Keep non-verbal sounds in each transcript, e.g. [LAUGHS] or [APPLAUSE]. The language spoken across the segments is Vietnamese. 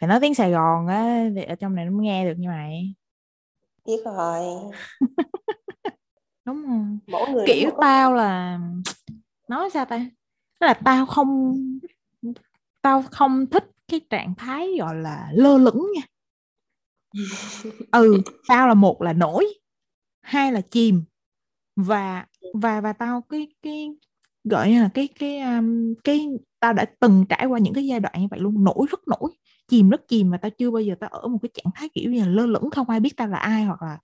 phải nói tiếng Sài Gòn á để ở trong này nó mới nghe được như mày. Biết rồi. Đúng không mỗi người kiểu mỗi tao là nói sao ta? Tức là tao không tao không thích cái trạng thái gọi là lơ lửng nha. Ừ tao là một là nổi hai là chìm. Và và và tao cái cái gọi là cái cái um, cái tao đã từng trải qua những cái giai đoạn như vậy luôn nổi rất nổi chìm rất chìm và tao chưa bao giờ tao ở một cái trạng thái kiểu như là lơ lửng không ai biết tao là ai hoặc là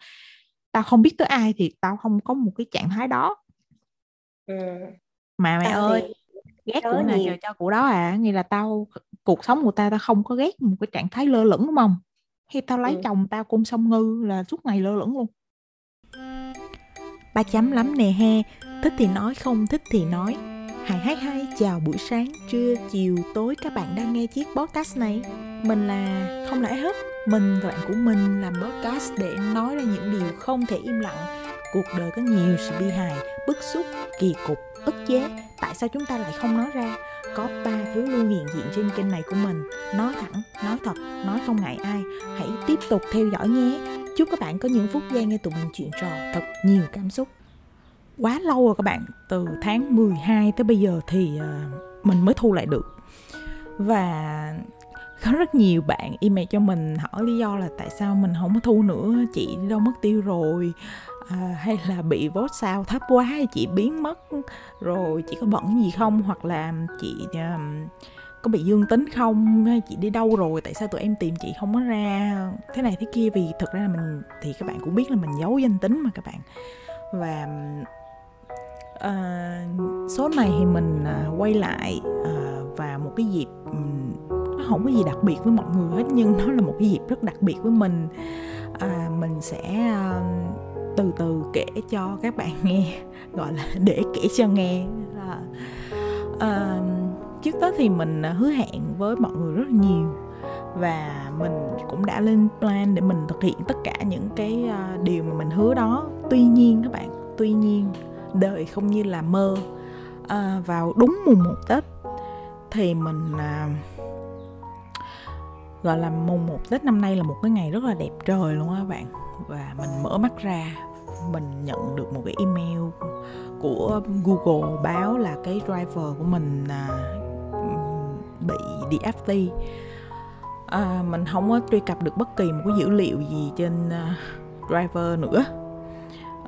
tao không biết tới ai thì tao không có một cái trạng thái đó ừ. mà mày tao ơi thì ghét của nhiều trời cho của đó à nghĩa là tao cuộc sống của tao tao không có ghét một cái trạng thái lơ lửng đúng không khi tao lấy ừ. chồng tao cung song ngư là suốt ngày lơ lửng luôn ba chấm lắm nè he thích thì nói không thích thì nói Hai hai hai chào buổi sáng, trưa, chiều, tối các bạn đang nghe chiếc podcast này. Mình là không lẽ hết Mình và bạn của mình làm podcast để nói ra những điều không thể im lặng. Cuộc đời có nhiều sự bi hài, bức xúc, kỳ cục, ức chế. Tại sao chúng ta lại không nói ra? Có ba thứ luôn hiện diện trên kênh này của mình. Nói thẳng, nói thật, nói không ngại ai. Hãy tiếp tục theo dõi nhé. Chúc các bạn có những phút giây nghe tụi mình chuyện trò thật nhiều cảm xúc quá lâu rồi các bạn. Từ tháng 12 tới bây giờ thì ờ, mình mới thu lại được. Và có rất nhiều bạn email cho mình hỏi lý do là tại sao mình không có thu nữa chị đi đâu mất tiêu rồi à, hay là bị vote sao thấp quá hay chị biến mất rồi chị có bận gì không? Hoặc là chị um, có bị dương tính không? Hay chị đi đâu rồi? Tại sao tụi em tìm chị không có ra? Thế này thế kia vì thực ra là mình thì các bạn cũng biết là mình giấu danh tính mà các bạn. Và Ờ, số này thì mình à, quay lại à, và một cái dịp um, nó không có gì đặc biệt với mọi người hết nhưng nó là một cái dịp rất đặc biệt với mình. À, mình sẽ à, từ từ kể cho các bạn nghe [LAUGHS] gọi là để kể cho nghe. Uh, trước đó thì mình à, hứa hẹn với mọi người rất nhiều và mình cũng đã lên plan để mình thực hiện tất cả những cái uh, điều mà mình hứa đó. Tuy nhiên các bạn tuy nhiên đời không như là mơ. À, vào đúng mùng một tết thì mình à, gọi là mùng một tết năm nay là một cái ngày rất là đẹp trời luôn á các bạn. Và mình mở mắt ra mình nhận được một cái email của Google báo là cái driver của mình à, bị DFT à, mình không có truy cập được bất kỳ một cái dữ liệu gì trên uh, driver nữa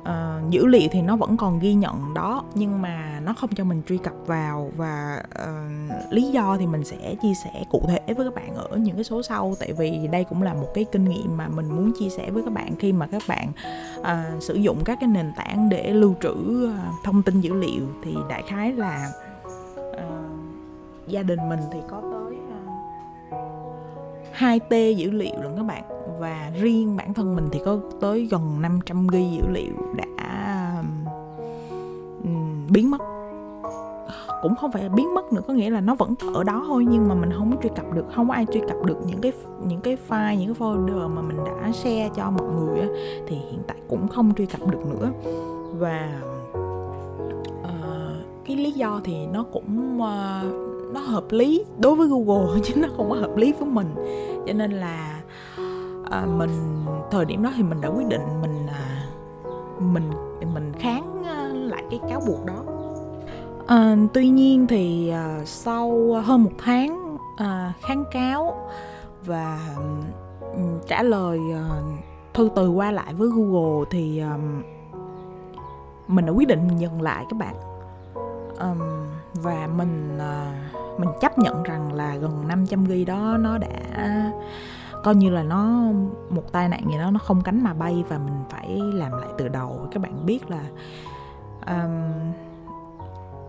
uh, dữ liệu thì nó vẫn còn ghi nhận đó nhưng mà nó không cho mình truy cập vào và uh, lý do thì mình sẽ chia sẻ cụ thể với các bạn ở những cái số sau. Tại vì đây cũng là một cái kinh nghiệm mà mình muốn chia sẻ với các bạn khi mà các bạn uh, sử dụng các cái nền tảng để lưu trữ uh, thông tin dữ liệu. Thì đại khái là uh, gia đình mình thì có tới uh, 2T dữ liệu luôn các bạn và riêng bản thân mình thì có tới gần 500 ghi dữ liệu đã um, biến mất. Cũng không phải là biến mất nữa có nghĩa là nó vẫn ở đó thôi nhưng mà mình không truy cập được không có ai truy cập được những cái những cái file những cái folder mà mình đã share cho mọi người á, thì hiện tại cũng không truy cập được nữa. Và uh, cái lý do thì nó cũng uh, nó hợp lý đối với Google [LAUGHS] chứ nó không có hợp lý với mình. Cho nên là à, mình thời điểm đó thì mình đã quyết định mình à, mình mình kháng à, lại cái cáo buộc đó. À, tuy nhiên thì à, sau hơn một tháng à, kháng cáo và trả lời à, thư từ qua lại với Google thì um, mình đã quyết định dừng lại các bạn. Um, và mình uh, mình chấp nhận rằng là gần 500 ghi đó nó đã coi như là nó một tai nạn gì đó nó không cánh mà bay và mình phải làm lại từ đầu. Các bạn biết là um,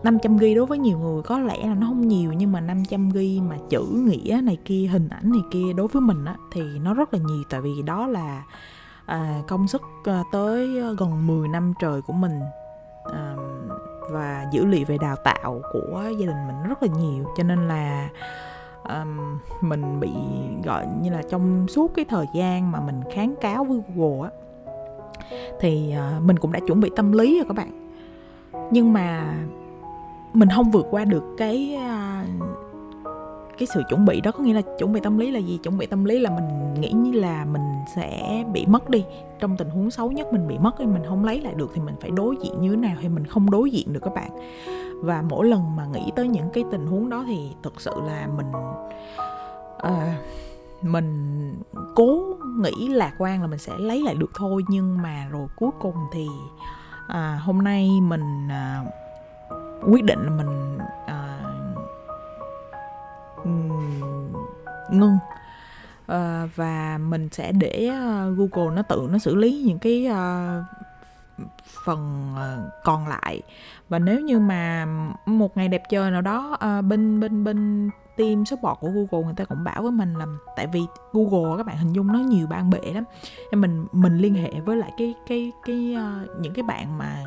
500 ghi đối với nhiều người có lẽ là nó không nhiều nhưng mà 500 ghi mà chữ nghĩa này kia hình ảnh này kia đối với mình á thì nó rất là nhiều. Tại vì đó là à, công sức à, tới gần 10 năm trời của mình à, và dữ liệu về đào tạo của gia đình mình rất là nhiều. Cho nên là um, mình bị gọi như là trong suốt cái thời gian mà mình kháng cáo với Google á thì uh, mình cũng đã chuẩn bị tâm lý rồi các bạn. Nhưng mà mình không vượt qua được cái uh, cái sự chuẩn bị đó có nghĩa là chuẩn bị tâm lý là gì? Chuẩn bị tâm lý là mình nghĩ như là mình sẽ bị mất đi. Trong tình huống xấu nhất mình bị mất thì mình không lấy lại được thì mình phải đối diện như thế nào thì mình không đối diện được các bạn. Và mỗi lần mà nghĩ tới những cái tình huống đó thì thực sự là mình à, mình cố nghĩ lạc quan là mình sẽ lấy lại được thôi. Nhưng mà rồi cuối cùng thì à, hôm nay mình à, quyết định là mình à, ngưng. À, và mình sẽ để ờ, Google nó tự nó xử lý những cái uh, phần còn lại. Và nếu như mà một ngày đẹp trời nào đó uh, bên bên bên team support của Google người ta cũng bảo với mình là tại vì Google các bạn hình dung nó nhiều ban bệ lắm. Nên mình mình liên hệ với lại cái cái cái uh, những cái bạn mà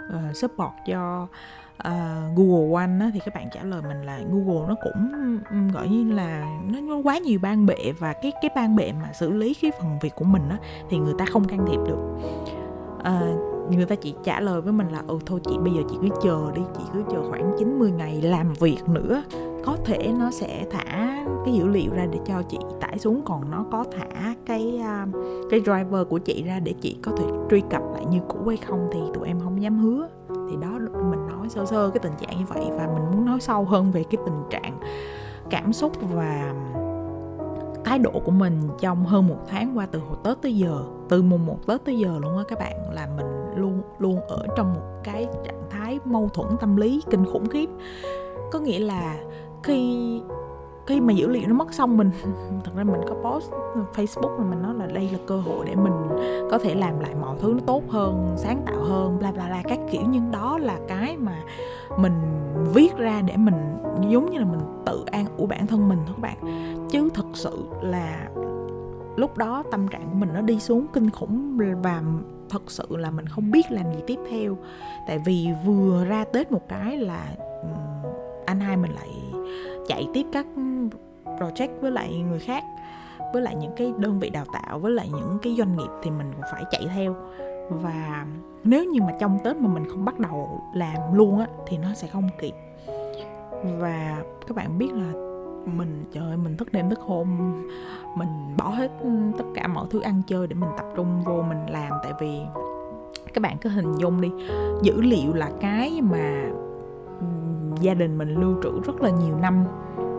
uh, support cho uh, À, Google One á, thì các bạn trả lời mình là Google nó cũng gọi như là nó, quá nhiều ban bệ và cái cái ban bệ mà xử lý cái phần việc của mình á thì người ta không can thiệp được. Uh, người ta chỉ trả lời với mình là ừ thôi chị bây giờ chị cứ chờ đi chị cứ chờ khoảng 90 ngày làm việc nữa có thể nó sẽ thả cái dữ liệu ra để cho chị tải xuống còn nó có thả cái uh, cái driver của chị ra để chị có thể truy cập lại như cũ hay không thì tụi em không dám hứa. Thì đó nói sơ sơ cái tình trạng như vậy và mình muốn nói sâu hơn về cái tình trạng cảm xúc và thái độ của mình trong hơn một tháng qua từ hồi Tết tới giờ, từ mùng một Tết tới giờ luôn á các bạn, là mình luôn luôn ở trong một cái trạng thái mâu thuẫn tâm lý, kinh khủng khiếp. Có nghĩa là khi khi mà dữ liệu nó mất xong mình, [LAUGHS] thật ra mình có post Facebook mà mình nói là đây là cơ hội để mình có thể làm lại mọi thứ nó tốt hơn, sáng tạo hơn, bla bla bla các kiểu. Nhưng đó là cái mà mình viết ra để mình, giống như là mình tự an ủi bản thân mình thôi các bạn. Chứ thật sự là lúc đó tâm trạng của mình nó đi xuống kinh khủng và thật sự là mình không biết làm gì tiếp theo. Tại vì vừa ra tết một cái là anh hai mình lại chạy tiếp các project với lại người khác với lại những cái đơn vị đào tạo với lại những cái doanh nghiệp thì mình cũng phải chạy theo. Và nếu như mà trong tết mà mình không bắt đầu làm luôn á thì nó sẽ không kịp. Và các bạn biết là mình trời ơi, mình thức đêm thức hôm mình bỏ hết tất cả mọi thứ ăn chơi để mình tập trung vô mình làm. Tại vì các bạn cứ hình dung đi dữ liệu là cái mà gia đình mình lưu trữ rất là nhiều năm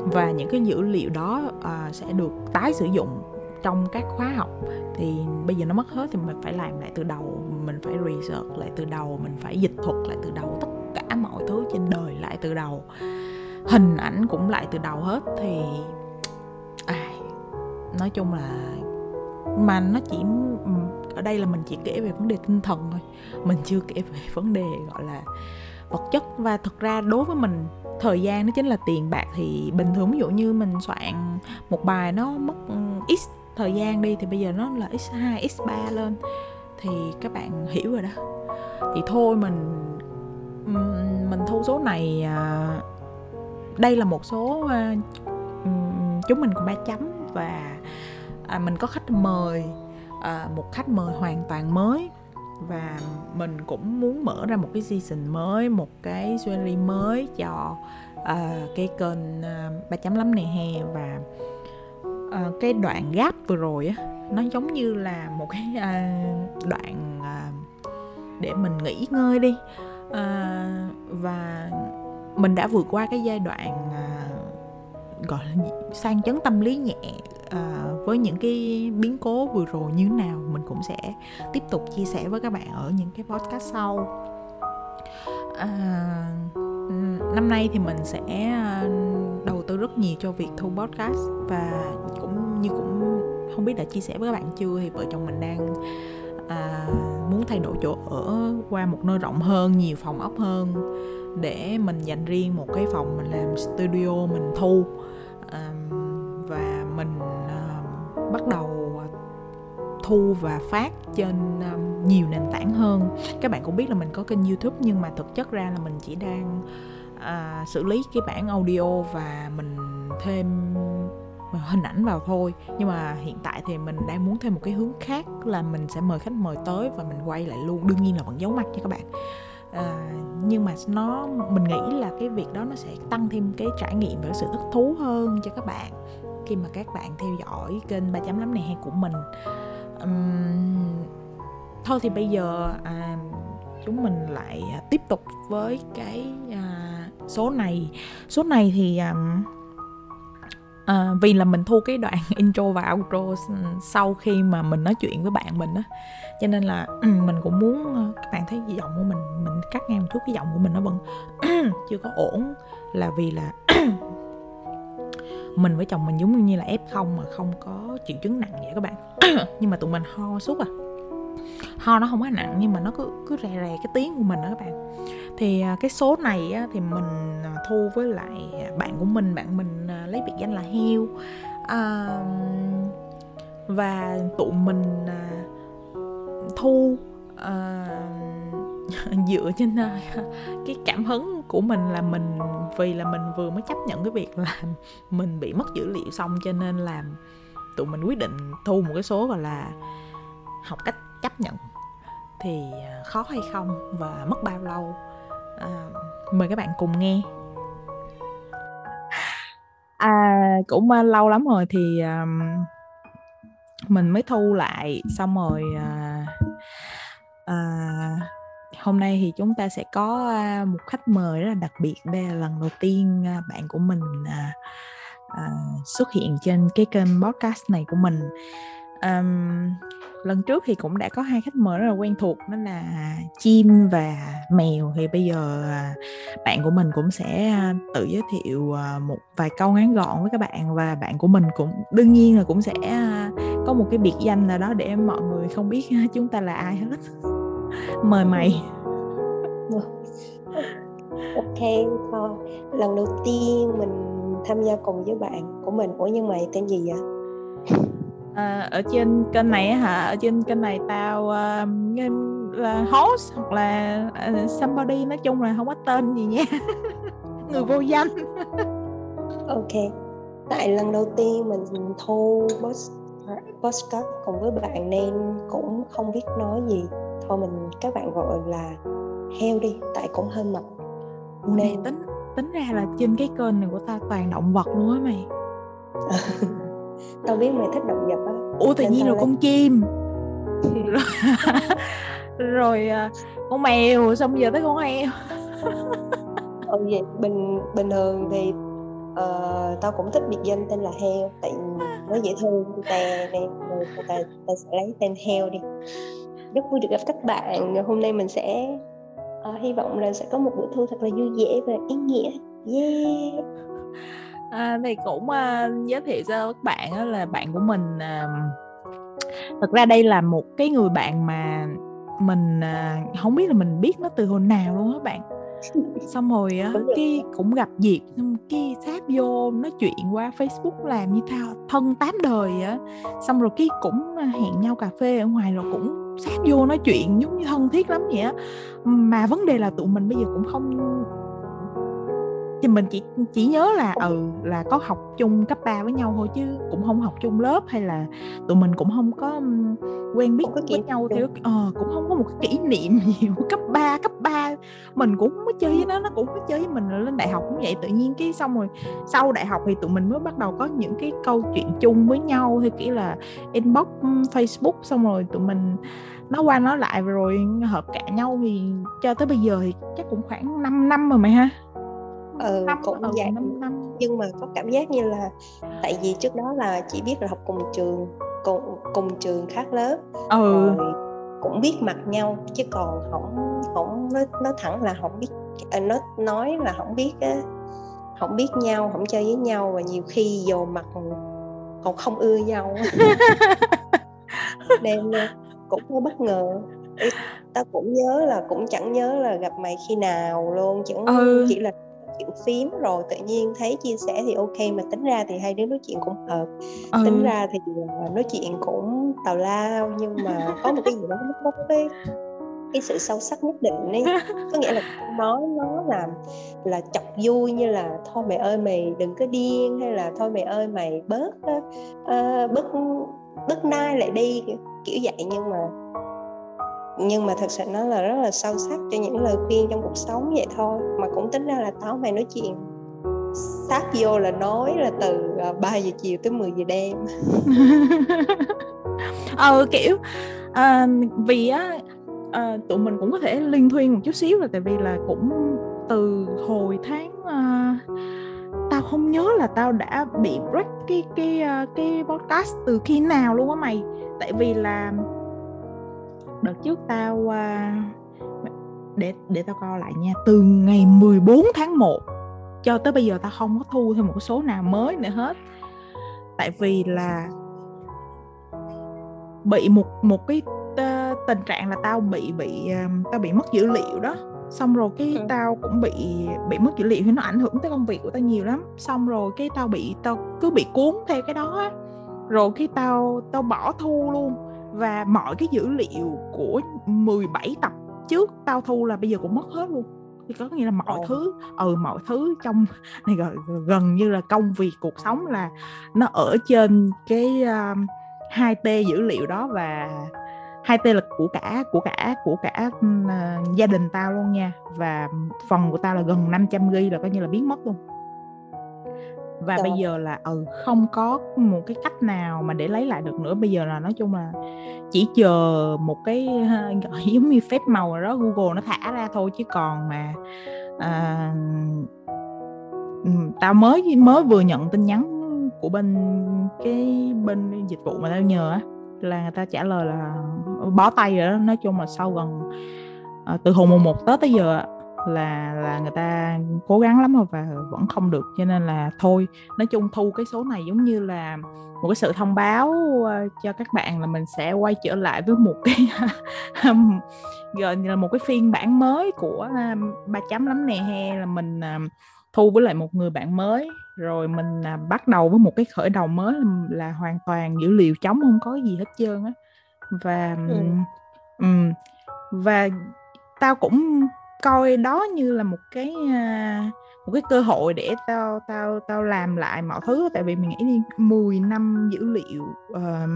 và những cái dữ liệu đó à, sẽ được tái sử dụng trong các khóa học. Thì bây giờ nó mất hết thì mình phải làm lại từ đầu mình phải research lại từ đầu mình phải dịch thuật lại từ đầu tất cả mọi thứ trên đời lại từ đầu. Hình ảnh cũng lại từ đầu hết thì à, nói chung là mà nó chỉ ở đây là mình chỉ kể về vấn đề tinh thần thôi. Mình chưa kể về vấn đề gọi là vật chất. Và thực ra đối với mình thời gian nó chính là tiền bạc thì bình thường, ví dụ như mình soạn một bài nó mất ừ, x thời gian đi thì bây giờ nó là x2 x3 lên thì các bạn hiểu rồi đó. Thì thôi mình ừ, mình thu số này à, đây là một số à, ừ, chúng mình cùng ba chấm và à, mình có khách mời một khách mời hoàn toàn mới và mình cũng muốn mở ra một cái season mới một cái jewelry mới cho uh, cái kênh uh, ba chấm lắm này hè và uh, cái đoạn gap vừa rồi á nó giống như là một cái uh, đoạn uh, để mình nghỉ ngơi đi. Uh, và mình đã vượt qua cái giai đoạn uh, gọi là sang chấn tâm lý nhẹ uh, với những cái biến cố vừa rồi như thế nào mình cũng sẽ tiếp tục chia sẻ với các bạn ở những cái podcast sau. À, năm nay thì mình sẽ à, đầu tư rất nhiều cho việc thu podcast và cũng như cũng không biết đã chia sẻ với các bạn chưa thì vợ chồng mình đang à, muốn thay đổi chỗ ở qua một nơi rộng hơn nhiều phòng ốc hơn để mình dành riêng một cái phòng mình làm studio mình thu. À, bắt đầu thu và phát trên um, nhiều nền tảng hơn. Các bạn cũng biết là mình có kênh youtube nhưng mà thực chất ra là mình chỉ đang uh, xử lý cái bản audio và mình thêm hình ảnh vào thôi. Nhưng mà hiện tại thì mình đang muốn thêm một cái hướng khác là mình sẽ mời khách mời tới và mình quay lại luôn. Đương nhiên là vẫn giấu mặt nha các bạn. À, nhưng mà nó mình nghĩ là cái việc đó nó sẽ tăng thêm cái trải nghiệm và sự thích thú hơn cho các bạn khi mà các bạn theo dõi kênh ba chấm lắm này hay của mình. Um, thôi thì bây giờ à, chúng mình lại à, tiếp tục với cái à, số này. Số này thì à, à, vì là mình thu cái đoạn [LAUGHS] intro và outro sau khi mà mình nói chuyện với bạn mình á. Cho nên là ừ, mình cũng muốn à, các bạn thấy giọng của mình mình cắt ngang một chút cái giọng của mình nó vẫn [CLEARS THROAT] chưa có ổn. Là vì là [CLEARS THROAT] mình với chồng mình giống như là f không mà không có triệu chứng nặng vậy các bạn. [COUGHS] Nhưng mà tụi mình ho suốt à. Ho nó không có nặng nhưng mà nó cứ cứ rè rè cái tiếng của mình đó các bạn. Thì à, cái số này á, thì mình à, thu với lại bạn của mình bạn mình à, lấy biệt danh là heo à, và tụi mình thu à, [LAUGHS] dựa trên cái cảm hứng của mình là mình vì là mình vừa mới chấp nhận cái việc [LAUGHS] là mình bị mất dữ liệu xong cho nên là tụi mình quyết định thu một cái số gọi là học cách chấp nhận. Thì khó hay không và mất bao lâu? À, mời các bạn cùng nghe. À cũng lâu lắm rồi thì um, mình mới thu lại xong rồi uh, uh, hôm nay thì chúng ta sẽ có một khách mời rất là đặc biệt. Đây là lần đầu tiên bạn của mình à, à, xuất hiện trên cái kênh podcast này của mình. Um, lần trước thì cũng đã có hai khách mời rất là quen thuộc đó là chim và mèo. Thì bây giờ à, bạn của mình cũng sẽ tự giới thiệu một vài câu ngắn gọn với các bạn và bạn của mình cũng đương nhiên là cũng sẽ có một cái biệt danh nào đó để mọi người không biết chúng ta là ai hết mời mày. [LAUGHS] Ok thôi. Lần đầu tiên mình tham gia cùng với bạn của mình. Ủa nhưng mày tên gì vậy? À, ở trên kênh này hả? Ở trên kênh này tao uh, là host hoặc là uh, somebody nói chung là không có tên gì nha. [LAUGHS] Người vô danh. Ok. Tại lần đầu tiên mình thu post podcast cùng với bạn nên cũng không biết nói gì. Thôi mình các bạn gọi là heo đi tại cũng hơi mập. Nên tính tính ra là trên cái kênh này của tao toàn động vật luôn á mày. [LAUGHS] Tao biết mày thích động vật á ủa tự nhiên là con chim. Rồi, [LAUGHS] rồi à, con mèo xong giờ tới con heo. Ừ vậy bình bình thường thì uh, tao cũng thích biệt danh tên là heo tại nó dễ thương. Người ta nên người ta, sẽ lấy tên heo đi. Rất vui được gặp các bạn. Hôm nay mình sẽ uh, hy vọng là sẽ có một bữa thu thật là vui vẻ và ý nghĩa. Yeah. À, thì cũng uh, giới thiệu cho các bạn đó là bạn của mình uh, thực ra đây là một cái người bạn mà mình uh, không biết là mình biết nó từ hồi nào luôn á bạn xong rồi á cái cũng gặp dịp xong cái sát vô nói chuyện qua facebook làm như thao thân tám đời á. Xong rồi cái cũng hẹn nhau cà phê ở ngoài rồi cũng sát vô nói chuyện giống như thân thiết lắm vậy á. Mà vấn đề là tụi mình bây giờ cũng không thì mình chỉ chỉ nhớ là ừ là có học chung cấp 3 với nhau thôi chứ cũng không học chung lớp hay là tụi mình cũng không có quen biết với nhau theo ờ, cũng không có một cái kỷ niệm [LAUGHS] nhiều cấp 3 cấp 3 mình cũng mới chơi với nó nó cũng mới chơi với mình lên đại học cũng vậy. Tự nhiên cái xong rồi sau đại học thì tụi mình mới bắt đầu có những cái câu chuyện chung với nhau theo kiểu là inbox Facebook. Xong rồi tụi mình nó qua nó lại rồi hợp cả nhau thì cho tới bây giờ thì chắc cũng khoảng 5 năm rồi mày ha ừ, năm, cũng ừ, vậy 5 năm. nhưng mà có cảm giác như là tại vì trước đó là chỉ biết là học cùng trường cùng cùng trường khác lớp ừ. rồi cũng biết mặt nhau chứ còn không không nó nó thẳng là không biết à, nó nói là không biết á không biết nhau không chơi với nhau và nhiều khi vô mặt còn không ưa nhau [LAUGHS] nên cũng hơi bất ngờ ta cũng nhớ là cũng chẳng nhớ là gặp mày khi nào luôn chẳng ừ. chỉ là chuyện phím rồi tự nhiên thấy chia sẻ thì ok mà tính ra thì hai đứa nói chuyện cũng hợp. Ừ. tính ra thì à, nói chuyện cũng tào lao nhưng mà có một cái gì đó nó có cái cái sự sâu sắc nhất định ấy. [LAUGHS] Có nghĩa là nói nó là là chọc vui như là thôi mày ơi mày đừng có điên hay là thôi mày ơi mày bớt uh, bớt bớt nai lại đi kiểu, kiểu vậy. Nhưng mà nhưng mà thật sự nó là rất là sâu sắc cho những lời khuyên trong cuộc sống vậy thôi. Mà cũng tính ra là tao mày nói chuyện sát vô là nói là từ ờ, 3 giờ chiều tới 10 giờ đêm. [LAUGHS] Ờ kiểu à, vì á à, tụi mình cũng có thể liên thuyên một chút xíu là tại vì là cũng từ hồi tháng à, tao không nhớ là tao đã bị break cái cái cái podcast từ khi nào luôn á mày. Tại vì là đợt trước tao uh, để để tao coi lại nha. Từ ngày 14 tháng 1 cho tới bây giờ tao không có thu thêm một số nào mới nữa hết. Tại vì là bị một một cái uh, tình trạng là tao bị bị uh, tao bị mất dữ liệu đó. Xong rồi cái ừ. tao cũng bị bị mất dữ liệu thì nó ảnh hưởng tới công việc của tao nhiều lắm. Xong rồi cái tao bị tao cứ bị cuốn theo cái đó rồi khi tao tao bỏ thu luôn và mọi cái dữ liệu của 17 tập trước tao thu là bây giờ cũng mất hết luôn. Thì có nghĩa là mọi Ồ. thứ ừ mọi thứ trong [LAUGHS] này gần, gần như là công việc cuộc sống là nó ở trên cái uh, 2T dữ liệu đó và 2T là của cả của cả của cả uh, gia đình tao luôn nha. Và phần của tao là gần 500 GB là coi như là biến mất luôn và Trời. bây giờ là ừ không có một cái cách nào mà để lấy lại được nữa. Bây giờ là nói chung là chỉ chờ một cái gọi [LAUGHS] giống như phép màu đó Google nó thả ra thôi. Chứ còn mà à, tao mới mới vừa nhận tin nhắn của bên cái bên dịch vụ mà tao nhờ á là người ta trả lời là bó tay rồi đó. Nói chung là sau gần à, từ hồi mùng một tết tới giờ là là người ta cố gắng lắm rồi và vẫn không được cho nên là thôi. Nói chung thu cái số này giống như là một cái sự thông báo uh, cho các bạn là mình sẽ quay trở lại với một cái [LAUGHS] gọi như là một cái phiên bản mới của uh, ba chấm lắm nè hay là mình uh, thu với lại một người bạn mới. Rồi mình uh, bắt đầu với một cái khởi đầu mới là, là hoàn toàn dữ liệu trống không có gì hết trơn á. Và ừ. um, và tao cũng coi đó như là một cái một cái cơ hội để tao tao tao làm lại mọi thứ. Tại vì mình nghĩ đi 10 năm dữ liệu uh,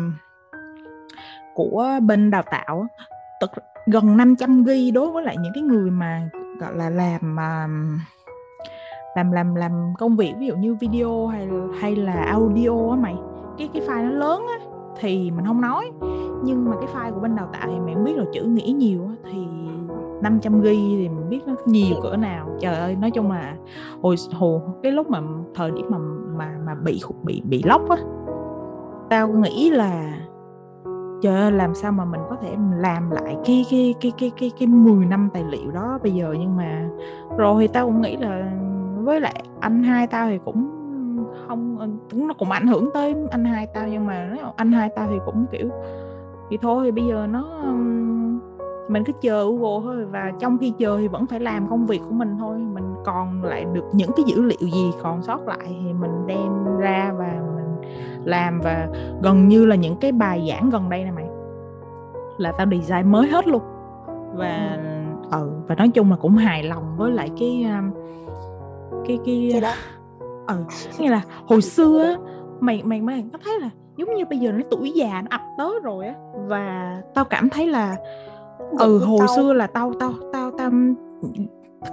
của bên đào tạo tức gần 500 ghi đối với lại những cái người mà gọi là làm uh, làm làm làm công việc ví dụ như video hay hay là audio á mày. Cái cái file nó lớn á thì mình không nói. Nhưng mà cái file của bên đào tạo thì mày biết là chữ nghĩ nhiều á thì 500 ghi thì mình biết nó nhiều cỡ nào. Trời ơi, nói chung là hồi hồi cái lúc mà thời điểm mà mà mà bị bị bị lóc á, tao nghĩ là trời ơi, làm sao mà mình có thể làm lại cái cái cái cái cái cái 10 năm tài liệu đó bây giờ. Nhưng mà rồi thì tao cũng nghĩ là với lại anh hai tao thì cũng không nó cũng ảnh hưởng tới anh hai tao. Nhưng mà anh hai tao thì cũng kiểu, thì thôi thì bây giờ nó mình cứ chờ Google thôi và trong khi chờ thì vẫn phải làm công việc của mình thôi. Mình còn lại được những cái dữ liệu gì còn sót lại thì mình đem ra và mình làm và gần như là những cái bài giảng gần đây này mày. Là tao design mới hết luôn. Và ừ và nói chung là cũng hài lòng với lại cái um, cái cái cái đó. ừ nghĩa là hồi xưa á mày mày mày có thấy là giống như bây giờ nó tuổi già nó ập tới rồi á và tao cảm thấy là ừ hồi tao... xưa là tao tao tao tao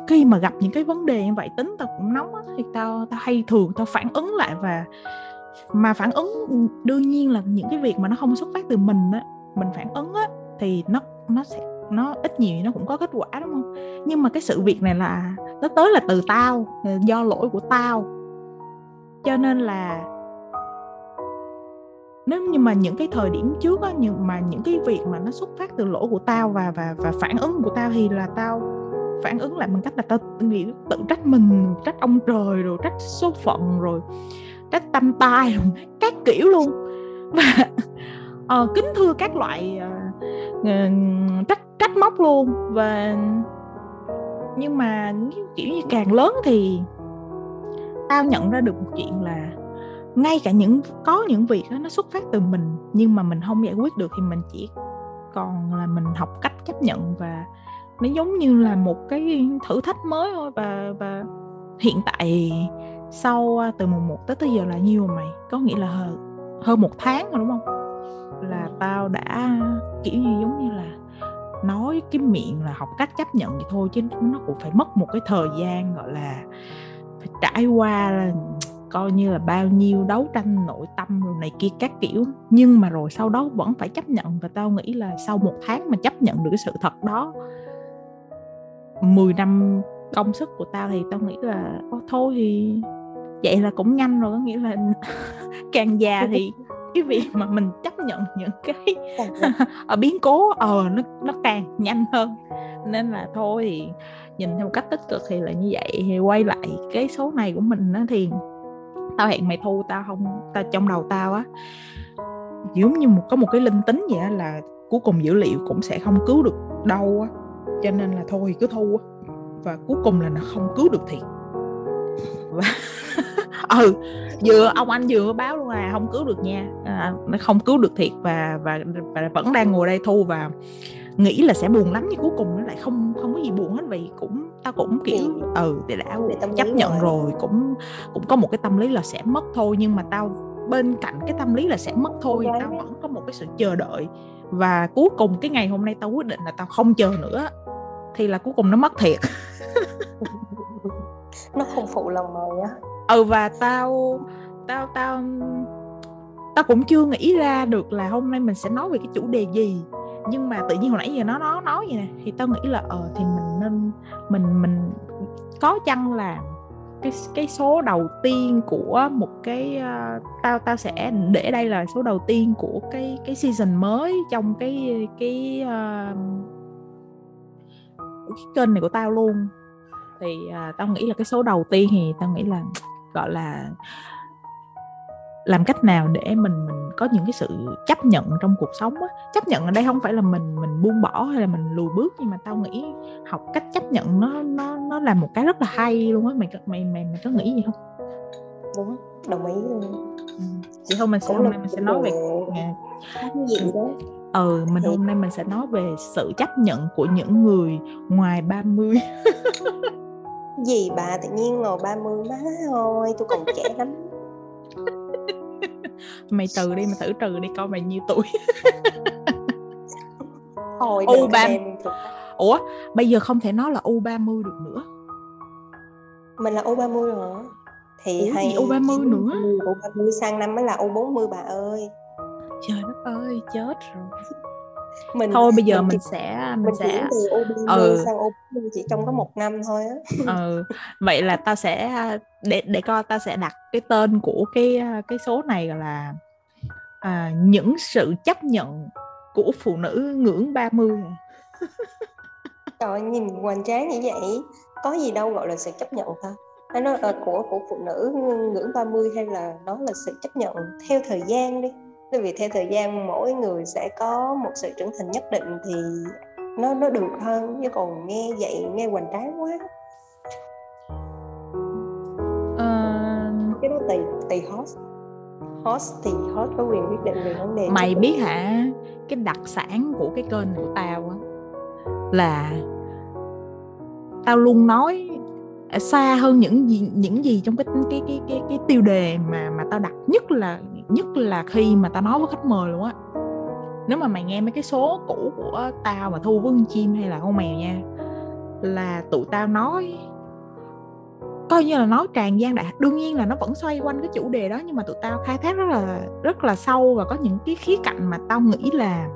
khi mà gặp những cái vấn đề như vậy tính tao cũng nóng á thì tao tao hay thường tao phản ứng lại và mà phản ứng đương nhiên là những cái việc mà nó không xuất phát từ mình á mình phản ứng á thì nó nó sẽ nó ít nhiều nó cũng có kết quả đúng không? Nhưng mà cái sự việc này là nó tới là từ tao do lỗi của tao. Cho nên là nếu như mà những cái thời điểm trước á nhưng mà những cái việc mà nó xuất phát từ lỗi của tao và và và phản ứng của tao thì là tao phản ứng lại bằng cách là tao nghĩ tự trách mình trách ông trời rồi trách số phận rồi trách tâm tai rồi các kiểu luôn. Và uh, kính thưa các loại uh, trách trách móc luôn. Và nhưng mà kiểu như càng lớn thì tao nhận ra được một chuyện là ngay cả những có những việc đó, nó xuất phát từ mình nhưng mà mình không giải quyết được thì mình chỉ còn là mình học cách chấp nhận và nó giống như là một cái thử thách mới thôi. Và và hiện tại sau à, từ mùng 1 tới tới giờ là nhiêu mày có nghĩa là hơn, hơn một tháng rồi đúng không? Là tao đã kiểu như giống như là nói cái miệng là học cách chấp nhận vậy thôi chứ nó cũng phải mất một cái thời gian gọi là phải trải qua là coi như là bao nhiêu đấu tranh nội tâm rồi này kia các kiểu. Nhưng mà rồi sau đó vẫn phải chấp nhận và tao nghĩ là sau một tháng mà chấp nhận được cái sự thật đó 10 năm công sức của tao thì tao nghĩ là Ô, thôi thì vậy là cũng nhanh rồi. Có nghĩa là [LAUGHS] càng già thì cái việc mà mình chấp nhận những cái ở [LAUGHS] biến cố ờ nó nó càng nhanh hơn. Nên là thôi thì nhìn theo một cách tích cực thì là như vậy. Thì quay lại cái số này của mình á thì tao hẹn mày thu tao không tao trong đầu tao á giống như một có một cái linh tính vậy á là cuối cùng dữ liệu cũng sẽ không cứu được đâu á. Cho nên là thôi cứ thu á và cuối cùng là nó không cứu được thiệt. Và [LAUGHS] ừ vừa ông anh vừa báo luôn là không cứu được nha. À, nó không cứu được thiệt và, và và vẫn đang ngồi đây thu và nghĩ là sẽ buồn lắm nhưng cuối cùng nó lại không không có gì buồn hết vì cũng tao cũng kiểu ừ để đã chấp nhận rồi. rồi cũng cũng có một cái tâm lý là sẽ mất thôi nhưng mà tao bên cạnh cái tâm lý là sẽ mất thôi tao vẫn có một cái sự chờ đợi. Và cuối cùng cái ngày hôm nay tao quyết định là tao không chờ nữa thì là cuối cùng nó mất thiệt. [LAUGHS] Nó không phụ lòng mày á. Ừ và tao tao tao tao cũng chưa nghĩ ra được là hôm nay mình sẽ nói về cái chủ đề gì nhưng mà tự nhiên hồi nãy giờ nó nó nói vậy nè thì tao nghĩ là ờ thì mình nên mình mình có chăng là cái cái số đầu tiên của một cái uh, tao tao sẽ để đây là số đầu tiên của cái cái season mới trong cái cái uh, cái kênh này của tao luôn. Thì uh, tao nghĩ là cái số đầu tiên thì tao nghĩ là gọi là làm cách nào để mình mình có những cái sự chấp nhận trong cuộc sống á? Chấp nhận ở đây không phải là mình mình buông bỏ hay là mình lùi bước nhưng mà tao nghĩ học cách chấp nhận nó nó nó là một cái rất là hay luôn á. Mày mày mày mày có nghĩ gì không? Đúng đồng ý luôn. Ừ. chị hôm mình sẽ hôm nay mình sẽ nói về cái gì đó. Ừ mình thì... hôm nay mình sẽ nói về sự chấp nhận của những người ngoài 30 gì bà tự nhiên ngồi 30 má thôi tôi còn trẻ lắm mày trừ đi mày thử trừ đi coi mày nhiêu tuổi. [LAUGHS] Thôi u ba ủa bây giờ không thể nói là u 30 được nữa. Mình là u 30 rồi. Thì Ủa hay u 30 nữa? U 30 sang năm mới là u 40 bà ơi. Trời đất ơi chết rồi mình thôi bây giờ mình, mình sẽ mình, mình sẽ ừ. sang ô chỉ trong có một năm thôi á. Ừ vậy là tao sẽ để để coi tao sẽ đặt cái tên của cái cái số này là à, những sự chấp nhận của phụ nữ ngưỡng 30 Trời nhìn hoành tráng như vậy có gì đâu gọi là sự chấp nhận ta nó là của của phụ nữ ngưỡng 30 hay là nó là sự chấp nhận theo thời gian đi vì theo thời gian mỗi người sẽ có một sự trưởng thành nhất định thì nó nó được hơn chứ còn nghe vậy nghe hoành tráng quá. Uh... cái đó tùy tùy host. Host thì host có quyền quyết định về vấn đề mày biết hả? Cái đặc sản của cái kênh của tao á là tao luôn nói xa hơn những gì những gì trong cái cái cái cái cái tiêu đề mà mà tao đặt nhất là nhất là khi mà tao nói với khách mời luôn á. Nếu mà mày nghe mấy cái số cũ của tao mà thu với con chim hay là con mèo nha là tụi tao nói coi như là nói tràn gian đại đương nhiên là nó vẫn xoay quanh cái chủ đề đó nhưng mà tụi tao khai thác rất là rất là sâu và có những cái khía cạnh mà tao nghĩ là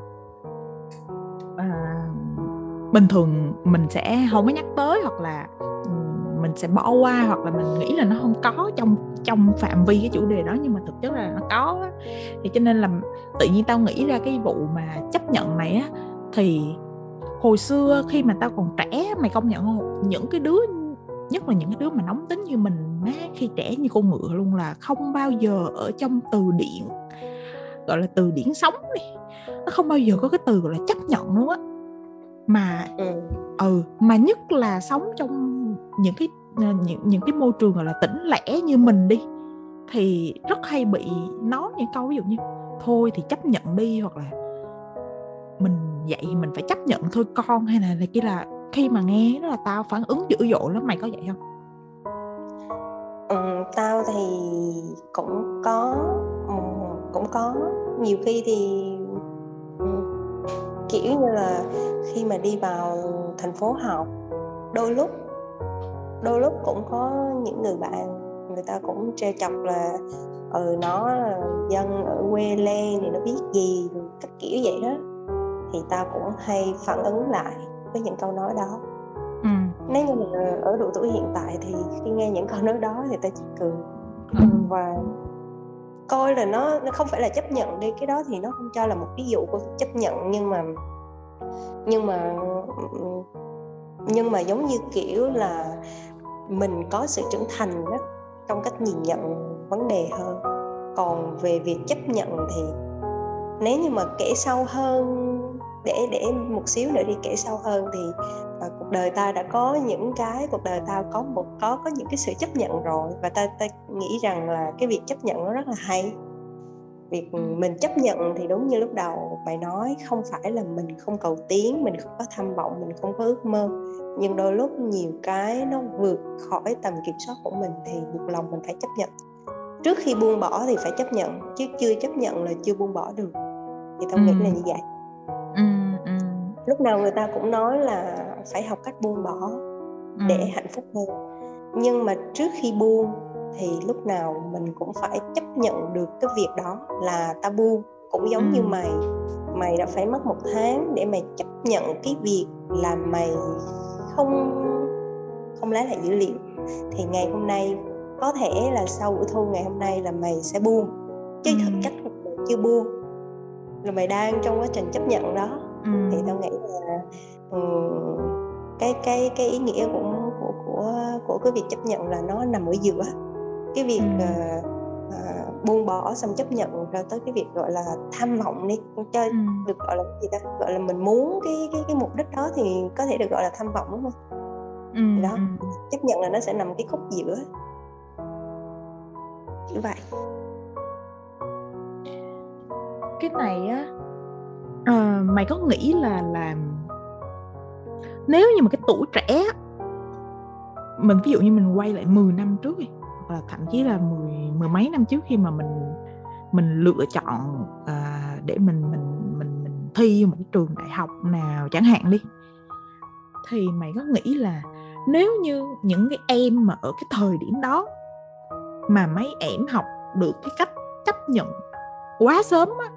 à, bình thường mình sẽ không có nhắc tới hoặc là mình sẽ bỏ qua hoặc là mình nghĩ là nó không có trong trong phạm vi cái chủ đề đó nhưng mà thực chất là nó có thì cho nên là tự nhiên tao nghĩ ra cái vụ mà chấp nhận này á thì hồi xưa khi mà tao còn trẻ mày công nhận không? Những cái đứa nhất là những cái đứa mà nóng tính như mình má khi trẻ như con ngựa luôn là không bao giờ ở trong từ điển gọi là từ điển sống đi. Nó không bao giờ có cái từ gọi là chấp nhận luôn á. Mà ừ. ừ mà nhất là sống trong những cái ờ, những những cái môi trường gọi là tĩnh lẻ như mình đi thì rất hay bị nói những câu ví dụ như thôi thì chấp nhận đi hoặc là mình vậy mình phải chấp nhận thôi con hay là này kia là khi mà nghe đó là tao phản ứng dữ dội lắm. Mày có vậy không? Ừ, tao thì cũng có ừ, cũng có. Nhiều khi thì ừ, kiểu như là khi mà đi vào thành phố học đôi lúc đôi lúc cũng có những người bạn người ta cũng trêu chọc là ừ nó dân ở quê lên thì nó biết gì các kiểu vậy đó thì ta cũng hay phản ứng lại với những câu nói đó ừ. nếu như mà ở độ tuổi hiện tại thì khi nghe những câu nói đó thì ta chỉ cười ừ. và coi là nó nó không phải là chấp nhận đi cái đó thì nó không cho là một ví dụ của chấp nhận nhưng mà nhưng mà nhưng mà giống như kiểu là mình có sự trưởng thành đó trong cách nhìn nhận vấn đề hơn. Còn về việc chấp nhận thì nếu như mà kể sâu hơn để để một xíu nữa đi kể sâu hơn thì uh, cuộc đời ta đã có những cái cuộc đời ta có một có có những cái sự chấp nhận rồi. Và ta ta nghĩ rằng là cái việc chấp nhận nó rất là hay việc mình chấp nhận thì đúng như lúc đầu mày nói không phải là mình không cầu tiến mình không có tham vọng mình không có ước mơ. Nhưng đôi lúc nhiều cái nó vượt khỏi tầm kiểm soát của mình thì buộc lòng mình phải chấp nhận. Trước khi buông bỏ thì phải chấp nhận chứ chưa chấp nhận là chưa buông bỏ được. Thì tao ừ. nghĩ là như vậy. Ừ, ừ. lúc nào người ta cũng nói là phải học cách buông bỏ để hạnh phúc hơn. Nhưng mà trước khi buông thì lúc nào mình cũng phải chấp nhận được cái việc đó là ta buông cũng giống ừ. như mày mày đã phải mất một tháng để mày chấp nhận cái việc là mày không không lấy lại dữ liệu thì ngày hôm nay có thể là sau buổi thu ngày hôm nay là mày sẽ buông chứ ừ. thực chất là chưa buông là mày đang trong quá trình chấp nhận đó ừ. thì tao nghĩ là um, cái cái cái ý nghĩa của của của của cái việc chấp nhận là nó nằm ở giữa cái việc uh, uh, buông bỏ xong chấp nhận rồi tới cái việc gọi là tham vọng đi cho ừ. được gọi là gì ta? Gọi là mình muốn cái cái cái mục đích đó thì có thể được gọi là tham vọng đúng không? Ừ. đó chấp nhận là nó sẽ nằm cái khúc giữa. Kiểu vậy. Cái này á à, mày có nghĩ là làm nếu như mà cái tuổi trẻ mình ví dụ như mình quay lại 10 năm trước đi hoặc là thậm chí là mười mười mấy năm trước khi mà mình mình lựa chọn à, để mình mình mình mình thi một cái trường đại học nào chẳng hạn đi. Thì mày có nghĩ là nếu như những cái em mà ở cái thời điểm đó mà mấy em học được cái cách chấp nhận quá sớm á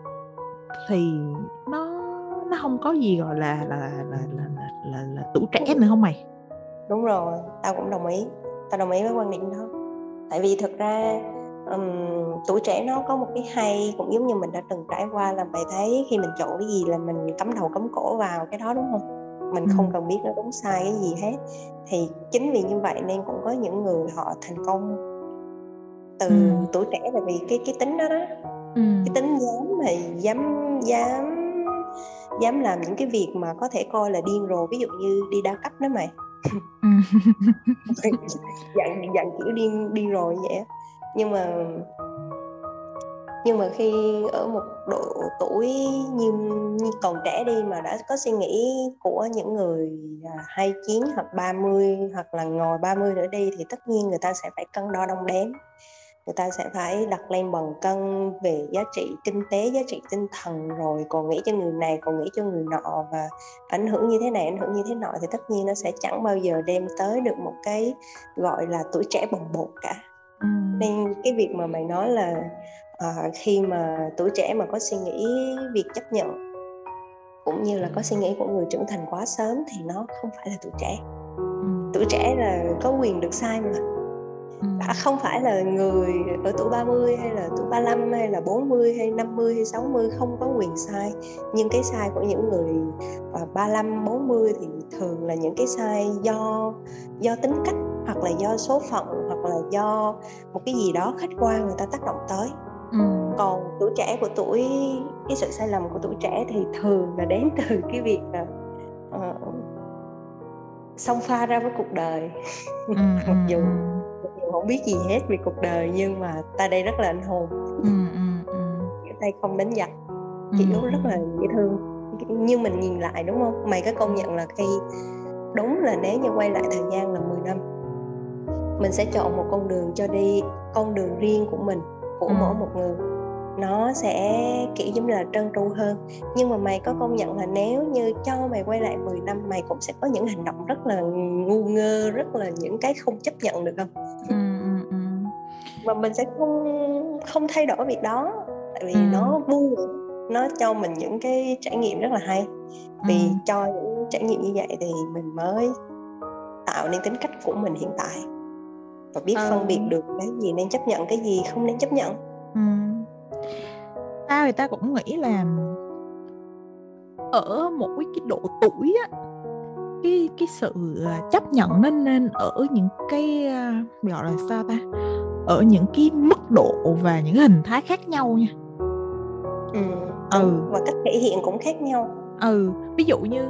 thì nó nó không có gì gọi là là là là là, là, là, là tuổi trẻ nữa không mày? Đúng rồi tao cũng đồng ý. Tao đồng ý với quan điểm đó tại vì thực ra um, tuổi trẻ nó có một cái hay cũng giống như mình đã từng trải qua là mày thấy khi mình chọn cái gì là mình cắm đầu cắm cổ vào cái đó đúng không? Mình không cần biết nó đúng sai cái gì hết. Thì chính vì như vậy nên cũng có những người họ thành công từ ừ. tuổi trẻ. Là vì cái cái tính đó đó ừ. cái tính dám mà dám dám dám làm những cái việc mà có thể coi là điên rồ. Ví dụ như đi đa cấp đó mày [LAUGHS] dặn dặn kiểu đi đi rồi vậy nhưng mà nhưng mà khi ở một độ tuổi như, như còn trẻ đi mà đã có suy nghĩ của những người à, 29 hoặc 30 hoặc là ngồi 30 nữa đi thì tất nhiên người ta sẽ phải cân đo đong đếm người ta sẽ phải đặt lên bằng cân về giá trị kinh tế giá trị tinh thần rồi còn nghĩ cho người này còn nghĩ cho người nọ và ảnh hưởng như thế này ảnh hưởng như thế nọ thì tất nhiên nó sẽ chẳng bao giờ đem tới được một cái gọi là tuổi trẻ bồng bột cả ừ. nên cái việc mà mày nói là à, khi mà tuổi trẻ mà có suy nghĩ việc chấp nhận cũng như là có suy nghĩ của người trưởng thành quá sớm thì nó không phải là tuổi trẻ ừ. tuổi trẻ là có quyền được sai mà đã không phải là người ở tuổi 30 hay là tuổi 35 hay là 40 hay 50 hay 60 không có quyền sai. Nhưng cái sai của những người 35 40 thì thường là những cái sai do do tính cách hoặc là do số phận hoặc là do một cái gì đó khách quan người ta tác động tới. Ừ. còn tuổi trẻ của tuổi cái sự sai lầm của tuổi trẻ thì thường là đến từ [LAUGHS] cái việc là uh, xông pha ra với cuộc đời. Ừ, [LAUGHS] mặc dù ừ không biết gì hết về cuộc đời nhưng mà ta đây rất là anh hùng ừ, ừ, ừ. tay không đánh giặc kiểu ừ. rất là dễ thương nhưng mình nhìn lại đúng không mày có công nhận là khi đúng là nếu như quay lại thời gian là 10 năm mình sẽ chọn một con đường cho đi con đường riêng của mình của ừ. mỗi một người nó sẽ kiểu giống là trơn tru hơn nhưng mà mày có công nhận là nếu như cho mày quay lại 10 năm mày cũng sẽ có những hành động rất là ngu ngơ rất là những cái không chấp nhận được không ừ, ừ, ừ. mà mình sẽ không không thay đổi việc đó tại vì ừ. nó vui nó cho mình những cái trải nghiệm rất là hay vì ừ. cho những trải nghiệm như vậy thì mình mới tạo nên tính cách của mình hiện tại và biết ừ. phân biệt được cái gì nên chấp nhận cái gì không nên chấp nhận ừ tao thì tao cũng nghĩ là ở một cái độ tuổi á cái cái sự à, chấp nhận nó nên ở những cái à, gọi là sao ta? Ở những cái mức độ và những hình thái khác nhau nha. Ừ, ừ. và cách thể hiện cũng khác nhau. Ừ ví dụ như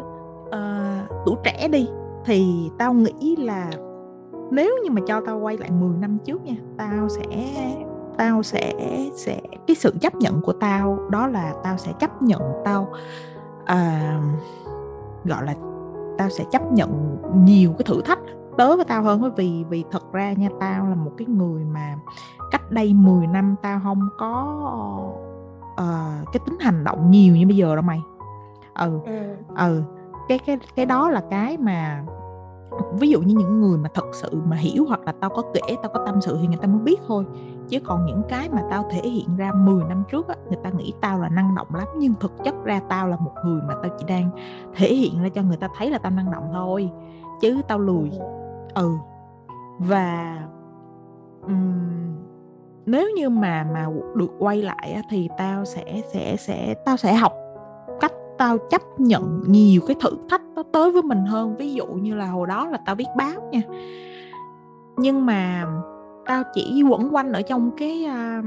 uh, tuổi trẻ đi thì tao nghĩ là nếu như mà cho tao quay lại 10 năm trước nha tao sẽ tao sẽ sẽ cái sự chấp nhận của tao đó là tao sẽ chấp nhận tao à, gọi là tao sẽ chấp nhận nhiều cái thử thách tới với tao hơn bởi vì vì thật ra nha tao là một cái người mà cách đây 10 năm tao không có uh, cái tính hành động nhiều như bây giờ đâu mày. Ừ ừ, ừ. cái cái cái đó là cái mà ví dụ như những người mà thật sự mà hiểu hoặc là tao có kể tao có tâm sự thì người ta mới biết thôi chứ còn những cái mà tao thể hiện ra 10 năm trước á người ta nghĩ tao là năng động lắm nhưng thực chất ra tao là một người mà tao chỉ đang thể hiện ra cho người ta thấy là tao năng động thôi. Chứ tao lùi ừ. Và um, nếu như mà mà được quay lại á, thì tao sẽ sẽ sẽ tao sẽ học cách tao chấp nhận nhiều cái thử thách nó tới với mình hơn. Ví dụ như là hồi đó là tao viết báo nha. Nhưng mà tao chỉ quẩn quanh ở trong cái uh,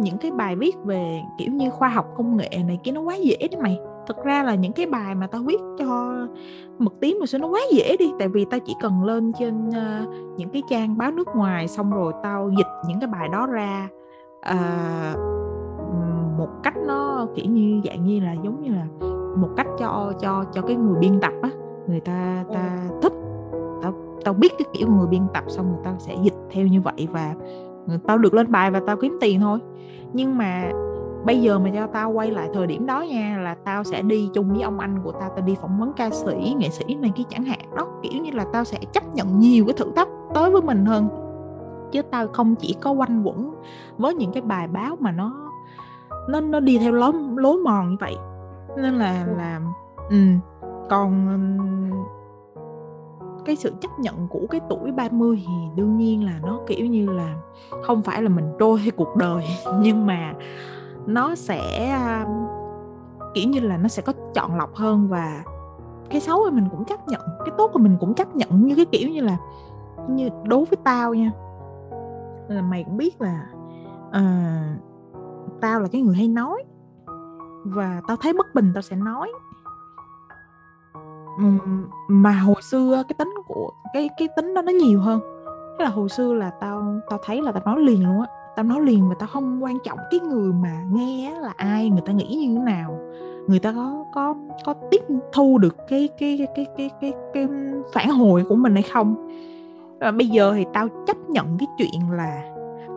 những cái bài viết về kiểu như khoa học công nghệ này kia nó quá dễ đấy mày. Thực ra là những cái bài mà tao viết cho mực tím mà số nó quá dễ đi tại vì tao chỉ cần lên trên uh, những cái trang báo nước ngoài xong rồi tao dịch những cái bài đó ra uh, một cách nó kiểu như dạng như là giống như là một cách cho cho cho cái người biên tập á người ta ta thích tao biết cái kiểu người biên tập xong rồi tao sẽ dịch theo như vậy và tao được lên bài và tao kiếm tiền thôi. Nhưng mà bây giờ mà cho tao quay lại thời điểm đó nha là tao sẽ đi chung với ông anh của tao tao đi phỏng vấn ca sĩ nghệ sĩ này kia chẳng hạn. Đó kiểu như là tao sẽ chấp nhận nhiều cái thử thách tới với mình hơn. Chứ tao không chỉ có quanh quẩn với những cái bài báo mà nó nó nó đi theo lối lối mòn như vậy. Nên là là ừ còn cái sự chấp nhận của cái tuổi 30 thì đương nhiên là nó kiểu như là không phải là mình trôi hay cuộc đời. [LAUGHS] Nhưng mà nó sẽ um, kiểu như là nó sẽ có chọn lọc hơn và cái xấu thì mình cũng chấp nhận cái tốt của mình cũng chấp nhận như cái kiểu như là như đối với tao nha. Là mày cũng biết là uh, tao là cái người hay nói và tao thấy bất bình tao sẽ nói mà hồi xưa cái tính của cái cái tính đó nó nhiều hơn. Thế là hồi xưa là tao tao thấy là tao nói liền luôn á. Tao nói liền và tao không quan trọng cái người mà nghe là ai người ta nghĩ như thế nào. Người ta có có có tiếp thu được cái cái cái cái cái cái, cái phản hồi của mình hay không. Và bây giờ thì tao chấp nhận cái chuyện là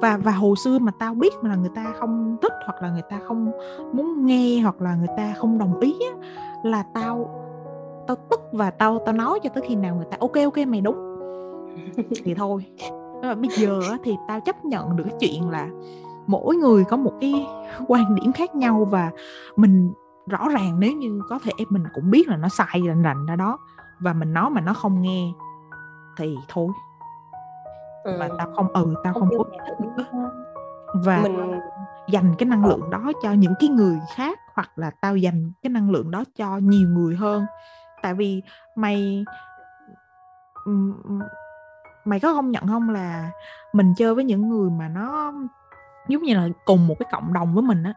và và hồi xưa mà tao biết mà là người ta không thích hoặc là người ta không muốn nghe hoặc là người ta không đồng ý á, là tao tao tức và tao tao nói cho tới khi nào người ta ok ok mày đúng. [LAUGHS] Thì thôi. Nhưng mà bây giờ thì tao chấp nhận được cái chuyện là mỗi người có một cái quan điểm khác nhau và mình rõ ràng nếu như có thể mình cũng biết là nó sai rành rành ra đó và mình nói mà nó không nghe thì thôi. Ừ. và tao không ừ tao không, không có nữa. và mình dành cái năng lượng đó cho những cái người khác hoặc là tao dành cái năng lượng đó cho nhiều người hơn tại vì mày mày có công nhận không là mình chơi với những người mà nó giống như là cùng một cái cộng đồng với mình á?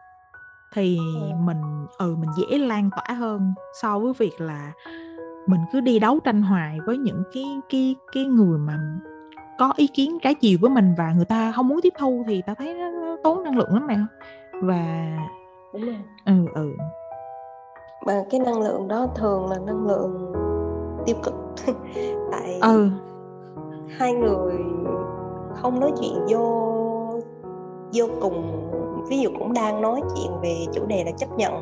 Thì ừ. mình ừ mình dễ lan tỏa hơn so với việc là mình cứ đi đấu tranh hoài với những cái cái cái người mà có ý kiến trái chiều với mình và người ta không muốn tiếp thu thì ta thấy nó, nó tốn năng lượng lắm nè và đúng rồi. ừ ừ mà cái năng lượng đó thường là năng lượng tiêu cực. [LAUGHS] Tại ừ. hai người không nói chuyện vô vô cùng ví dụ cũng đang nói chuyện về chủ đề là chấp nhận.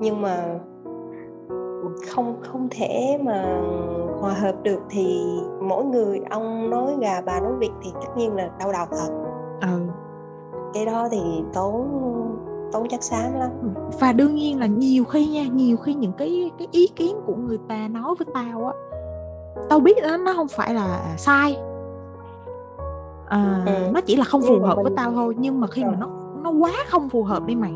Nhưng mà không không thể mà hòa hợp được thì mỗi người ông nói gà bà nói vịt thì tất nhiên là đau đầu thật. Ừ. cái đó thì tốn tốn chắc xám lắm và đương nhiên là nhiều khi nha nhiều khi những cái cái ý kiến của người ta nói với tao á tao biết đó nó không phải là sai à, ừ. nó chỉ là không phù hợp mình... với tao thôi nhưng mà khi mà nó nó quá không phù hợp đi mày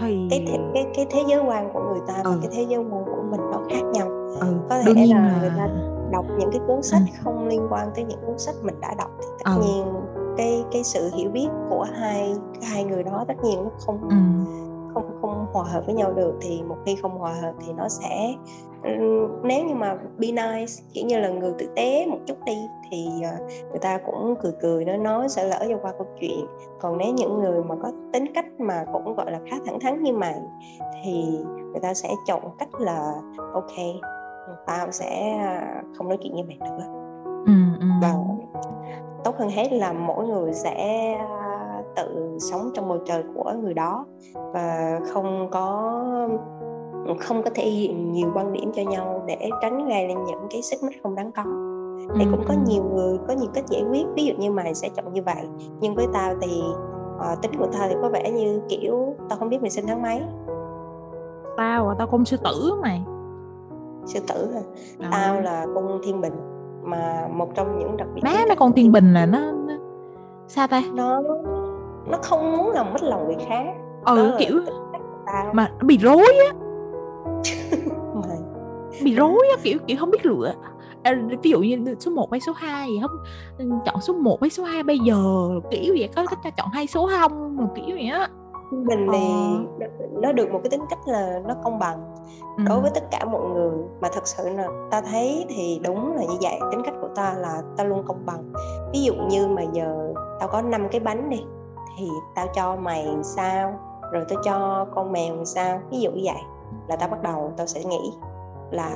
thì cái thế, cái cái thế giới quan của người ta ừ. và cái thế giới quan của mình nó khác nhau ừ. có thể là, người ta đọc những cái cuốn sách ừ. không liên quan tới những cuốn sách mình đã đọc thì tất ừ. nhiên cái cái sự hiểu biết của hai hai người đó tất nhiên nó không ừ. không không hòa hợp với nhau được thì một khi không hòa hợp thì nó sẽ nếu như mà be nice kiểu như là người tử tế một chút đi thì ờ, người ta cũng cười cười nó nói sẽ lỡ cho qua câu chuyện còn nếu những người mà có tính cách mà cũng gọi là khá thẳng thắn như mày thì người ta sẽ chọn cách là ok tao sẽ à, không nói chuyện như mày nữa ừ, ừ. và tốt hơn hết là mỗi người sẽ à, tự sống trong bầu trời của người đó và không có không có thể hiện nhiều quan điểm cho nhau để tránh gây lên những cái xích mích không đáng có. Thì cũng có nhiều người có nhiều cách giải quyết ví dụ như mày sẽ chọn như vậy nhưng với tao thì uh, tính của tao thì có vẻ như kiểu tao không biết mày sinh tháng mấy. Tao à tao cung sư tử mày. Sư tử à. tao là cung thiên bình mà một trong những đặc biệt má mấy con thiên bình là nó, nó sao ta? nó nó không muốn làm mất lòng người khác. Ừ kiểu mà bị rối á. [LAUGHS] Bị rối á kiểu kiểu không biết lựa. À, ví dụ như số 1 hay số 2 gì không chọn số 1 hay số 2 bây giờ kiểu vậy có cách chọn hai số không một kiểu vậy á mình thì ờ. nó được một cái tính cách là nó công bằng ừ. đối với tất cả mọi người mà thật sự là ta thấy thì đúng là như vậy tính cách của ta là ta luôn công bằng ví dụ như mà giờ tao có năm cái bánh đi thì tao cho mày sao rồi tao cho con mèo sao ví dụ như vậy là tao bắt đầu tao sẽ nghĩ là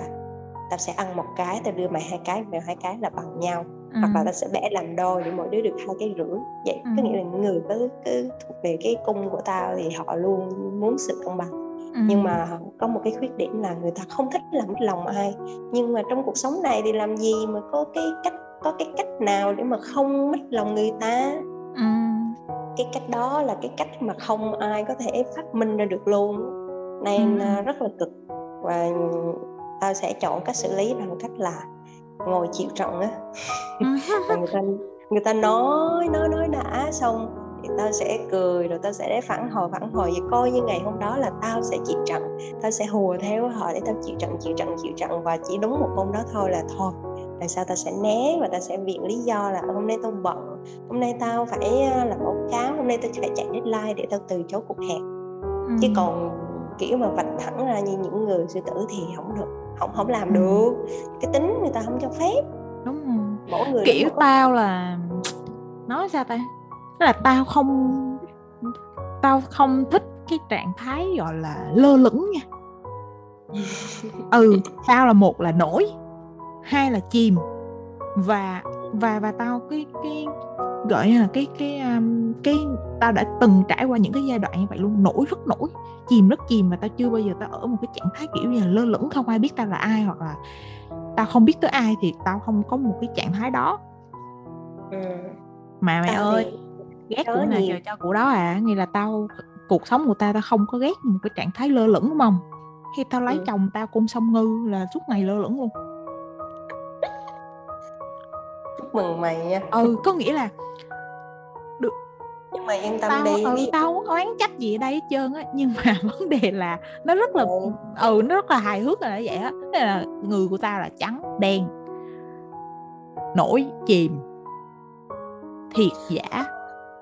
tao sẽ ăn một cái tao đưa mày hai cái mèo hai cái là bằng nhau ừ. hoặc là tao sẽ bẻ làm đôi để mỗi đứa được hai cái rưỡi vậy ừ. có nghĩa là những người có cái thuộc về cái cung của tao thì họ luôn muốn sự công bằng ừ. nhưng mà có một cái khuyết điểm là người ta không thích làm mất lòng ai nhưng mà trong cuộc sống này thì làm gì mà có cái cách có cái cách nào để mà không mất lòng người ta ừ. cái cách đó là cái cách mà không ai có thể phát minh ra được luôn nên ừ. À, rất là cực và tao sẽ chọn cách xử lý bằng cách là ngồi chịu trận á. [LAUGHS] Người ta người ta nói nói nói đã xong thì tao sẽ cười rồi tao sẽ phản hồi phản hồi vậy coi như ngày hôm đó là tao sẽ chịu trận tao sẽ hùa theo họ để tao chịu trận chịu trận chịu trận. Và chỉ đúng một hôm đó thôi là thôi tại sao tao sẽ né và tao sẽ viện lý do là hôm nay tao bận hôm nay tao phải à, làm báo cáo hôm nay tao phải chạy deadline để tao từ chối cuộc hẹn. Ừ. chứ còn kiểu mà vạch thẳng ra như những người sư tử thì không được không không làm được. Cái tính người ta không cho phép. Đúng rồi. Mỗi người kiểu tao là nói sao ta? Tức là tao không tao không thích cái trạng thái gọi là lơ lửng nha. [LAUGHS] Ừ tao là một là nổi hai là chìm. Và và và tao cái cái gọi là cái cái um, cái tao đã từng trải qua những cái giai đoạn như vậy luôn nổi rất nổi chìm rất chìm mà tao chưa bao giờ tao ở một cái trạng thái kiểu như là lơ lửng không ai biết tao là ai hoặc là tao không biết tới ai thì tao không có một cái trạng thái đó ừ. mà mày tao ơi ghét của này nhiều. cho của đó à nghĩa là tao cuộc sống của tao tao không có ghét một cái trạng thái lơ lửng đúng không khi tao lấy ừ. chồng tao cung song ngư là suốt ngày lơ lửng luôn chúc mừng mày nha. Ừ có nghĩa là được. Nhưng mà yên tâm tao, đi. ừ, tao không oán trách gì ở đây hết trơn á. Nhưng mà [LAUGHS] vấn đề là nó rất là ừ, ừ nó rất là hài hước là vậy á. Tức là người của tao là trắng đen nổi chìm thiệt giả.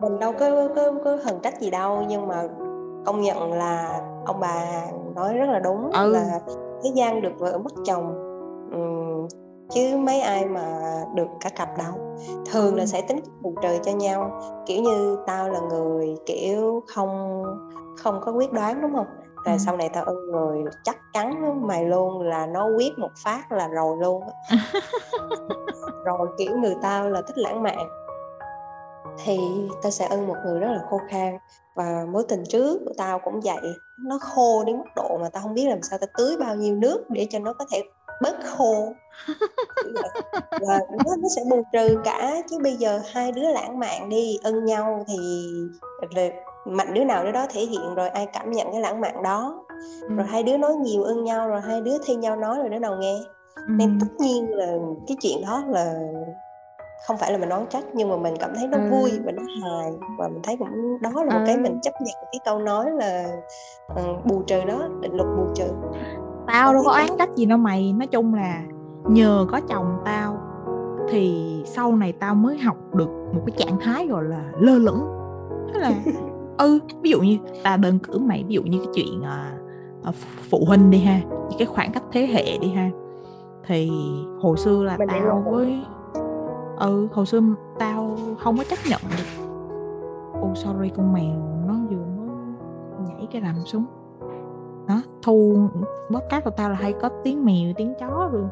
Mình đâu có có có hận trách gì đâu nhưng mà công nhận là ông bà nói rất là đúng ừ. là thế gian được vợ mất chồng. Um, chứ mấy ai mà được cả cặp đâu. Thường là sẽ tính bù trời cho nhau kiểu như tao là người kiểu không không có quyết đoán đúng không? Rồi ừ. sau này tao ưng người chắc chắn mày luôn là nó quyết một phát là rồi luôn [LAUGHS] rồi kiểu người tao là thích lãng mạn. Thì tao sẽ ưng một người rất là khô khan. Và mối tình trước của tao cũng vậy nó khô đến mức độ mà tao không biết làm sao tao tưới bao nhiêu nước để cho nó có thể bớt khô và nó, nó sẽ bù trừ cả chứ bây giờ hai đứa lãng mạn đi ân nhau thì mạnh đứa nào đứa đó thể hiện rồi ai cảm nhận cái lãng mạn đó ừ. rồi hai đứa nói nhiều ưng nhau rồi hai đứa thi nhau nói rồi đứa nào nghe ừ. nên tất nhiên là cái chuyện đó là không phải là mình nói trách nhưng mà mình cảm thấy nó ừ. vui và nó hài và mình thấy cũng đó là một ừ. cái mình chấp nhận cái câu nói là uh, bù trừ đó định luật bù trừ tao đâu có oán trách gì đâu mày nói chung là nhờ có chồng tao thì sau này tao mới học được một cái trạng thái gọi là lơ lửng. Thế là [LAUGHS] ừ ví dụ như ta đơn cử mày ví dụ như cái chuyện uh, phụ huynh đi ha những cái khoảng cách thế hệ đi ha thì hồi xưa là Mình tao với ừ hồi xưa tao không có chấp nhận được. Oh sorry con mèo nó vừa mới nhảy cái rầm xuống đó thu podcast của tao là hay có tiếng mèo tiếng chó rồi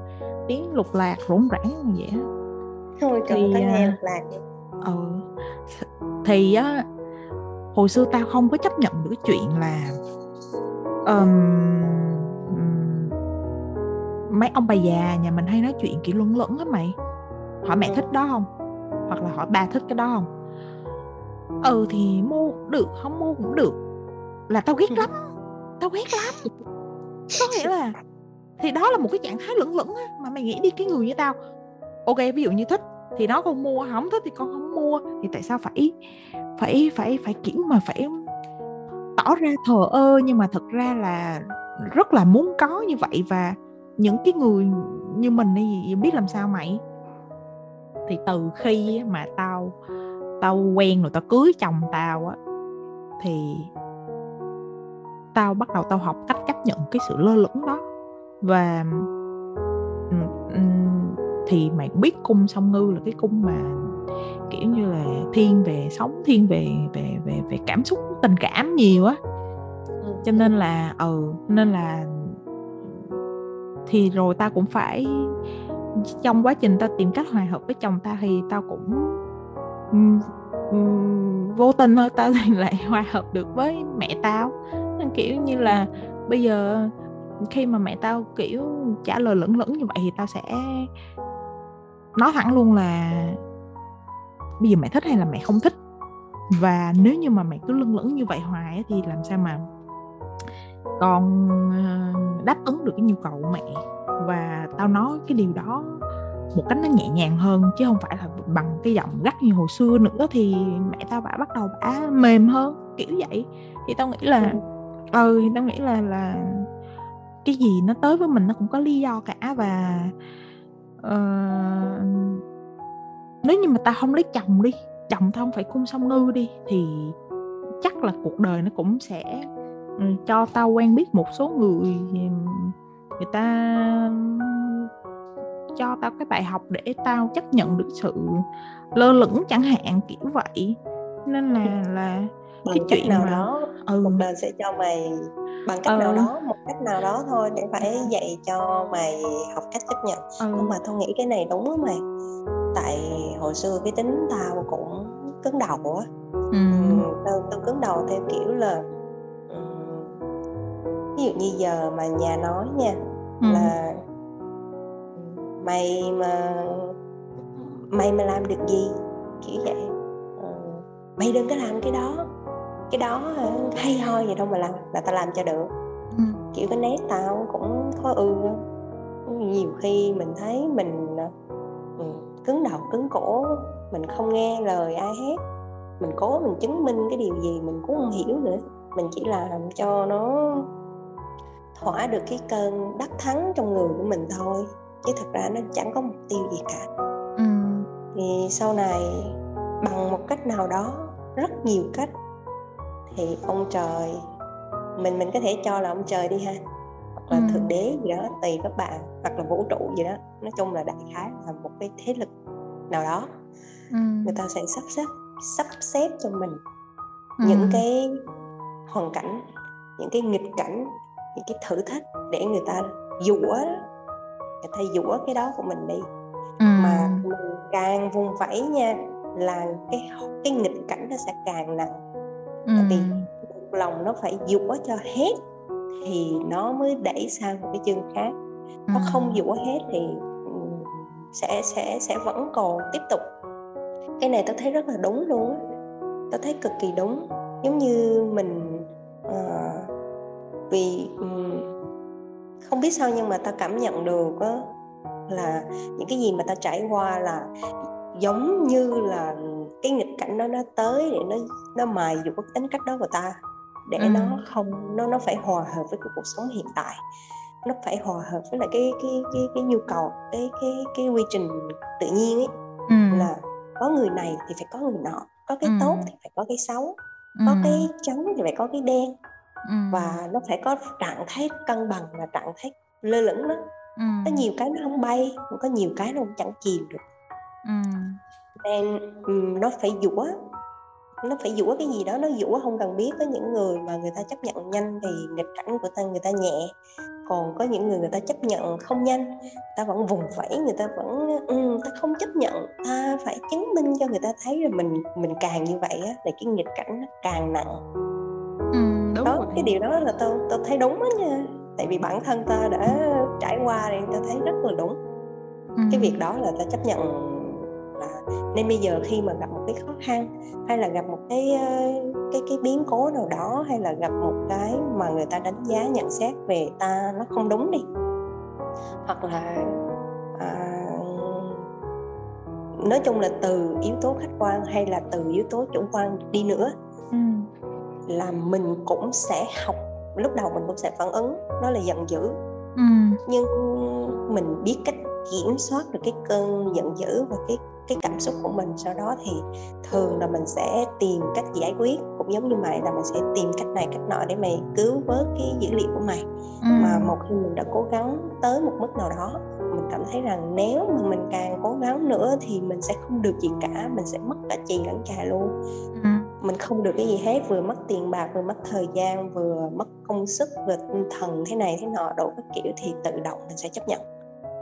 tiếng lục lạc rỗn rãng như vậy á. Thôi thì nghe lục lạc ừ thì á hồi xưa tao không có chấp nhận được cái chuyện là um, mấy ông bà già nhà mình hay nói chuyện kiểu luẩn lẫn á mày. Hỏi mẹ thích đó không? Hoặc là hỏi ba thích cái đó không? Ừ thì mua được không mua cũng được. Là tao ghét lắm tao ghét lắm. Có nghĩa là thì đó là một cái trạng thái lẫn lẫn á, mà mày nghĩ đi, cái người như tao, ok, ví dụ như thích thì nó không mua không thích thì con không mua, thì tại sao phải phải phải phải kiểu mà phải tỏ ra thờ ơ? Nhưng mà thật ra là rất là muốn có như vậy và những cái người như mình thì biết làm sao mày? Thì từ khi mà tao tao quen rồi, tao cưới chồng tao á, thì tao bắt đầu tao học cách chấp nhận cái sự lơ lửng đó. Và thì mày biết cung song ngư là cái cung mà kiểu như là thiên về sống thiên về về về về cảm xúc tình cảm nhiều á. Ừ. cho nên là ừ nên là thì rồi tao cũng phải trong quá trình tao tìm cách hòa hợp với chồng tao thì tao cũng um, um, vô tình thôi tao [LAUGHS] lại hòa hợp được với mẹ tao kiểu như là bây giờ khi mà mẹ tao, kiểu, trả lời lẫn lẫn như vậy thì tao sẽ nói thẳng luôn là bây giờ mẹ thích hay là mẹ không thích? Và nếu như mà mẹ cứ lưng lẫn như vậy hoài thì làm sao mà còn ờ, đáp ứng được cái nhu cầu của mẹ? Và tao nói cái điều đó một cách nó nhẹ nhàng hơn, chứ không phải là bằng cái giọng gắt như hồi xưa nữa thì mẹ tao bả bắt đầu bả mềm hơn, kiểu vậy. Thì tao nghĩ là ừ tao nghĩ là là cái gì nó tới với mình nó cũng có lý do cả và uh, nếu như mà tao không lấy chồng đi chồng tao không phải cung song ngư đi thì chắc là cuộc đời nó cũng sẽ ừ, cho tao quen biết một số người người ta cho tao cái bài học để tao chấp nhận được sự lơ lửng chẳng hạn kiểu vậy. Nên là là bằng cái chuyện nào mà... đó ừ. một đời sẽ cho mày bằng cách ừ. nào đó một cách nào đó thôi để phải dạy cho mày học cách chấp nhận ừ. nhưng mà tao nghĩ cái này đúng á mày tại hồi xưa cái tính tao cũng cứng đầu á ừ. tao, tao cứng đầu theo kiểu là ví dụ như giờ mà nhà nói nha ừ. là mày mà mày mà làm được gì kiểu vậy ờ, mày đừng có làm cái đó cái đó hay ho gì đâu mà làm là tao làm cho được. Ừ. kiểu cái nét tao cũng khó ư. Nhiều khi mình thấy mình ừ, cứng đầu cứng cổ mình không nghe lời ai hết. Mình cố mình chứng minh cái điều gì mình cũng không hiểu nữa. Mình chỉ làm cho nó thỏa được cái cơn đắc thắng trong người của mình thôi chứ thật ra nó chẳng có mục tiêu gì cả. Ừ. thì sau này bằng một cách nào đó rất nhiều cách thì ông trời mình mình có thể cho là ông trời đi ha hoặc là ừ. thượng đế gì đó tùy các bạn hoặc là vũ trụ gì đó nói chung là đại khái là một cái thế lực nào đó ừ. người ta sẽ sắp xếp sắp xếp cho mình ừ. những cái hoàn cảnh những cái nghịch cảnh những cái thử thách để người ta dũa người ta dũa cái đó của mình đi ừ. mà mình càng vùng vẫy nha là cái cái nghịch cảnh nó sẽ càng nặng ừ. tại vì lòng nó phải dũa cho hết thì nó mới đẩy sang một cái chương khác. Nó không dũa hết thì sẽ sẽ sẽ vẫn còn tiếp tục. Cái này tôi thấy rất là đúng luôn á. Tôi thấy cực kỳ đúng. Giống như mình uh, vì um, không biết sao nhưng mà ta cảm nhận được á là những cái gì mà ta trải qua là giống như là cái nghịch cảnh đó nó tới để nó nó mài dụ cái tính cách đó của ta để ừ. nó không nó nó phải hòa hợp với cái cuộc sống hiện tại nó phải hòa hợp với lại cái cái cái cái nhu cầu cái cái cái quy trình tự nhiên ấy ừ. là có người này thì phải có người nọ có cái ừ. tốt thì phải có cái xấu có ừ. cái trắng thì phải có cái đen ừ. và nó phải có trạng thái cân bằng và trạng thái lơ lửng đó ừ. có nhiều cái nó không bay có nhiều cái nó chẳng chìm được ừ. Nên um, nó phải dũa nó phải dũa cái gì đó nó dũa không cần biết. Có những người mà người ta chấp nhận nhanh thì nghịch cảnh của ta người ta nhẹ. Còn có những người người ta chấp nhận không nhanh ta vẫn vùng vẫy người ta vẫn um, ta không chấp nhận ta phải chứng minh cho người ta thấy là mình mình càng như vậy á là cái nghịch cảnh nó càng nặng. Ừ, đúng đó rồi. cái điều đó là tôi tôi thấy đúng đó nha. Tại vì bản thân ta đã trải qua thì ta thấy rất là đúng. Ừ. cái việc đó là ta chấp nhận là nên bây giờ khi mà gặp một cái khó khăn hay là gặp một cái cái cái biến cố nào đó hay là gặp một cái mà người ta đánh giá nhận xét về ta nó không đúng đi hoặc là à, nói chung là từ yếu tố khách quan hay là từ yếu tố chủ quan đi nữa ừ. là mình cũng sẽ học lúc đầu mình cũng sẽ phản ứng đó là giận dữ ừ. nhưng mình biết cách kiểm soát được cái cơn giận dữ và cái cái cảm xúc của mình sau đó thì thường là mình sẽ tìm cách giải quyết cũng giống như mày là mình sẽ tìm cách này cách nọ để mày cứu vớt cái dữ liệu của mày ừ. mà một khi mình đã cố gắng tới một mức nào đó mình cảm thấy rằng nếu mà mình càng cố gắng nữa thì mình sẽ không được gì cả mình sẽ mất cả chì lẫn chà luôn ừ. mình không được cái gì hết vừa mất tiền bạc vừa mất thời gian vừa mất công sức vừa tinh thần thế này thế nọ đủ các kiểu thì tự động mình sẽ chấp nhận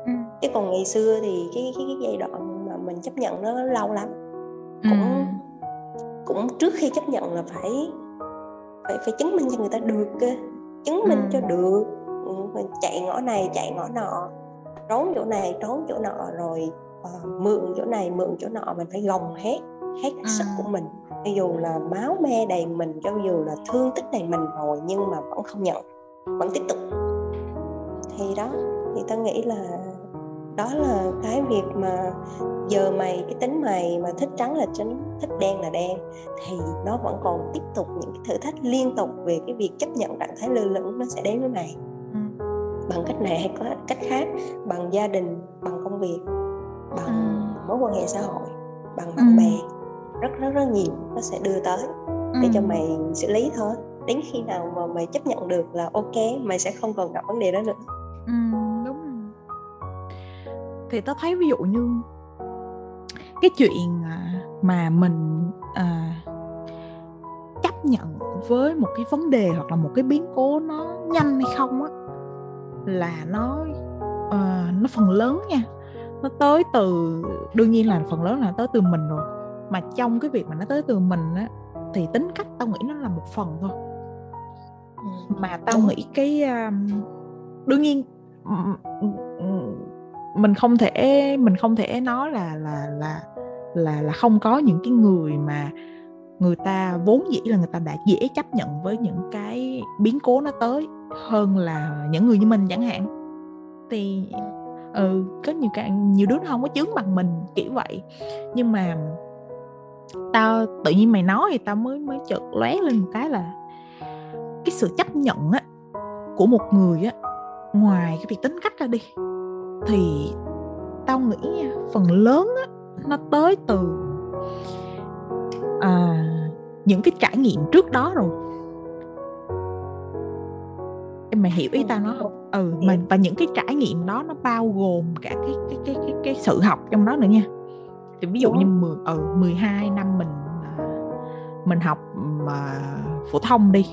ừ. chứ còn ngày xưa thì cái cái, cái giai đoạn mình chấp nhận nó lâu lắm cũng ừ. cũng trước khi chấp nhận là phải phải phải chứng minh cho người ta được cơ chứng minh ừ. cho được mình chạy ngõ này chạy ngõ nọ trốn chỗ này trốn chỗ nọ rồi uh, mượn chỗ này mượn chỗ nọ mình phải gồng hết hết ừ. sức của mình cho dù là máu me đầy mình cho dù là thương tích đầy mình rồi nhưng mà vẫn không nhận vẫn tiếp tục thì đó thì ta nghĩ là đó là cái việc mà giờ mày cái tính mày mà thích trắng là trắng thích đen là đen thì nó vẫn còn tiếp tục những cái thử thách liên tục về cái việc chấp nhận trạng thái lơ lửng nó sẽ đến với mày ừ. bằng cách này hay có cách khác bằng gia đình bằng công việc bằng ừ. mối quan hệ xã hội bằng bạn ừ. bè rất rất rất nhiều nó sẽ đưa tới để cho mày xử lý thôi đến khi nào mà mày chấp nhận được là ok mày sẽ không còn gặp vấn đề đó nữa ừ, thì tao thấy ví dụ như cái chuyện à, mà mình à, chấp nhận với một cái vấn đề hoặc là một cái biến cố nó nhanh hay không á là nó uh, nó phần lớn nha nó tới từ đương nhiên là phần lớn là tới từ mình rồi mà trong cái việc mà nó tới từ mình á thì tính cách tao nghĩ nó là một phần thôi ừ. mà tao nghĩ cái um, đương nhiên mình không thể, mình không thể nói là là là là là không có những cái người mà người ta vốn dĩ là người ta đã dễ chấp nhận với những cái biến cố nó tới hơn là những người như mình chẳng hạn. Thì ừ có nhiều cái, nhiều đứa nó không có chướng bằng mình kiểu vậy. Nhưng mà tao, tự nhiên mày nói thì tao mới mới chợt lóe lên một cái là cái sự chấp nhận á, của một người á, ngoài cái việc tính cách ra đi thì tao nghĩ phần lớn á nó tới từ à, những cái trải nghiệm trước đó rồi. Em mày hiểu ý tao nói không? Ừ mà và những cái trải nghiệm đó nó bao gồm cả cái cái cái cái, cái sự học trong đó nữa nha. Thì ví dụ như 10 ừ, 12 năm mình à, mình học mà phổ thông đi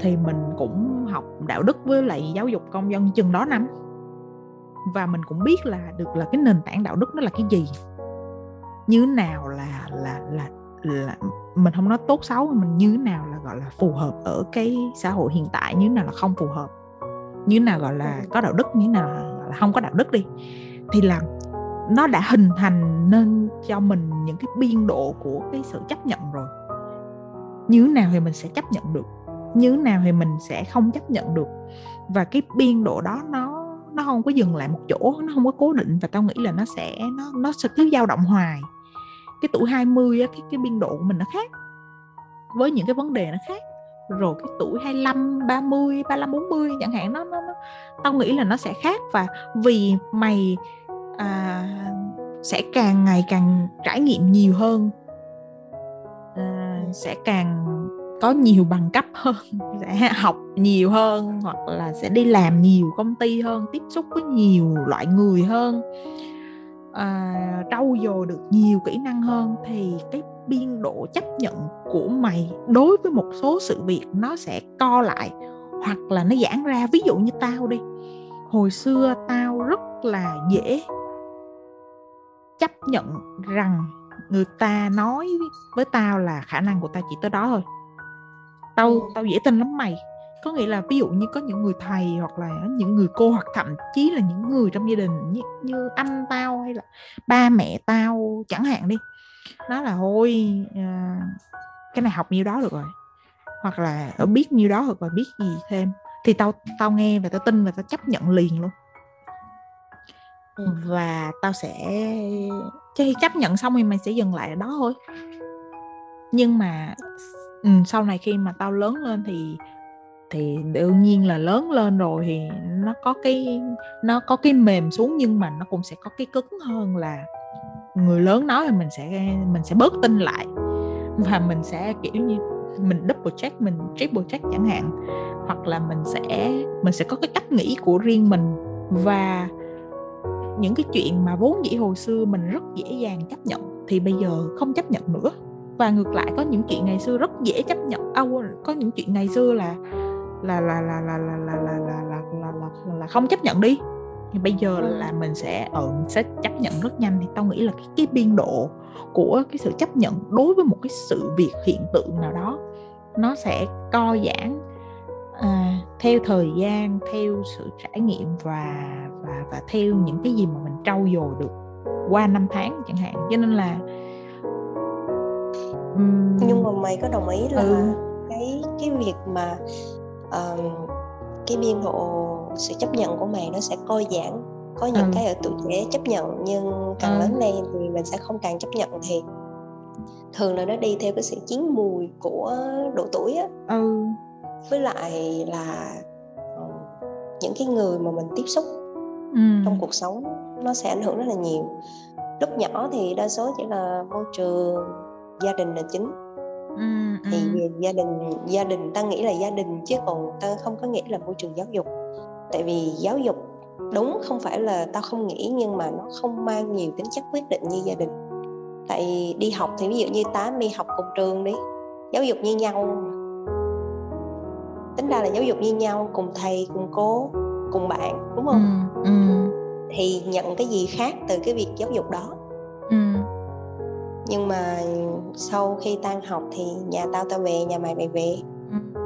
thì mình cũng học đạo đức với lại giáo dục công dân chừng đó năm và mình cũng biết là được là cái nền tảng đạo đức nó là cái gì. Như nào là là là là mình không nói tốt xấu mình như nào là gọi là phù hợp ở cái xã hội hiện tại như nào là không phù hợp như nào gọi là có đạo đức như nào là không có đạo đức đi. Thì là nó đã hình thành nên cho mình những cái biên độ của cái sự chấp nhận rồi. Như nào thì mình sẽ chấp nhận được như nào thì mình sẽ không chấp nhận được. Và cái biên độ đó nó nó không có dừng lại một chỗ nó không có cố định và tao nghĩ là nó sẽ nó nó sẽ cứ dao động hoài. Cái tuổi 20 á, cái cái biên độ của mình nó khác với những cái vấn đề nó khác. Rồi cái tuổi 25, 30, 35, 40 chẳng hạn nó nó, nó tao nghĩ là nó sẽ khác. Và vì mày à, sẽ càng ngày càng trải nghiệm nhiều hơn à, sẽ càng có nhiều bằng cấp hơn [LAUGHS] sẽ học nhiều hơn hoặc là sẽ đi làm nhiều công ty hơn tiếp xúc với nhiều loại người hơn à, trau dồi được nhiều kỹ năng hơn thì cái biên độ chấp nhận của mày đối với một số sự việc nó sẽ co lại hoặc là nó giãn ra. Ví dụ như tao đi hồi xưa tao rất là dễ chấp nhận rằng người ta nói với tao là khả năng của tao chỉ tới đó thôi tao ừ. tao dễ tin lắm mày có nghĩa là ví dụ như có những người thầy hoặc là những người cô hoặc thậm chí là những người trong gia đình như, như anh tao hay là ba mẹ tao chẳng hạn đi nó là thôi à, cái này học nhiêu đó được rồi hoặc là biết nhiêu đó hoặc là biết gì thêm thì tao tao nghe và tao tin và tao chấp nhận liền luôn ừ. và tao sẽ khi chấp nhận xong thì mày sẽ dừng lại ở đó thôi nhưng mà ừ, sau này khi mà tao lớn lên thì thì đương nhiên là lớn lên rồi thì nó có cái nó có cái mềm xuống nhưng mà nó cũng sẽ có cái cứng hơn là người lớn nói thì mình sẽ mình sẽ bớt tin lại. Và mình sẽ kiểu như mình double check mình triple check chẳng hạn. Hoặc là mình sẽ mình sẽ có cái cách nghĩ của riêng mình. Và những cái chuyện mà vốn dĩ hồi xưa mình rất dễ dàng chấp nhận thì bây giờ không chấp nhận nữa và ngược lại có những chuyện ngày xưa rất dễ chấp nhận à, có những chuyện ngày xưa là là là là là là là là là là là, là, là không chấp nhận đi thì bây giờ là mình sẽ ở ừ, sẽ chấp nhận rất nhanh thì tao nghĩ là cái, cái biên độ của cái sự chấp nhận đối với một cái sự việc hiện tượng nào đó nó sẽ co giãn à, theo thời gian theo sự trải nghiệm và và và theo những cái gì mà mình trau dồi được qua năm tháng chẳng hạn cho nên là nhưng mà mày có đồng ý là ừ. cái cái việc mà um, cái biên độ sự chấp nhận của mày nó sẽ coi giãn có những ừ. cái ở tuổi trẻ chấp nhận nhưng càng ừ. lớn lên thì mình sẽ không càng chấp nhận thì thường là nó đi theo cái sự chín mùi của độ tuổi á ừ. với lại là uh, những cái người mà mình tiếp xúc ừ. trong cuộc sống nó sẽ ảnh hưởng rất là nhiều lúc nhỏ thì đa số chỉ là môi trường gia đình là chính ừ, thì ừ. gia đình gia đình ta nghĩ là gia đình chứ còn ta không có nghĩ là môi trường giáo dục tại vì giáo dục đúng không phải là tao không nghĩ nhưng mà nó không mang nhiều tính chất quyết định như gia đình tại đi học thì ví dụ như tám đi học cùng trường đi giáo dục như nhau tính ra là giáo dục như nhau cùng thầy cùng cô cùng bạn đúng không ừ, ừ. thì nhận cái gì khác từ cái việc giáo dục đó ừ. Nhưng mà sau khi tan học thì nhà tao tao về nhà mày mày về. Ừ.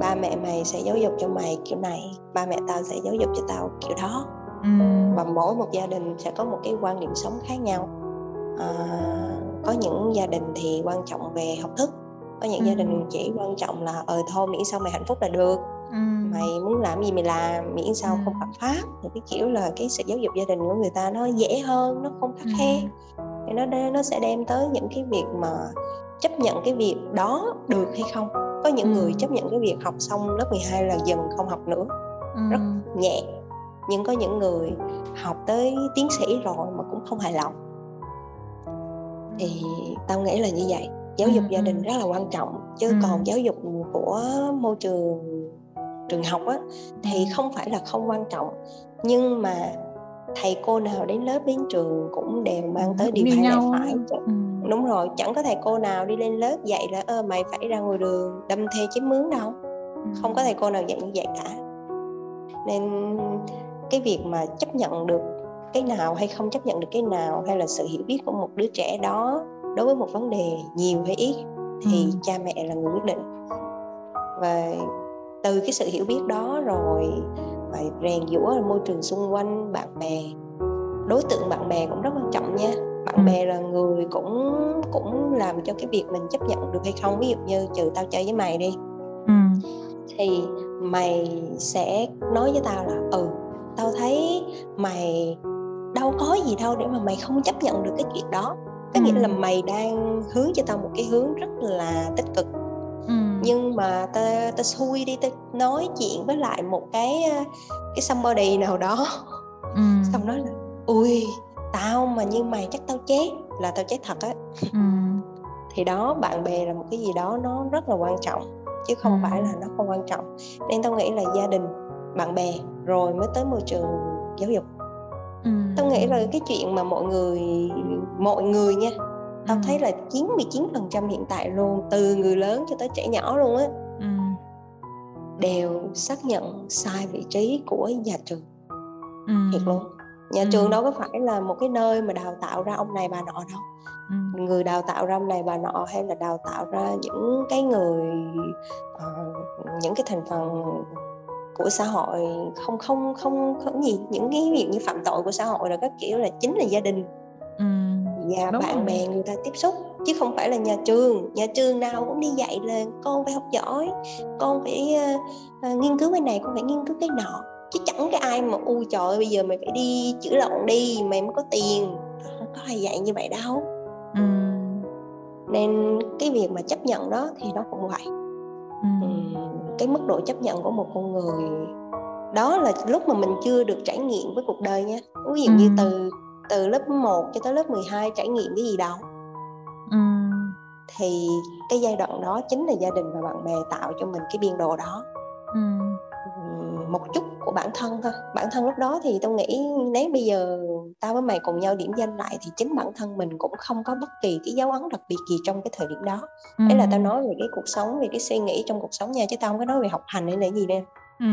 Ba mẹ mày sẽ giáo dục cho mày kiểu này ba mẹ tao sẽ giáo dục cho tao kiểu đó. Ừ. và mỗi một gia đình sẽ có một cái quan điểm sống khác nhau. À, có những gia đình thì quan trọng về học thức có những ừ. gia đình chỉ quan trọng là ờ thôi miễn sao mày hạnh phúc là được ừ. mày muốn làm gì mày làm miễn sao ừ. không phạm pháp. Thì cái kiểu là cái sự giáo dục gia đình của người ta nó dễ hơn nó không khắc khe. Thì nó nó sẽ đem tới những cái việc mà chấp nhận cái việc đó được hay không. Có những người chấp nhận cái việc học xong lớp 12 là dần không học nữa rất nhẹ. Nhưng có những người học tới tiến sĩ rồi mà cũng không hài lòng. Thì tao nghĩ là như vậy. Giáo dục gia đình rất là quan trọng chứ còn giáo dục của môi trường trường học á thì không phải là không quan trọng nhưng mà thầy cô nào đến lớp đến trường cũng đều mang tới điều hay lẽ phải ừ. đúng rồi chẳng có thầy cô nào đi lên lớp dạy là ơ mày phải ra ngoài đường đâm thê chiếm mướn đâu ừ. không có thầy cô nào dạy như vậy cả nên cái việc mà chấp nhận được cái nào hay không chấp nhận được cái nào hay là sự hiểu biết của một đứa trẻ đó đối với một vấn đề nhiều hay ít thì ừ. cha mẹ là người quyết định và từ cái sự hiểu biết đó rồi phải rèn giũa môi trường xung quanh bạn bè đối tượng bạn bè cũng rất quan trọng nha bạn ừ. bè là người cũng cũng làm cho cái việc mình chấp nhận được hay không ví dụ như trừ tao chơi với mày đi ừ. thì mày sẽ nói với tao là ừ tao thấy mày đâu có gì đâu để mà mày không chấp nhận được cái chuyện đó có nghĩa là mày đang hướng cho tao một cái hướng rất là tích cực ừ. Nhưng mà ta ta xui đi ta nói chuyện với lại một cái cái somebody nào đó ừ. xong nói là ui tao mà như mày chắc tao chết là tao chết thật á ừ. thì đó bạn bè là một cái gì đó nó rất là quan trọng chứ không ừ. phải là nó không quan trọng nên tao nghĩ là gia đình bạn bè rồi mới tới môi trường giáo dục ừ. tao nghĩ là cái chuyện mà mọi người mọi người nha tao thấy là 99% hiện tại luôn từ người lớn cho tới trẻ nhỏ luôn á ừ. đều xác nhận sai vị trí của nhà trường ừ. thiệt luôn nhà ừ. trường đâu có phải là một cái nơi mà đào tạo ra ông này bà nọ đâu ừ. người đào tạo ra ông này bà nọ hay là đào tạo ra những cái người uh, những cái thành phần của xã hội không không không không gì những cái việc như phạm tội của xã hội là các kiểu là chính là gia đình ừ, và bạn rồi. bè người ta tiếp xúc chứ không phải là nhà trường nhà trường nào cũng đi dạy là con phải học giỏi con phải uh, uh, nghiên cứu cái này con phải nghiên cứu cái nọ chứ chẳng cái ai mà u trời bây giờ mày phải đi chữa lộn đi mày mới có tiền không có ai dạy như vậy đâu ừ. nên cái việc mà chấp nhận đó thì nó cũng vậy. Ừ, cái mức độ chấp nhận của một con người đó là lúc mà mình chưa được trải nghiệm với cuộc đời nha ví dụ ừ. như từ từ lớp 1 cho tới lớp 12 trải nghiệm cái gì đâu ừ. thì cái giai đoạn đó chính là gia đình và bạn bè tạo cho mình cái biên độ đó ừ một chút của bản thân thôi bản thân lúc đó thì tôi nghĩ nếu bây giờ tao với mày cùng nhau điểm danh lại thì chính bản thân mình cũng không có bất kỳ cái dấu ấn đặc biệt gì trong cái thời điểm đó ừ. đấy là tao nói về cái cuộc sống về cái suy nghĩ trong cuộc sống nha chứ tao không có nói về học hành hay là gì đâu ừ.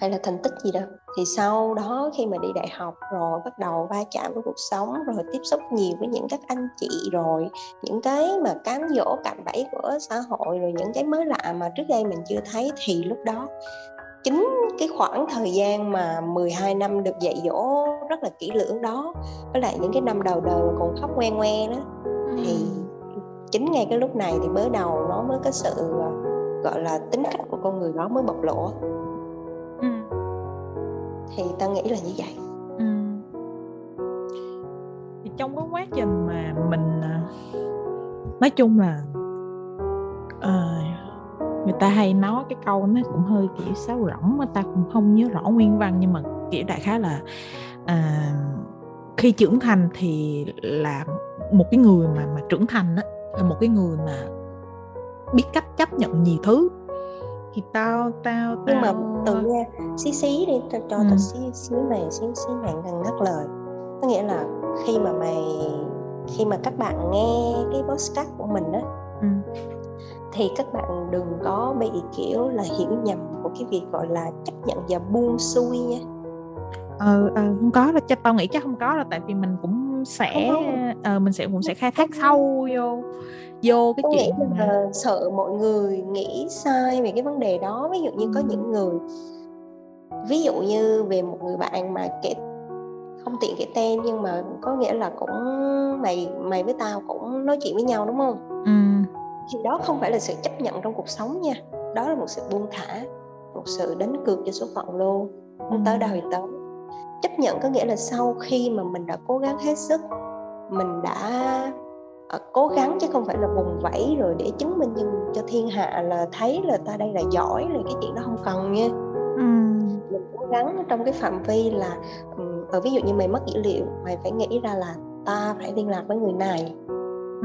Hay là thành tích gì đâu thì sau đó khi mà đi đại học rồi bắt đầu va chạm với cuộc sống rồi tiếp xúc nhiều với những các anh chị rồi những cái mà cám dỗ cạm bẫy của xã hội rồi những cái mới lạ mà trước đây mình chưa thấy thì lúc đó chính cái khoảng thời gian mà 12 năm được dạy dỗ rất là kỹ lưỡng đó với lại những cái năm đầu đời mà còn khóc ngoe ngoe đó thì chính ngay cái lúc này thì mới đầu nó mới có sự à, gọi là tính cách của con người đó mới bộc lộ ừ thì ta nghĩ là như vậy ừ. thì trong cái quá trình mà mình à, nói chung là uh, người ta hay nói cái câu nó cũng hơi kiểu sáo rỗng mà ta cũng không nhớ rõ nguyên văn nhưng mà kiểu đại khái là uh, khi trưởng thành thì là một cái người mà mà trưởng thành đó là một cái người mà biết cách chấp nhận nhiều thứ thì tao tao, tao... nhưng mà tự nha xí xí đi cho cho ừ. tao xí xí này xí xí này ngăn ngắt lời. Có nghĩa là khi mà mày khi mà các bạn nghe cái podcast của mình đó ừ. thì các bạn đừng có bị kiểu là hiểu nhầm của cái việc gọi là chấp nhận và buông xuôi nha. Ờ, ờ không có đâu cho tao nghĩ chắc không có đâu tại vì mình cũng sẽ ờ, mình sẽ cũng sẽ khai thác sâu vô vô cái chuyện mà... là sợ mọi người nghĩ sai về cái vấn đề đó. Ví dụ như có những người ví dụ như về một người bạn mà kể không tiện kể tên nhưng mà có nghĩa là cũng mày mày với tao cũng nói chuyện với nhau đúng không? Ừ thì đó không phải là sự chấp nhận trong cuộc sống nha. Đó là một sự buông thả một sự đánh cược cho số phận luôn. Không tới đâu thì tới. Chấp nhận có nghĩa là sau khi mà mình đã cố gắng hết sức mình đã cố gắng chứ không phải là vùng vẫy rồi để chứng minh cho thiên hạ là thấy là ta đây là giỏi là cái chuyện đó không cần nha ừ. mình cố gắng trong cái phạm vi là um, ví dụ như mày mất dữ liệu mày phải nghĩ ra là ta phải liên lạc với người này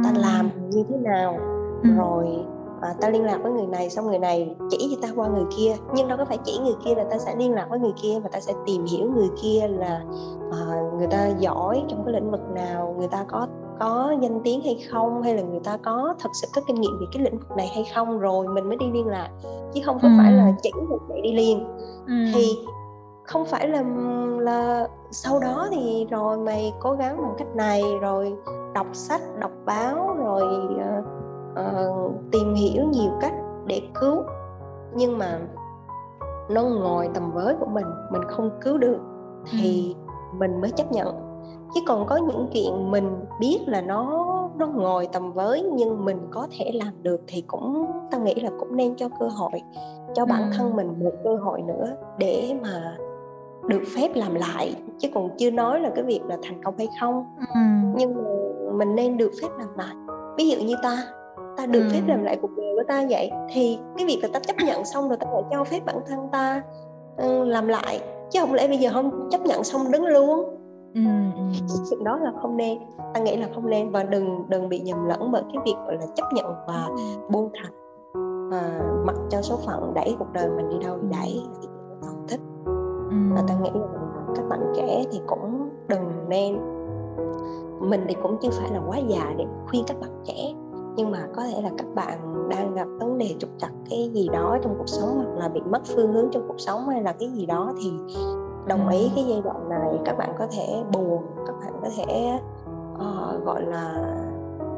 ta ừ. làm như thế nào ừ. rồi à, ta liên lạc với người này xong người này chỉ cho ta qua người kia nhưng đâu có phải chỉ người kia là ta sẽ liên lạc với người kia và ta sẽ tìm hiểu người kia là à, người ta giỏi trong cái lĩnh vực nào người ta có có danh tiếng hay không hay là người ta có thật sự có kinh nghiệm về cái lĩnh vực này hay không rồi mình mới đi liên lạc chứ không có ừ. phải là chỉ một để đi liền ừ. thì không phải là là sau đó thì rồi mày cố gắng bằng cách này rồi đọc sách đọc báo rồi uh, uh, tìm hiểu nhiều cách để cứu nhưng mà nó ngồi tầm với của mình mình không cứu được thì ừ. mình mới chấp nhận chứ còn có những chuyện mình biết là nó nó ngồi tầm với nhưng mình có thể làm được thì cũng ta nghĩ là cũng nên cho cơ hội cho bản ừ. thân mình một cơ hội nữa để mà được phép làm lại chứ còn chưa nói là cái việc là thành công hay không ừ. nhưng mà mình nên được phép làm lại ví dụ như ta ta được ừ. phép làm lại cuộc đời của ta vậy thì cái việc là ta chấp nhận xong rồi ta lại cho phép bản thân ta uh, làm lại chứ không lẽ bây giờ không chấp nhận xong đứng luôn ừ, chuyện đó là không nên ta nghĩ là không nên và đừng đừng bị nhầm lẫn bởi cái việc gọi là chấp nhận và buông thả và mặc cho số phận đẩy cuộc đời mình đi đâu thì đẩy không thích và ta nghĩ là các bạn trẻ thì cũng đừng nên mình thì cũng chưa phải là quá già để khuyên các bạn trẻ nhưng mà có thể là các bạn đang gặp vấn đề trục trặc cái gì đó trong cuộc sống hoặc là bị mất phương hướng trong cuộc sống hay là cái gì đó thì đồng ý cái giai đoạn này các bạn có thể buồn các bạn có thể uh, gọi là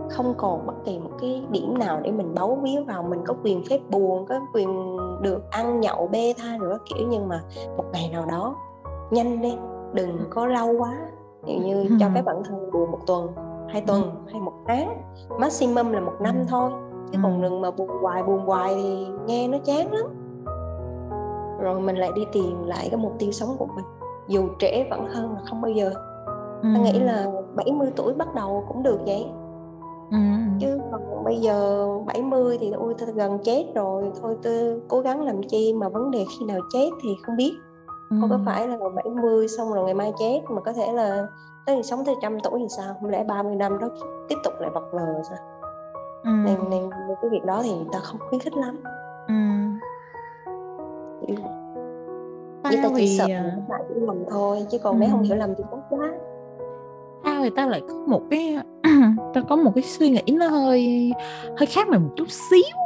không còn bất kỳ một cái điểm nào để mình bấu víu vào. Mình có quyền phép buồn có quyền được ăn nhậu bê tha nữa kiểu nhưng mà một ngày nào đó nhanh lên đừng có lâu quá. Ví dụ như cho phép bản thân buồn một tuần hai tuần hay một tháng maximum là một năm thôi. Chứ còn đừng mà buồn hoài buồn hoài thì nghe nó chán lắm rồi mình lại đi tìm lại cái mục tiêu sống của mình. Dù trễ vẫn hơn là không bao giờ. Ừ. ta nghĩ là 70 tuổi bắt đầu cũng được vậy. Ừ. chứ còn bây giờ 70 thì ôi tôi gần chết rồi. Thôi tôi cố gắng làm chi mà vấn đề khi nào chết thì không biết. Ừ. không có phải là 70 xong rồi ngày mai chết mà có thể là tới sống tới trăm tuổi thì sao? Không lẽ 30 năm đó tiếp tục lại vật lờ sao? Ừ. nên nên cái việc đó thì ta không khuyến khích lắm. Ừ với ta chỉ sợ à, bạn hiểu lầm thôi chứ còn ừ. mấy không hiểu lầm thì tốt quá tao thì tao lại có một cái [CLEARS THROAT] tao có một cái suy nghĩ nó hơi hơi khác mày một chút xíu.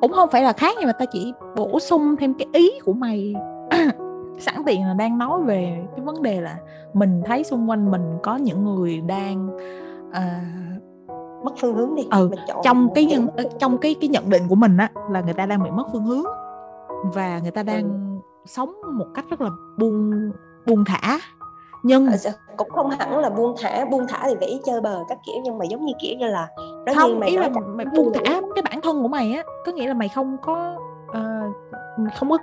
Cũng không phải là khác nhưng mà tao chỉ bổ sung thêm cái ý của mày. [CLEARS THROAT] Sẵn tiện là đang nói về cái vấn đề là mình thấy xung quanh mình có những người đang uh, mất phương hướng đi ừ trong cái nhân, trong cái cái nhận định của mình á là người ta đang bị mất phương hướng và người ta đang ừ. sống một cách rất là buông buông thả. Nhưng ờ, cũng không hẳn là buông thả buông thả thì vẽ chơi bờ các kiểu nhưng mà giống như kiểu như là nó không như mày ý là mày buông thả cái bản thân của mày á có nghĩa là mày không có uh, không có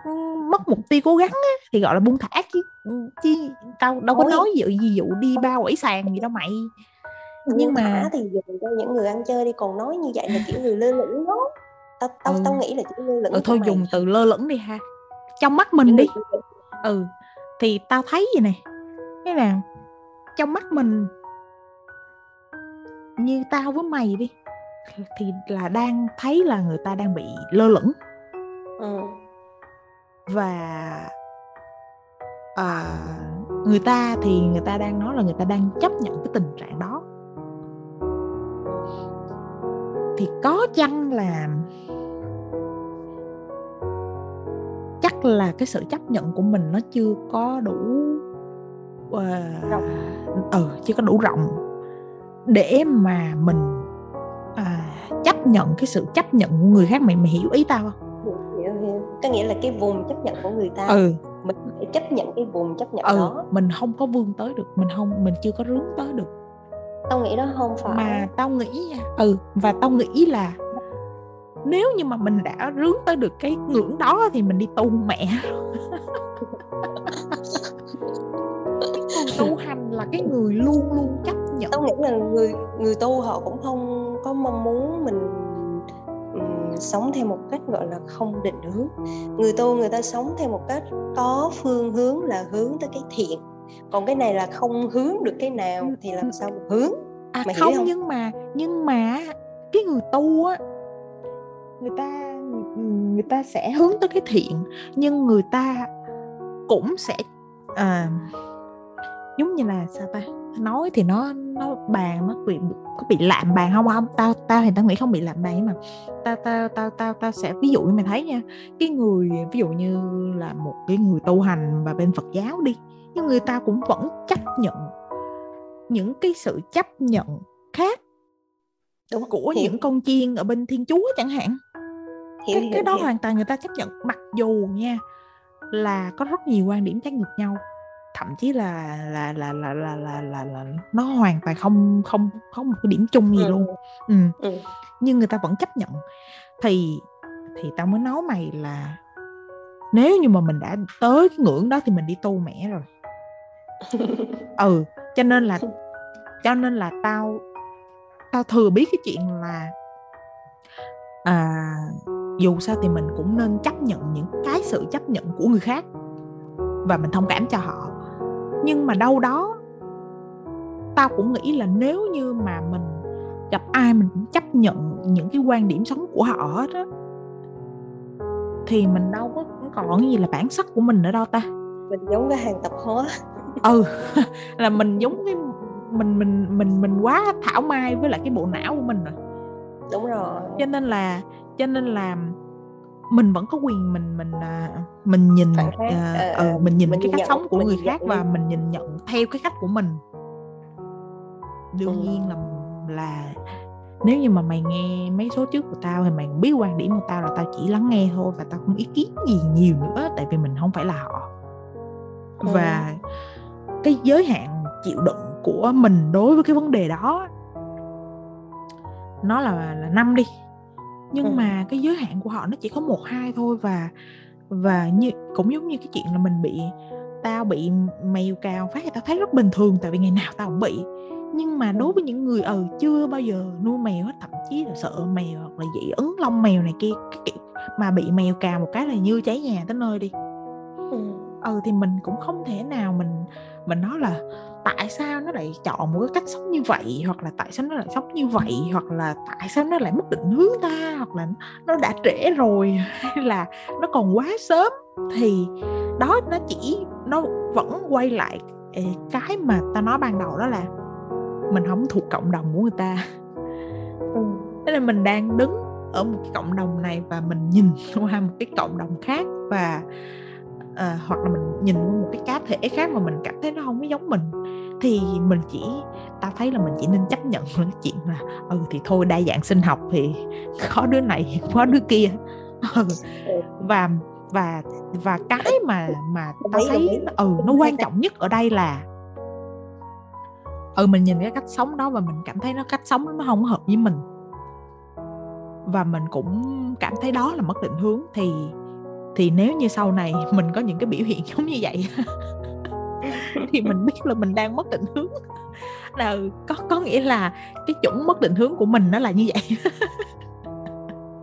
mất mục tiêu cố gắng á thì gọi là buông thả chứ chứ tao đâu có Ôi. nói gì gì dụ đi ba quẩy sàn gì đâu mày. Buông nhưng mà thì dùng cho những người ăn chơi đi còn nói như vậy là kiểu người lơ lửng đó tao tao ừ. tao nghĩ là chữ lơ lửng ừ, thôi dùng mày. từ lơ lửng đi ha trong mắt mình đi ừ thì tao thấy gì nè cái là trong mắt mình như tao với mày đi thì là đang thấy là người ta đang bị lơ lửng ừ. và à, người ta thì người ta đang nói là người ta đang chấp nhận cái tình trạng đó thì có chăng là chắc là cái sự chấp nhận của mình nó chưa có đủ uh, rộng. ừ chưa có đủ rộng để mà mình à, chấp nhận cái sự chấp nhận của người khác. Mày mày hiểu ý tao không? Hiểu, hiểu. có nghĩa là cái vùng chấp nhận của người ta ừ. mình phải chấp nhận cái vùng chấp nhận ừ, đó. mình không có vươn tới được mình không mình chưa có rướng tới được tao nghĩ đó không phải. mà tao nghĩ ừ và tao nghĩ là nếu như mà mình đã rướng tới được cái ngưỡng đó thì mình đi tu mẹ. Tu hành là cái người luôn luôn chấp nhận. Tao nghĩ là người người tu họ cũng không có mong muốn mình um, sống theo một cách gọi là không định hướng. Người tu người ta sống theo một cách có phương hướng là hướng tới cái thiện còn cái này là không hướng được cái nào thì làm sao mà hướng? À, Mày không, không? nhưng mà nhưng mà cái người tu á người ta người ta sẽ hướng tới cái thiện nhưng người ta cũng sẽ à, giống như là sao ta? Nói thì nó nó bàn nó bị có bị lạm bàn không? Không tao tao thì tao nghĩ không bị lạm bàn nhưng mà tao tao tao tao tao sẽ ví dụ như mày thấy nha cái người ví dụ như là một cái người tu hành và bên Phật giáo đi nhưng người ta cũng vẫn chấp nhận những cái sự chấp nhận khác Đúng, của hiểu. những con chiên ở bên Thiên Chúa chẳng hạn hiểu, cái, hiểu, cái đó hiểu. hoàn toàn người ta chấp nhận mặc dù nha là có rất nhiều quan điểm trái ngược nhau thậm chí là là là là là là là, là nó hoàn toàn không không không một cái điểm chung gì ừ. luôn ừ. Ừ. nhưng người ta vẫn chấp nhận thì thì tao mới nói mày là nếu như mà mình đã tới cái ngưỡng đó thì mình đi tu mẹ rồi ừ cho nên là cho nên là tao tao thừa biết cái chuyện là à, dù sao thì mình cũng nên chấp nhận những cái sự chấp nhận của người khác và mình thông cảm cho họ. Nhưng mà đâu đó tao cũng nghĩ là nếu như mà mình gặp ai mình cũng chấp nhận những cái quan điểm sống của họ hết thì mình đâu có còn gì là bản sắc của mình nữa đâu ta. Mình giống cái hàng tập hóa ừ [LAUGHS] là mình giống cái mình mình mình mình quá thảo mai với lại cái bộ não của mình rồi. Đúng rồi. Cho nên là cho nên là mình vẫn có quyền mình mình à, mình nhìn uh, uh, mình nhìn mình cái cách sống của người khác và mình nhìn nhận theo cái cách của mình. Đương ừ. nhiên là là nếu như mà mày nghe mấy số trước của tao thì mày biết quan điểm của tao là tao chỉ lắng nghe thôi và tao không ý kiến gì nhiều nữa tại vì mình không phải là họ. Ừ. cái giới hạn chịu đựng của mình đối với cái vấn đề đó. Nó là là năm đi. Nhưng ừ. mà cái giới hạn của họ nó chỉ có một hai thôi và và như cũng giống như cái chuyện là mình bị tao bị mèo cào phát thì tao thấy rất bình thường tại vì ngày nào tao cũng bị. Nhưng mà đối với những người ừ chưa bao giờ nuôi mèo hết thậm chí là sợ mèo hoặc là dị ứng lông mèo này kia cái kiểu mà bị mèo cào một cái là như cháy nhà tới nơi đi. Ừ. ừ thì mình cũng không thể nào mình mình nói là tại sao nó lại chọn một cái cách sống như vậy? Hoặc là tại sao nó lại sống như vậy? Hoặc là tại sao nó lại mất định hướng ta? Hoặc là nó đã trễ rồi? [LAUGHS] Hay là nó còn quá sớm? Thì đó nó chỉ nó vẫn quay lại cái mà ta nói ban đầu đó là mình không thuộc cộng đồng của người ta. Ừ. nên mình đang đứng ở một cái cộng đồng này và mình nhìn [LAUGHS] qua một cái cộng đồng khác và uh, hoặc là mình nhìn một cái cá thể khác mà mình cảm thấy nó không có giống mình thì mình chỉ ta thấy là mình chỉ nên chấp nhận [LAUGHS] cái chuyện là ừ thì thôi đa dạng sinh học thì [LAUGHS] có đứa này có đứa kia. [LAUGHS] Ừ. và và và cái mà mà ta thấy ừ nó quan trọng nhất ở đây là ừ mình nhìn cái cách sống đó và mình cảm thấy nó cách sống nó không hợp với mình. Và mình cũng cảm thấy đó là mất định hướng thì thì nếu như sau này mình có những cái biểu hiện [LAUGHS] giống như vậy [LAUGHS] thì mình biết là mình đang mất định hướng là có có nghĩa là cái chuẩn mất định hướng của mình nó là như vậy [LAUGHS]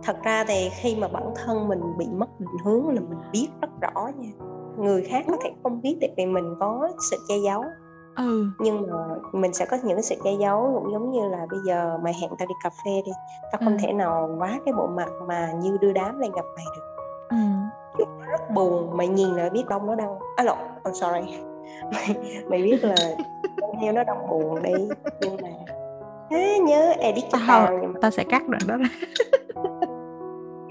thật ra thì khi mà bản thân mình bị mất định hướng là mình biết rất rõ nha người khác có thể không biết tại vì mình có sự che giấu ừ. nhưng mà mình sẽ có những cái sự che giấu cũng giống như là bây giờ mày hẹn tao đi cà phê đi tao không ừ. thể nào quá cái bộ mặt mà như đưa đám lên gặp mày được ừ. Rất buồn mày nhìn là biết đông nó đang à lộn I'm sorry. Mày, [LAUGHS] mày biết là heo nó đang buồn đi nhưng mà à, nhớ edit tao tao, mà... tao sẽ cắt đoạn đó ra.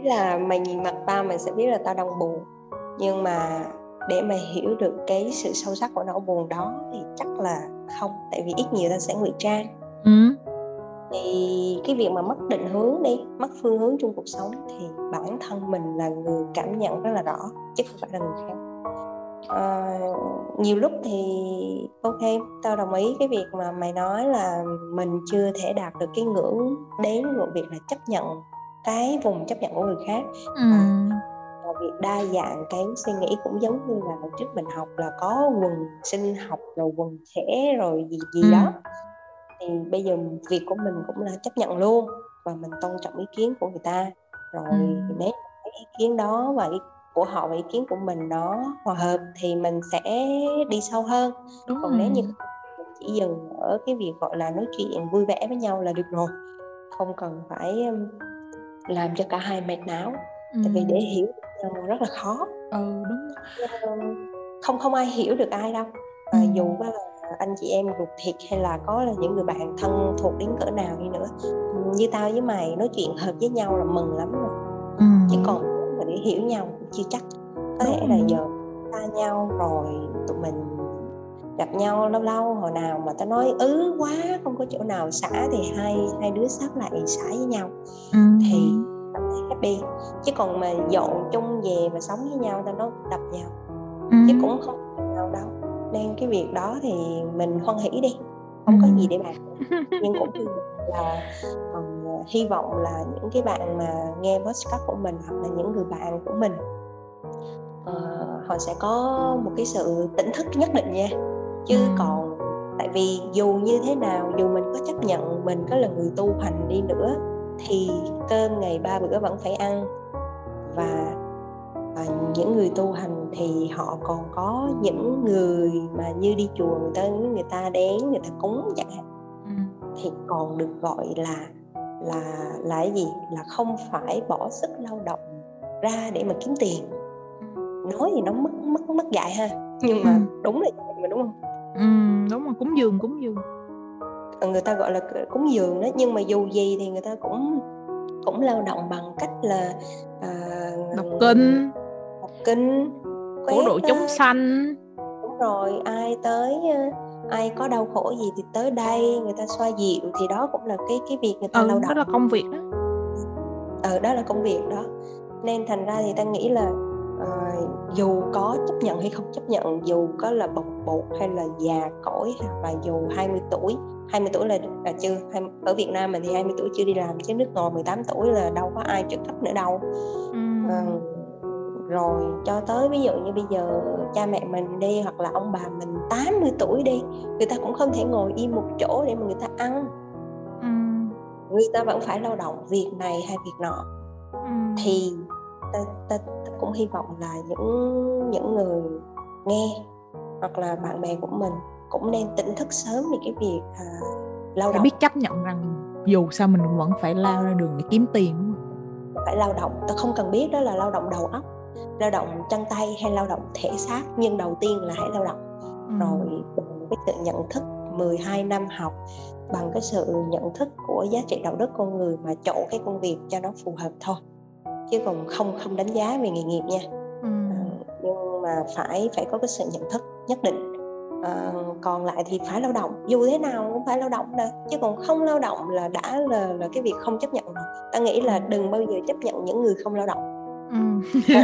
Là mày nhìn mặt tao mày sẽ biết là tao đang buồn. Nhưng mà để mà hiểu được cái sự sâu sắc của nỗi buồn đó thì chắc là không tại vì ít nhiều ta sẽ ngụy trang. Ừ. thì cái việc mà mất định hướng đi mất phương hướng trong cuộc sống thì bản thân mình là người cảm nhận rất là rõ chứ không phải là người khác à, nhiều lúc thì ok tao đồng ý cái việc mà mày nói là mình chưa thể đạt được cái ngưỡng đến một việc là chấp nhận cái vùng chấp nhận của người khác ừ. và việc đa dạng cái suy nghĩ cũng giống như là hồi trước mình học là có quần sinh học rồi quần trẻ rồi gì gì ừ. đó thì bây giờ việc của mình cũng là chấp nhận luôn và mình tôn trọng ý kiến của người ta rồi ừ. nếu cái ý kiến đó và ý của họ và ý kiến của mình nó hòa hợp thì mình sẽ đi sâu hơn Đúng còn rồi. nếu như chỉ dừng ở cái việc gọi là nói chuyện vui vẻ với nhau là được rồi không cần phải làm cho cả hai mệt não ừ. tại vì để hiểu nhau rất là khó ừ đúng không không ai hiểu được ai đâu ừ. dù là anh chị em ruột thịt hay là có là những người bạn thân thuộc đến cỡ nào đi nữa. Như tao với mày nói chuyện hợp với nhau là mừng lắm rồi. Ừ. chứ còn mà để hiểu nhau cũng chưa chắc. Có thể là giờ xa nhau rồi tụi mình gặp nhau lâu lâu hồi nào mà tao nói ứ quá không có chỗ nào xả thì hai hai đứa sắp lại xả với nhau. Ừ. thì cảm thấy happy. Chứ còn mà dọn chung về mà sống với nhau tao nói đập nhau. Ừ. chứ cũng không nào đâu nên cái việc đó thì mình hoan hỷ đi không có gì để bàn. Nhưng cũng [LAUGHS] là um, hy vọng là những cái bạn mà nghe podcast của mình hoặc là những người bạn của mình uh, họ sẽ có một cái sự tỉnh thức nhất định nha. Chứ còn tại vì dù như thế nào dù mình có chấp nhận mình có là người tu hành đi nữa thì cơm ngày ba bữa vẫn phải ăn. Và và những người tu hành thì họ còn có những người mà như đi chùa người ta người ta đến người ta cúng chẳng hạn. Ừ. thì còn được gọi là là là cái gì? Là không phải bỏ sức lao động ra để mà kiếm tiền. Nói thì nó mất mất mất dạy ha nhưng mà ừ. đúng là vậy mà đúng không? Ừ, đúng rồi cúng dường cúng dường. Ờ, người ta gọi là cúng dường đó nhưng mà dù gì thì người ta cũng cũng lao động bằng cách là uh, đọc kinh. đọc kinh phổ độ chúng sanh đúng rồi ai tới ai có đau khổ gì thì tới đây người ta xoa dịu thì đó cũng là cái cái việc người ta ừ, lao động đó là công việc đó. Ờ đó là công việc đó. Nên thành ra thì ta nghĩ là uh, dù có chấp nhận hay không chấp nhận dù có là bồng bột hay là già cỗi hoặc là dù 20 tuổi 20 tuổi là là chưa ở Việt Nam mình thì 20 tuổi chưa đi làm chứ nước ngoài 18 tuổi là đâu có ai trợ cấp nữa đâu. Ừ. uh, rồi cho tới ví dụ như bây giờ cha mẹ mình đi hoặc là ông bà mình 80 tuổi đi người ta cũng không thể ngồi im một chỗ để mà người ta ăn. Ừ. người ta vẫn phải lao động việc này hay việc nọ. Ừ. thì ta, ta, ta cũng hy vọng là những những người nghe hoặc là bạn bè của mình cũng nên tỉnh thức sớm về cái việc à, lao động. biết chấp nhận rằng dù sao mình vẫn phải lao ra đường để kiếm tiền phải lao động. Ta không cần biết đó là lao động đầu óc lao động chân tay hay lao động thể xác nhưng đầu tiên là hãy lao động. Ừ. rồi bằng cái sự nhận thức 12 năm học bằng cái sự nhận thức của giá trị đạo đức con người mà chọn cái công việc cho nó phù hợp thôi. Chứ còn không không đánh giá về nghề nghiệp nha. Ừ. à, nhưng mà phải phải có cái sự nhận thức nhất định. À, còn lại thì phải lao động. Dù thế nào cũng phải lao động đây chứ còn không lao động là đã là là cái việc không chấp nhận rồi. Ta nghĩ là đừng bao giờ chấp nhận những người không lao động ừ. [LAUGHS]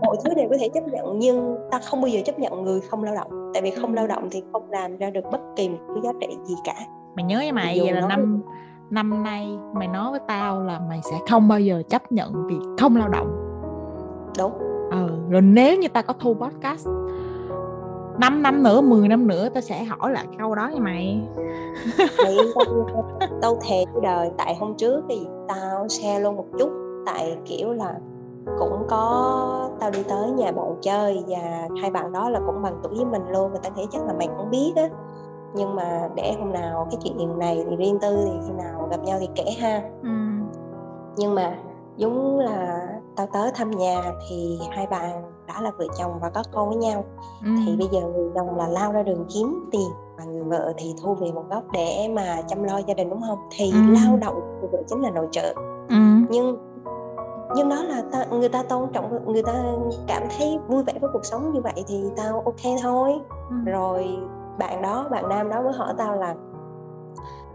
mọi thứ đều có thể chấp nhận nhưng ta không bao giờ chấp nhận người không lao động. Tại vì không lao động thì không làm ra được bất kỳ một cái giá trị gì cả. Mày nhớ với mày vậy là năm năm nay mày nói với tao là mày sẽ không bao giờ chấp nhận việc không lao động. Đúng. Ờ rồi nếu như ta có thu podcast 5 năm nữa 10 năm nữa tao sẽ hỏi lại câu đó với mày. [LAUGHS] Tao, thề cái đời tại hôm trước thì tao share luôn một chút tại kiểu là cũng có tao đi tới nhà bạn chơi và hai bạn đó là cũng bằng tuổi với mình luôn người ta nghĩ chắc là mày cũng biết á nhưng mà để hôm nào cái chuyện này thì riêng tư thì khi nào gặp nhau thì kể ha ừ. nhưng mà giống là tao tới thăm nhà thì hai bạn đã là vợ chồng và có con với nhau ừ. thì bây giờ người chồng là lao ra đường kiếm tiền và người vợ thì thu về một góc để mà chăm lo gia đình đúng không thì ừ. lao động của vợ chính là nội trợ ừ. nhưng nhưng đó là ta, người ta tôn trọng người ta cảm thấy vui vẻ với cuộc sống như vậy thì tao ok thôi ừ. rồi bạn đó bạn nam đó mới hỏi tao là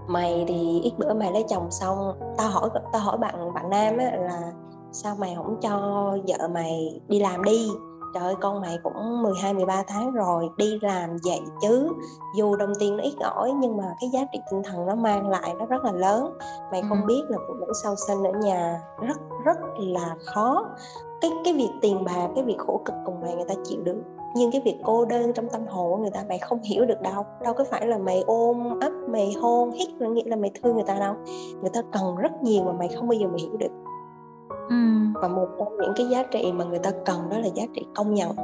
mày thì ít bữa mày lấy chồng xong tao hỏi tao hỏi bạn bạn nam á là sao mày không cho vợ mày đi làm đi trời ơi con mày cũng 12 13 tháng rồi đi làm vậy chứ. Dù đồng tiền nó ít ỏi nhưng mà cái giá trị tinh thần nó mang lại nó rất là lớn. Mày không ừ. biết là phụ nữ sau sinh ở nhà rất rất là khó. Cái cái việc tiền bạc cái việc khổ cực cùng mày người ta chịu được nhưng cái việc cô đơn trong tâm hồn của người ta mày không hiểu được đâu. Đâu có phải là mày ôm ấp mày hôn hít là nghĩa là mày thương người ta đâu. Người ta cần rất nhiều mà mày không bao giờ mày hiểu được ừ. và một trong những cái giá trị mà người ta cần đó là giá trị công nhận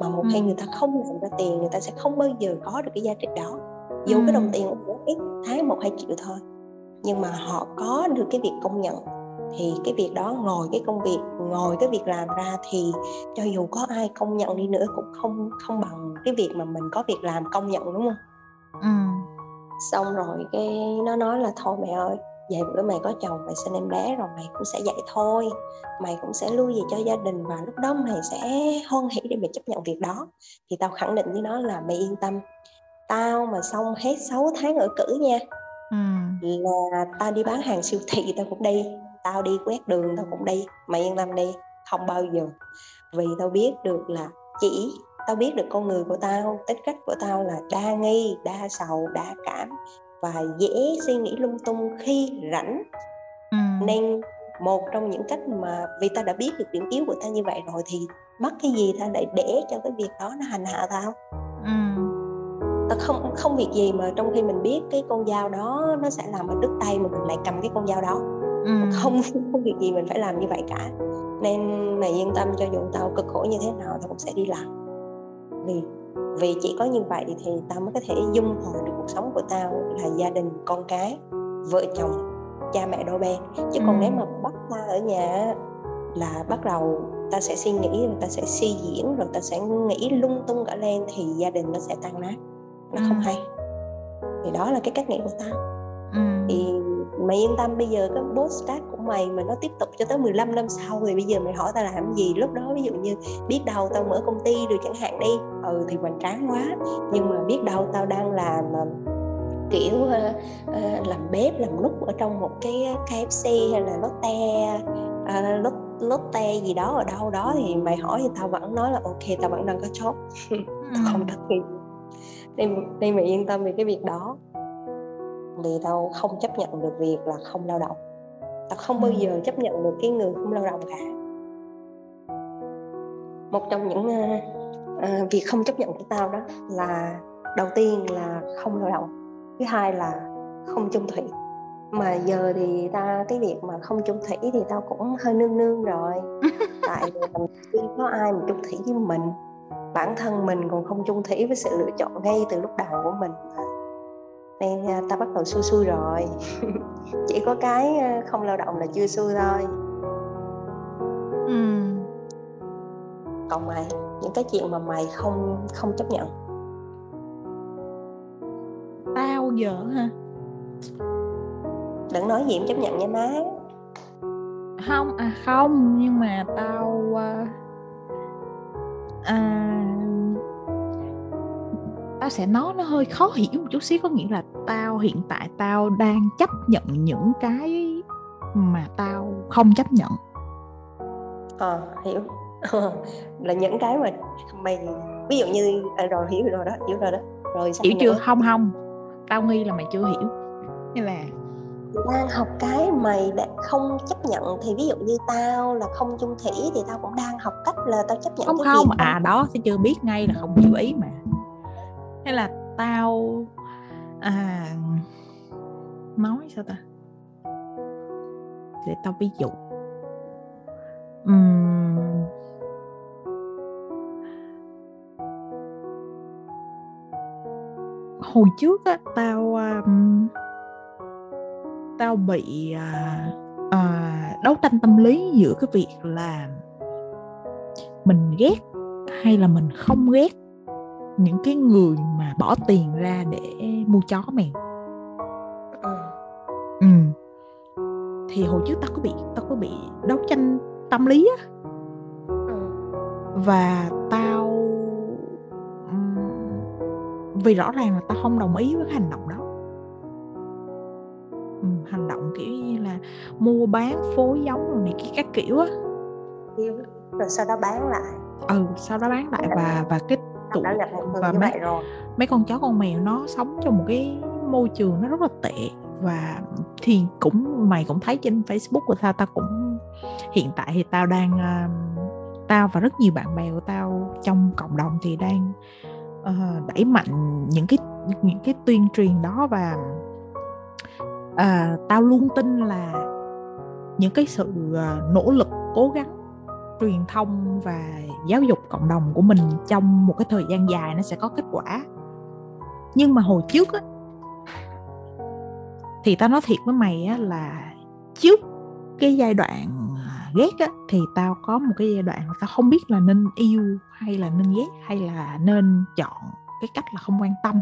mà một ừ. khi người ta không làm ra tiền người ta sẽ không bao giờ có được cái giá trị đó dù ừ. cái đồng tiền của ít tháng một hai triệu thôi nhưng mà họ có được cái việc công nhận thì cái việc đó ngồi cái công việc ngồi cái việc làm ra thì cho dù có ai công nhận đi nữa cũng không không bằng cái việc mà mình có việc làm công nhận đúng không ừ. xong rồi cái nó nói là thôi mẹ ơi vài bữa mày có chồng mày sinh em bé rồi mày cũng sẽ vậy thôi. Mày cũng sẽ lui về cho gia đình và lúc đó mày sẽ hoan hỷ để mày chấp nhận việc đó. Thì tao khẳng định với nó là mày yên tâm. Tao mà xong hết 6 tháng ở cử nha ừ. là tao đi bán hàng siêu thị tao cũng đi tao đi quét đường tao cũng đi. Mày yên tâm đi không bao giờ. Vì tao biết được là chỉ tao biết được con người của tao tính cách của tao là đa nghi đa sầu đa cảm và dễ suy nghĩ lung tung khi rảnh ừ. nên một trong những cách mà vì ta đã biết được điểm yếu của ta như vậy rồi thì mất cái gì ta lại để cho cái việc đó nó hành hạ tao ừ. ta không không việc gì mà trong khi mình biết cái con dao đó nó sẽ làm ở đứt tay mà mình lại cầm cái con dao đó ừ. không không việc gì mình phải làm như vậy cả nên mày yên tâm cho dù tao cực khổ như thế nào tao cũng sẽ đi làm vì vì chỉ có như vậy thì tao mới có thể dung hòa được cuộc sống của tao là gia đình con cái vợ chồng cha mẹ đôi bên chứ ừ. còn nếu mà bắt ta ở nhà là bắt đầu ta sẽ suy nghĩ rồi ta sẽ suy diễn rồi ta sẽ nghĩ lung tung cả lên thì gia đình nó sẽ tan nát nó ừ. không hay thì đó là cái cách nghĩ của tao ừ. thì mày yên tâm bây giờ cái postcard của mày mà nó tiếp tục cho tới 15 năm sau thì bây giờ mày hỏi tao làm gì? Lúc đó ví dụ như biết đâu tao mở công ty rồi chẳng hạn đi. Ừ thì mình tráng quá. Nhưng mà biết đâu tao đang làm kiểu uh, uh, làm bếp làm nút ở trong một cái KFC hay là Lotte uh, Lotte gì đó ở đâu đó thì mày hỏi thì tao vẫn nói là ok tao vẫn đang có [LAUGHS] tao không thất nghiệp. Nên, nên mày yên tâm về cái việc đó vì tao không chấp nhận được việc là không lao động. Tao không bao giờ chấp nhận được cái người không lao động cả. Một trong những uh, uh, việc không chấp nhận của tao đó là đầu tiên là không lao động thứ hai là không chung thủy. Mà giờ thì ta cái việc mà không chung thủy thì tao cũng hơi nương nương rồi. [LAUGHS] Tại vì có ai mà chung thủy với mình. Bản thân mình còn không chung thủy với sự lựa chọn ngay từ lúc đầu của mình nên à, ta bắt đầu xui xui rồi. [LAUGHS] Chỉ có cái à, không lao động là chưa xui thôi. Ừ. còn mày những cái chuyện mà mày không không chấp nhận. Tao giờ hả? Đừng nói gì em chấp nhận nha má. Không à không nhưng mà tao uh, à, tao sẽ nói nó hơi khó hiểu một chút xíu có nghĩa là tao hiện tại tao đang chấp nhận những cái mà tao không chấp nhận. Ờ à, hiểu là những cái mà mày ví dụ như à, rồi hiểu rồi đó hiểu rồi đó. Rồi sao hiểu chưa? không không. Tao nghi là mày chưa hiểu. Như là đang học cái mày đã không chấp nhận thì ví dụ như tao là không chung thủy thì tao cũng đang học cách là tao chấp nhận không không. à đó sẽ chưa biết ngay là không hiểu ý mà hay là tao à nói sao ta? Để tao ví dụ. Uhm, hồi trước á tao um, tao bị uh, uh, đấu tranh tâm lý giữa cái việc là mình ghét hay là mình không ghét những cái người mà bỏ tiền ra để mua chó mèo. Ừ. ừ. Thì hồi trước tao có bị tao có bị đấu tranh tâm lý á. Ừ. và tao vì rõ ràng là tao không đồng ý với cái hành động đó. Ừ, hành động kiểu như là mua bán phối giống rồi này kia các kiểu á. Rồi sau đó bán lại. Ừ sau đó bán lại và và cái tụ và như mấy, vậy rồi. mấy con chó con mèo nó sống trong một cái môi trường nó rất là tệ. Và thì cũng mày cũng thấy trên Facebook của tao tao cũng hiện tại thì tao đang uh, tao và rất nhiều bạn bè của tao trong cộng đồng thì đang uh, đẩy mạnh những cái những cái tuyên truyền đó và uh, tao luôn tin là những cái sự uh, nỗ lực cố gắng truyền thông và giáo dục cộng đồng của mình trong một cái thời gian dài nó sẽ có kết quả. Nhưng mà hồi trước á thì tao nói thiệt với mày á là trước cái giai đoạn à, ghét á, thì tao có một cái giai đoạn tao không biết là nên yêu hay là nên ghét hay là nên chọn cái cách là không quan tâm.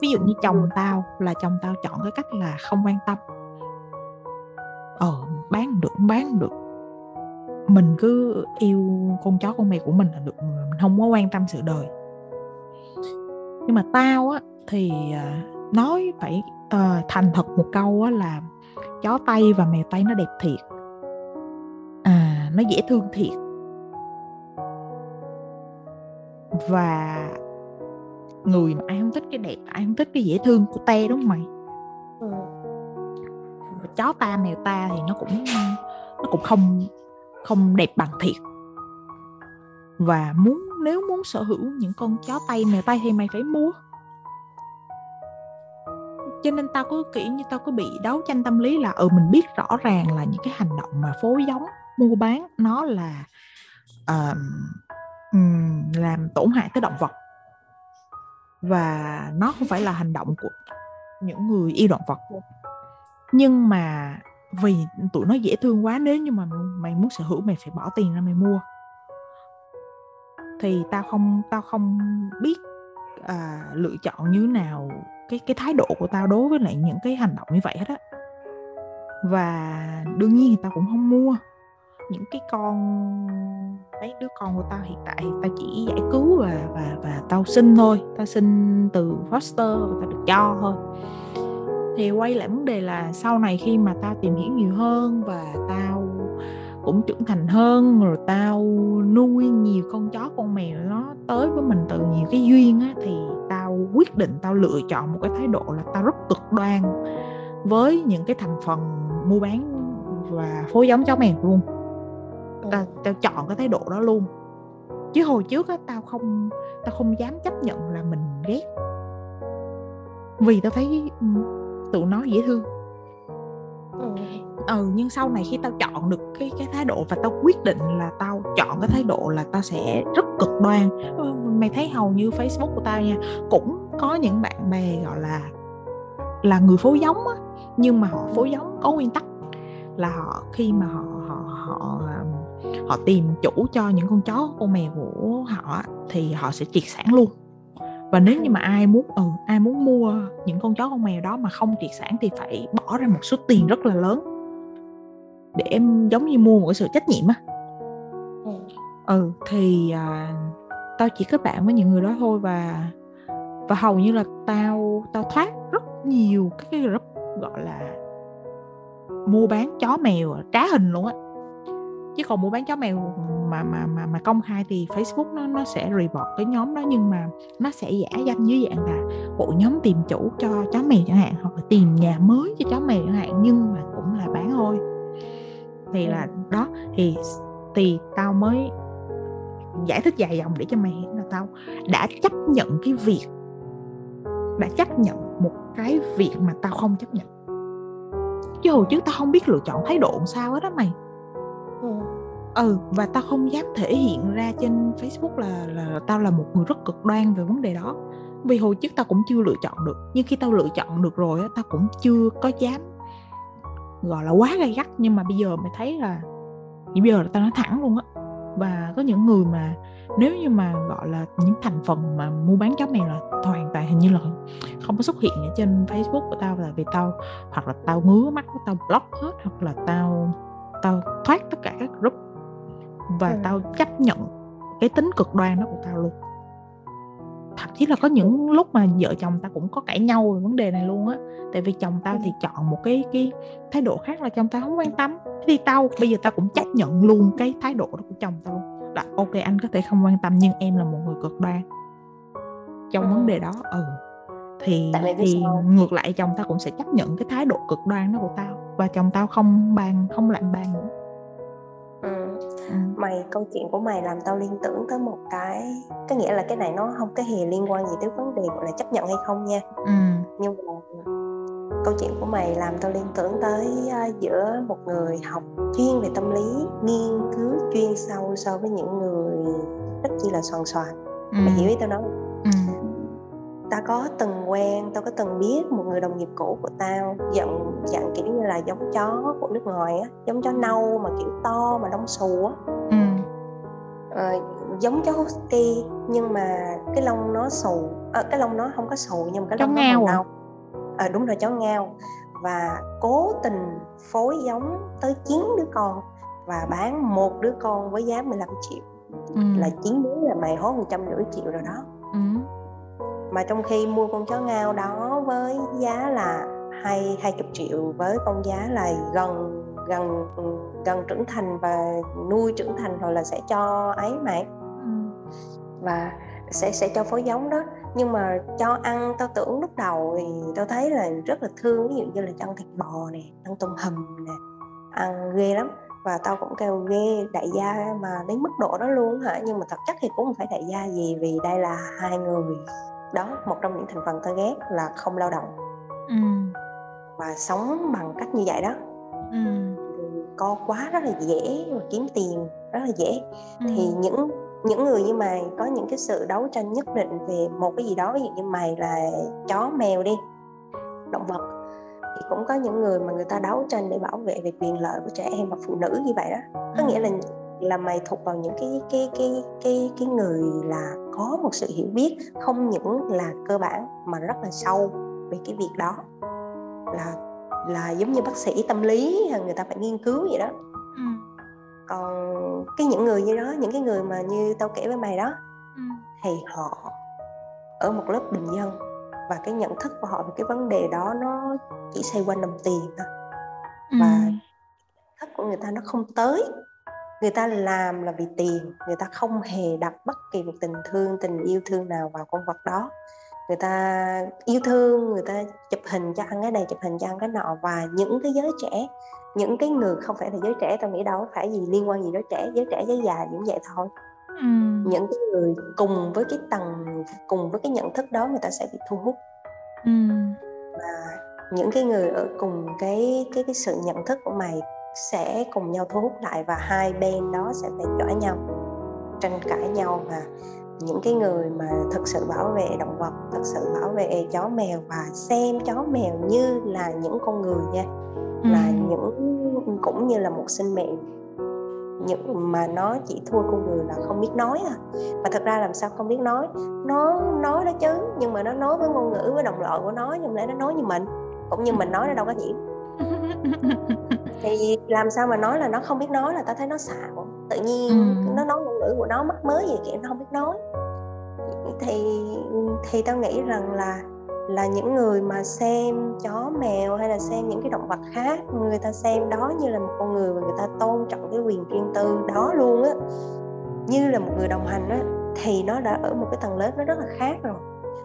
Ví dụ như chồng tao là chồng tao chọn cái cách là không quan tâm. Ờ bán được bán được mình cứ yêu con chó con mèo của mình là được mình không có quan tâm sự đời. Nhưng mà tao á thì à, nói phải uh, thành thật một câu á là chó tây và mèo tây nó đẹp thiệt. À nó dễ thương thiệt. Và người mà ai không thích cái đẹp ai không thích cái dễ thương của te đúng không mày? Ừ. chó ta mèo ta thì nó cũng nó cũng không không đẹp bằng thiệt. Và muốn nếu muốn sở hữu những con chó tay mèo tay thì mày phải mua. Cho nên tao cứ kiểu như tao cứ bị đấu tranh tâm lý là ừ mình biết rõ ràng là những cái hành động mà phối giống mua bán nó là uh, làm tổn hại tới động vật. Và nó không phải là hành động của những người yêu động vật. Nhưng mà vì tụi nó dễ thương quá nếu như mà mày muốn sở hữu mày phải bỏ tiền ra mày mua. Thì tao không tao không biết à, lựa chọn như nào cái cái thái độ của tao đối với lại những cái hành động như vậy hết á. Và đương nhiên thì tao cũng không mua. Những cái con mấy đứa con của tao hiện tại tao chỉ giải cứu và và và tao sinh thôi. Tao sinh từ foster và tao được cho thôi thì quay lại vấn đề là sau này khi mà tao tìm hiểu nhiều hơn và tao cũng trưởng thành hơn rồi tao nuôi nhiều con chó con mèo nó tới với mình từ nhiều cái duyên á thì tao quyết định tao lựa chọn một cái thái độ là tao rất cực đoan với những cái thành phần mua bán và phối giống chó mèo luôn. Tao, tao chọn cái thái độ đó luôn. Chứ hồi trước á tao không tao không dám chấp nhận là mình ghét. Vì tao thấy tụi nó dễ thương. Ừ. ừ nhưng sau này khi tao chọn được cái cái thái độ và tao quyết định là tao chọn cái thái độ là tao sẽ rất cực đoan. Ừ, mày thấy hầu như facebook của tao nha cũng có những bạn bè gọi là là người phối giống á nhưng mà họ phối giống có nguyên tắc là họ khi mà họ họ họ họ tìm chủ cho những con chó con mèo của họ thì họ sẽ triệt sản luôn và nếu như mà ai muốn ừ ai muốn mua những con chó con mèo đó mà không triệt sản thì phải bỏ ra một số tiền rất là lớn để em giống như mua một cái sự trách nhiệm á ừ. ừ thì à, tao chỉ kết bạn với những người đó thôi và và hầu như là tao tao thoát rất nhiều các cái group gọi là mua bán chó mèo trá hình luôn á chứ còn mua bán chó mèo mà mà mà mà công khai thì Facebook nó nó sẽ report cái nhóm đó, nhưng mà nó sẽ giả danh dưới dạng là hội nhóm tìm chủ cho chó mèo chẳng hạn, hoặc là tìm nhà mới cho chó mèo chẳng hạn, nhưng mà cũng là bán thôi. Thì là đó, thì thì tao mới giải thích dài dòng để cho mày hiểu là tao đã chấp nhận cái việc, đã chấp nhận một cái việc mà tao không chấp nhận. Chứ hồi trước tao không biết lựa chọn thái độ sao hết đó mày ừ. ừ và tao không dám thể hiện ra trên facebook là là tao là một người rất cực đoan về vấn đề đó. Vì hồi trước tao cũng chưa lựa chọn được, nhưng khi tao lựa chọn được rồi á, tao cũng chưa có dám, gọi là, quá gay gắt. Nhưng mà bây giờ mày thấy là bây giờ là tao nói thẳng luôn á. Và có những người mà nếu như mà, gọi là, những thành phần mà mua bán chó mèo là hoàn toàn hình như là không có xuất hiện ở trên Facebook của tao là vì tao, hoặc là tao ngứa mắt của tao block hết, hoặc là tao tao thoát tất cả các group và ừ. tao chấp nhận cái tính cực đoan đó của tao luôn. Thậm chí là có những lúc mà vợ chồng tao cũng có cãi nhau về vấn đề này luôn á. Tại vì chồng tao thì chọn một cái cái thái độ khác là chồng tao không quan tâm. Thì tao bây giờ tao cũng chấp nhận luôn cái thái độ đó của chồng tao luôn. Là ok anh có thể không quan tâm nhưng em là một người cực đoan trong vấn đề đó ừ thì thì ngược lại chồng tao cũng sẽ chấp nhận cái thái độ cực đoan đó của tao và chồng tao không bàn không lạnh bàn nữa ừ. ừ. mày câu chuyện của mày làm tao liên tưởng tới một cái có nghĩa là cái này nó không có hề liên quan gì tới vấn đề gọi là chấp nhận hay không nha ừ. nhưng mà câu chuyện của mày làm tao liên tưởng tới uh, giữa một người học chuyên về tâm lý nghiên cứu chuyên sâu so với những người rất chi là soàn soàn ừ. mày hiểu ý tao nói không? Ta có từng quen tao có từng biết một người đồng nghiệp cũ của tao giọng dạng kiểu như là giống chó của nước ngoài á giống chó nâu mà kiểu to mà lông xù á ừ. à, giống chó husky nhưng mà cái lông nó xù à, cái lông nó không có xù nhưng mà cái chó lông ngao nó màu nâu à, đúng rồi chó ngao và cố tình phối giống tới 9 đứa con và bán một đứa con với giá 15 triệu ừ. là chín đứa là mày hốt một trăm rưỡi triệu rồi đó ừ. Mà trong khi mua con chó ngao đó với giá là hai hai chục triệu với con giá là gần gần gần trưởng thành và nuôi trưởng thành rồi là sẽ cho ấy mày ừ. và sẽ sẽ cho phối giống đó. Nhưng mà cho ăn tao tưởng lúc đầu thì tao thấy là rất là thương ví dụ như là cho ăn thịt bò nè ăn tôm hùm nè ăn ghê lắm. Và tao cũng kêu ghê đại gia mà đến mức độ đó luôn hả? Nhưng mà thật chất thì cũng không phải đại gia gì vì đây là hai người đó một trong những thành phần tao ghét là không lao động ừ. và sống bằng cách như vậy đó ừ. co quá rất là dễ và kiếm tiền rất là dễ ừ. thì những những người như mày có những cái sự đấu tranh nhất định về một cái gì đó ví dụ như mày là chó mèo đi động vật thì cũng có những người mà người ta đấu tranh để bảo vệ về quyền lợi của trẻ em và phụ nữ như vậy đó có nghĩa là là mày thuộc vào những cái cái cái cái cái người là có một sự hiểu biết không những là cơ bản mà rất là sâu về cái việc đó là là giống như bác sĩ tâm lý người ta phải nghiên cứu vậy đó ừ. còn cái những người như đó những cái người mà như tao kể với mày đó ừ. thì họ ở một lớp bình dân và cái nhận thức của họ về cái vấn đề đó nó chỉ xoay quanh đồng tiền thôi ừ. và thức của người ta nó không tới người ta làm là vì tiền người ta không hề đặt bất kỳ một tình thương tình yêu thương nào vào con vật đó người ta yêu thương người ta chụp hình cho ăn cái này chụp hình cho ăn cái nọ và những cái giới trẻ những cái người không phải là giới trẻ tao nghĩ đâu phải gì liên quan gì giới trẻ giới trẻ giới già cũng vậy thôi ừ. những cái người cùng với cái tầng cùng với cái nhận thức đó người ta sẽ bị thu hút ừ. và những cái người ở cùng cái cái cái sự nhận thức của mày sẽ cùng nhau thu hút lại và hai bên đó sẽ phải chọi nhau tranh cãi nhau và những cái người mà thực sự bảo vệ động vật thực sự bảo vệ chó mèo và xem chó mèo như là những con người nha ừ. là những cũng như là một sinh mệnh. Những mà nó chỉ thua con người là không biết nói à mà thật ra làm sao không biết nói? Nó nói đó chứ nhưng mà nó nói với ngôn ngữ với đồng loại của nó nhưng lại nó nói như mình cũng như mình nói nó đâu có hiểu thì làm sao mà nói là nó không biết nói là tao thấy nó xạo. Tự nhiên ừ. nó nói ngôn ngữ của nó mắc mới gì kiểu nó không biết nói. Thì thì tao nghĩ rằng là là những người mà xem chó mèo hay là xem những cái động vật khác người ta xem đó như là một con người và người ta tôn trọng cái quyền riêng tư đó luôn á như là một người đồng hành á thì nó đã ở một cái tầng lớp nó rất là khác rồi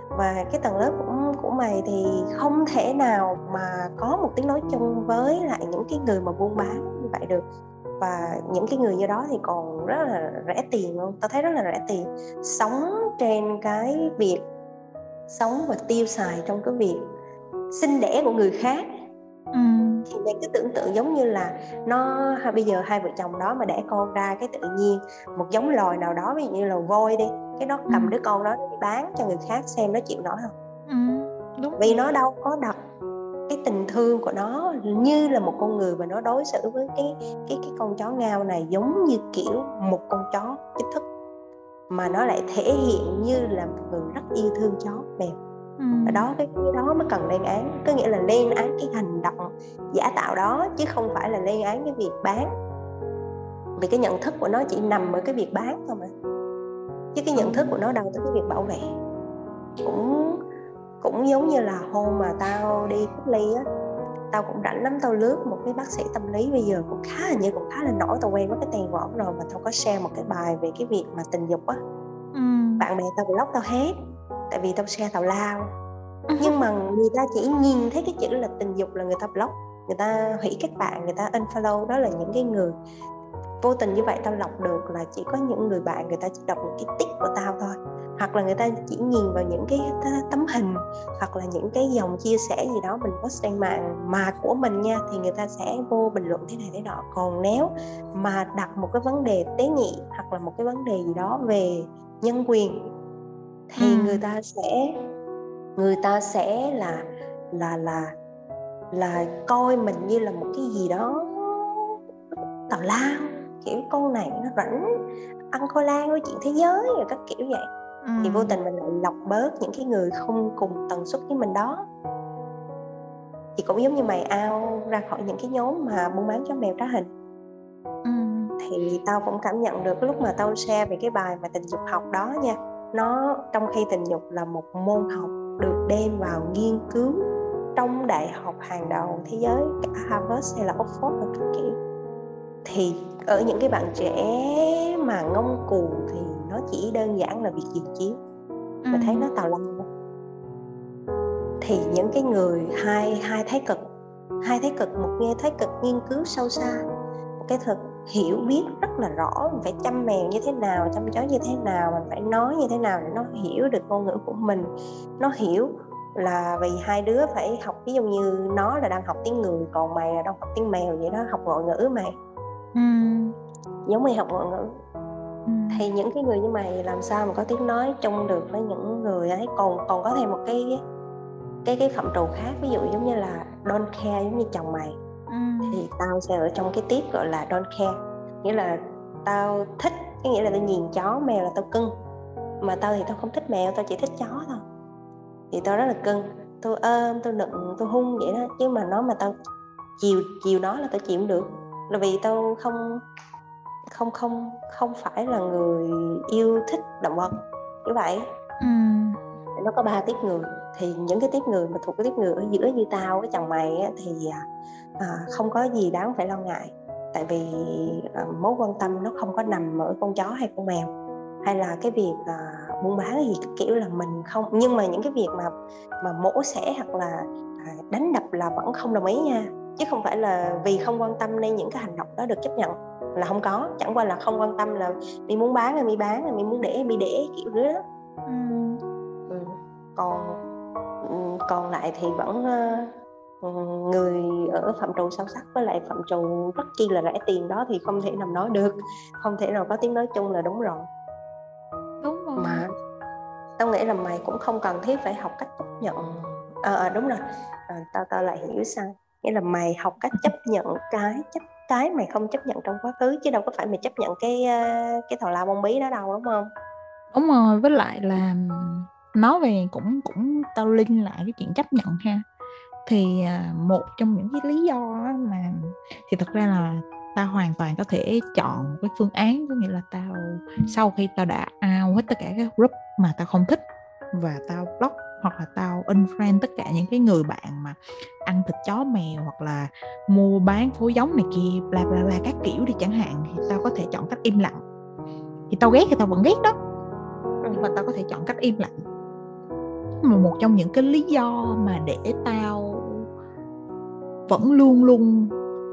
và cái tầng lớp của của mày thì không thể nào mà có một tiếng nói chung với lại những cái người mà buôn bán như vậy được. Và những cái người như đó thì còn rất là rẻ tiền luôn tao thấy rất là rẻ tiền. Sống trên cái việc sống và tiêu xài trong cái việc sinh đẻ của người khác. Ừ. thì mày cứ tưởng tượng giống như là nó bây giờ hai vợ chồng đó mà đẻ con ra cái tự nhiên một giống loài nào đó ví dụ như là voi đi cái nó cầm ừ. đứa con đó đi bán cho người khác xem nó chịu nổi không ừ. Đúng. vì nó đâu có đặt cái tình thương của nó như là một con người và nó đối xử với cái cái cái con chó ngao này giống như kiểu một con chó chính thức mà nó lại thể hiện như là một người rất yêu thương chó mèo ừ. đó cái, cái đó mới cần lên án có nghĩa là lên án cái hành động giả tạo đó chứ không phải là lên án cái việc bán vì cái nhận thức của nó chỉ nằm ở cái việc bán thôi mà chứ cái nhận thức của nó đâu tới cái việc bảo vệ. Cũng cũng giống như là hôm mà tao đi cách ly á tao cũng rảnh lắm tao lướt một cái bác sĩ tâm lý bây giờ cũng khá là như cũng khá là nổi tao quen với cái tên của ổng rồi mà tao có share một cái bài về cái việc mà tình dục á. Ừ. bạn bè tao block tao hết tại vì tao share tào lao. [LAUGHS] Nhưng mà người ta chỉ nhìn thấy cái chữ là tình dục là người ta block người ta hủy các bạn người ta unfollow đó là những cái người vô tình như vậy tao lọc được là chỉ có những người bạn người ta chỉ đọc những cái tích của tao thôi. Hoặc là người ta chỉ nhìn vào những cái tấm hình hoặc là những cái dòng chia sẻ gì đó mình post trên mạng mà của mình nha thì người ta sẽ vô bình luận thế này thế nọ. Còn nếu mà đặt một cái vấn đề tế nhị hoặc là một cái vấn đề gì đó về nhân quyền thì ừ. người ta sẽ người ta sẽ là là là là coi mình như là một cái gì đó tào lao kiểu con này nó rảnh ăn khoai lang với chuyện thế giới rồi các kiểu vậy ừ. thì vô tình mình lại lọc bớt những cái người không cùng tần suất với mình đó thì cũng giống như mày ao ra khỏi những cái nhóm mà buôn bán chó mèo trá hình ừ. thì tao cũng cảm nhận được lúc mà tao share về cái bài mà tình dục học đó nha nó trong khi tình dục là một môn học được đem vào nghiên cứu trong đại học hàng đầu thế giới cả Harvard hay là Oxford và các kiểu thì ở những cái bạn trẻ mà ngông cuồng thì nó chỉ đơn giản là việc diệt chiếu ừ. mình thấy nó tào lao. Thì những cái người hai hai thái cực hai thái cực một nghe thái cực nghiên cứu sâu xa một cái thực hiểu biết rất là rõ mình phải chăm mèo như thế nào chăm chó như thế nào mình phải nói như thế nào để nó hiểu được ngôn ngữ của mình. Nó hiểu là vì hai đứa phải học ví dụ như nó là đang học tiếng người còn mày là đang học tiếng mèo vậy đó học ngoại ngữ mày ừ. giống mày học ngoại ngữ. Ừ. thì những cái người như mày làm sao mà có tiếng nói chung được với những người ấy? Còn còn có thêm một cái cái cái phạm trù khác ví dụ giống như là don't care giống như chồng mày ừ. thì tao sẽ ở trong cái tiếp gọi là don't care nghĩa là tao thích cái nghĩa là tao nhìn chó mèo là tao cưng. Mà tao thì tao không thích mèo tao chỉ thích chó thôi. Thì tao rất là cưng. Tôi ôm tôi nựng tôi hung vậy đó. Chứ mà nó mà tao chiều chiều nó là tao chịu được là vì tao không không không không phải là người yêu thích động vật như vậy. Ừ. nó có ba tiếp người. Thì những cái tiếp người mà thuộc cái tiếp người ở giữa như tao với chồng mày á, thì à, không có gì đáng phải lo ngại. Tại vì à, mối quan tâm nó không có nằm ở con chó hay con mèo. Hay là cái việc à, buôn bán gì kiểu là mình không nhưng mà những cái việc mà mà mổ xẻ hoặc là à, đánh đập là vẫn không đồng ý nha chứ không phải là vì không quan tâm nên những cái hành động đó được chấp nhận. Là không có chẳng qua là không quan tâm là mi muốn bán là mi bán là mi muốn để mi để kiểu đó. Ừ. Ừ. còn còn lại thì vẫn uh, người ở phạm trù sâu sắc với lại phạm trù rất chi là rẻ tiền đó thì không thể nào nói được. Không thể nào có tiếng nói chung là đúng rồi. Đúng rồi. Mà tao nghĩ là mày cũng không cần thiết phải học cách chấp nhận. À, à đúng rồi. À, tao tao lại hiểu sao nghĩa là mày học cách chấp [LAUGHS] nhận cái chấp cái mày không chấp nhận trong quá khứ chứ đâu có phải mày chấp nhận cái cái thò la bông bí đó đâu đúng không? Đúng rồi với lại là nói về cũng cũng tao linh lại cái chuyện chấp nhận ha. Thì à, một trong những cái lý do mà thì thật ra là tao hoàn toàn có thể chọn cái phương án có nghĩa là tao sau khi tao đã out hết tất cả các group mà tao không thích và tao block hoặc là tao unfriend tất cả những cái người bạn mà ăn thịt chó mèo hoặc là mua bán phối giống này kia, bla bla bla các kiểu đi chẳng hạn, thì tao có thể chọn cách im lặng. Thì tao ghét thì tao vẫn ghét đó, nhưng mà tao có thể chọn cách im lặng. Mà một trong những cái lý do mà để tao vẫn luôn luôn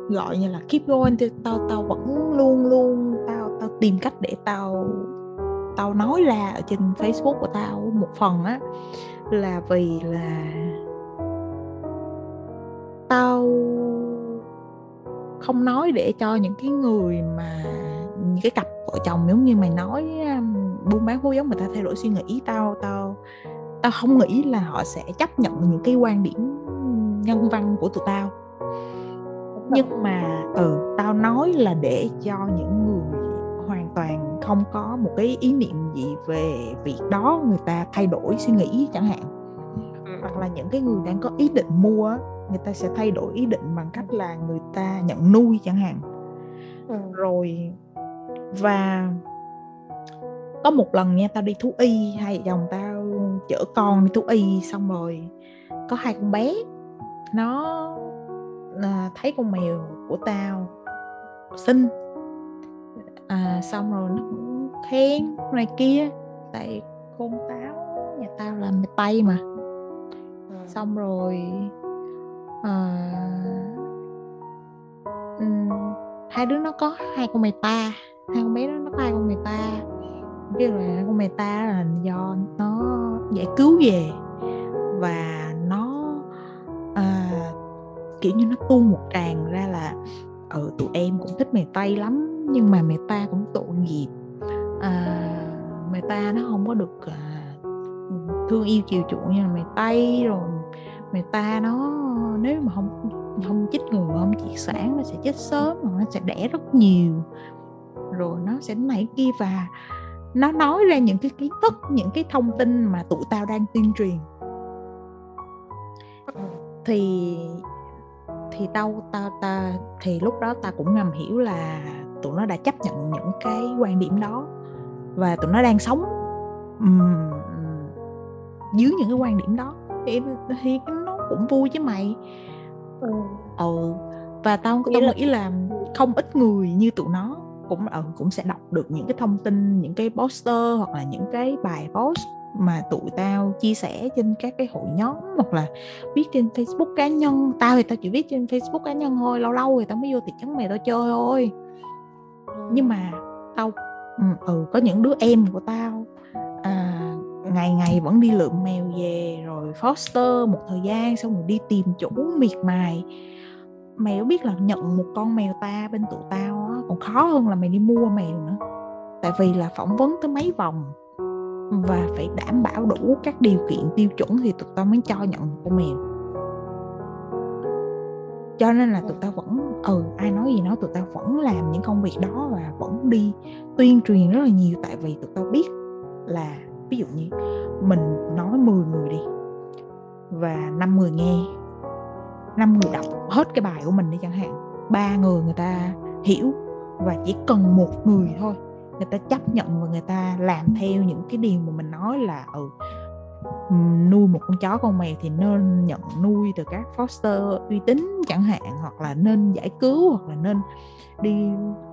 gọi như là keep going, thì tao tao vẫn luôn luôn, tao tao tìm cách để tao tao nói ra ở trên Facebook của tao một phần á là vì là tao không nói để cho những cái người mà những cái cặp vợ chồng giống như mày nói buôn bán phối giống người ta thay đổi suy nghĩ tao tao tao không nghĩ là họ sẽ chấp nhận những cái quan điểm nhân văn của tụi tao. Nhưng mà ừ tao nói là để cho những người toàn không có một cái ý niệm gì về việc đó người ta thay đổi suy nghĩ chẳng hạn. Hoặc là những cái người đang có ý định mua người ta sẽ thay đổi ý định bằng cách là người ta nhận nuôi chẳng hạn. Ừ. rồi và có một lần nha tao đi thú y hai vợ chồng tao chở con đi thú y xong rồi có hai con bé. Nó à, thấy con mèo của tao xinh à, xong rồi nó cũng khen này kia. Tại con táo nhà tao làm mày tay mà. Ừ. xong rồi à, um, hai đứa nó có hai con mèo ta. Hai con bé đó nó có hai con mèo ta. Cái là con mèo ta là do nó giải cứu về. Và nó à, kiểu như nó tuôn một tràng ra là ừ tụi em cũng thích mày tây lắm nhưng mà mày ta cũng tội nghiệp. À, mày ta nó không có được à, thương yêu chiều chuộng như là mày tây rồi. Mày ta nó nếu mà không không chích ngừa không triệt sản nó sẽ chết sớm mà nó sẽ đẻ rất nhiều. Rồi nó sẽ nảy kia và nó nói ra những cái kiến thức những cái thông tin mà tụi tao đang tuyên truyền. Thì thì tao tao ta thì lúc đó ta cũng ngầm hiểu là tụi nó đã chấp nhận những cái quan điểm đó và tụi nó đang sống um, dưới những cái quan điểm đó thì, thì nó cũng vui chứ mày ừ, ừ. và tao tao nghĩ là không ít người như tụi nó cũng ừ, cũng sẽ đọc được những cái thông tin những cái poster hoặc là những cái bài post mà tụi tao chia sẻ trên các cái hội nhóm hoặc là viết trên Facebook cá nhân. Tao thì tao chỉ viết trên Facebook cá nhân thôi lâu lâu thì tao mới vô thị trấn mày tao chơi thôi. Nhưng mà tao ừ, ừ có những đứa em của tao à, ngày ngày vẫn đi lượm mèo về rồi foster một thời gian xong rồi đi tìm chủ miệt mài. Mày có biết là nhận một con mèo ta bên tụi tao á còn khó hơn là mày đi mua mèo nữa. Tại vì là phỏng vấn tới mấy vòng và phải đảm bảo đủ các điều kiện tiêu chuẩn thì tụi tao mới cho nhận một con mèo. Cho nên là tụi tao vẫn ừ ai nói gì nói, tụi tao vẫn làm những công việc đó và vẫn đi tuyên truyền rất là nhiều. Tại vì tụi tao biết là, ví dụ như mình nói 10 người đi và 5 người nghe 5 người đọc hết cái bài của mình đi chẳng hạn, ba người người ta hiểu và chỉ cần một người thôi người ta chấp nhận và người ta làm theo những cái điều mà mình nói là ừ nuôi một con chó con mèo thì nên nhận nuôi từ các foster uy tín chẳng hạn hoặc là nên giải cứu hoặc là nên đi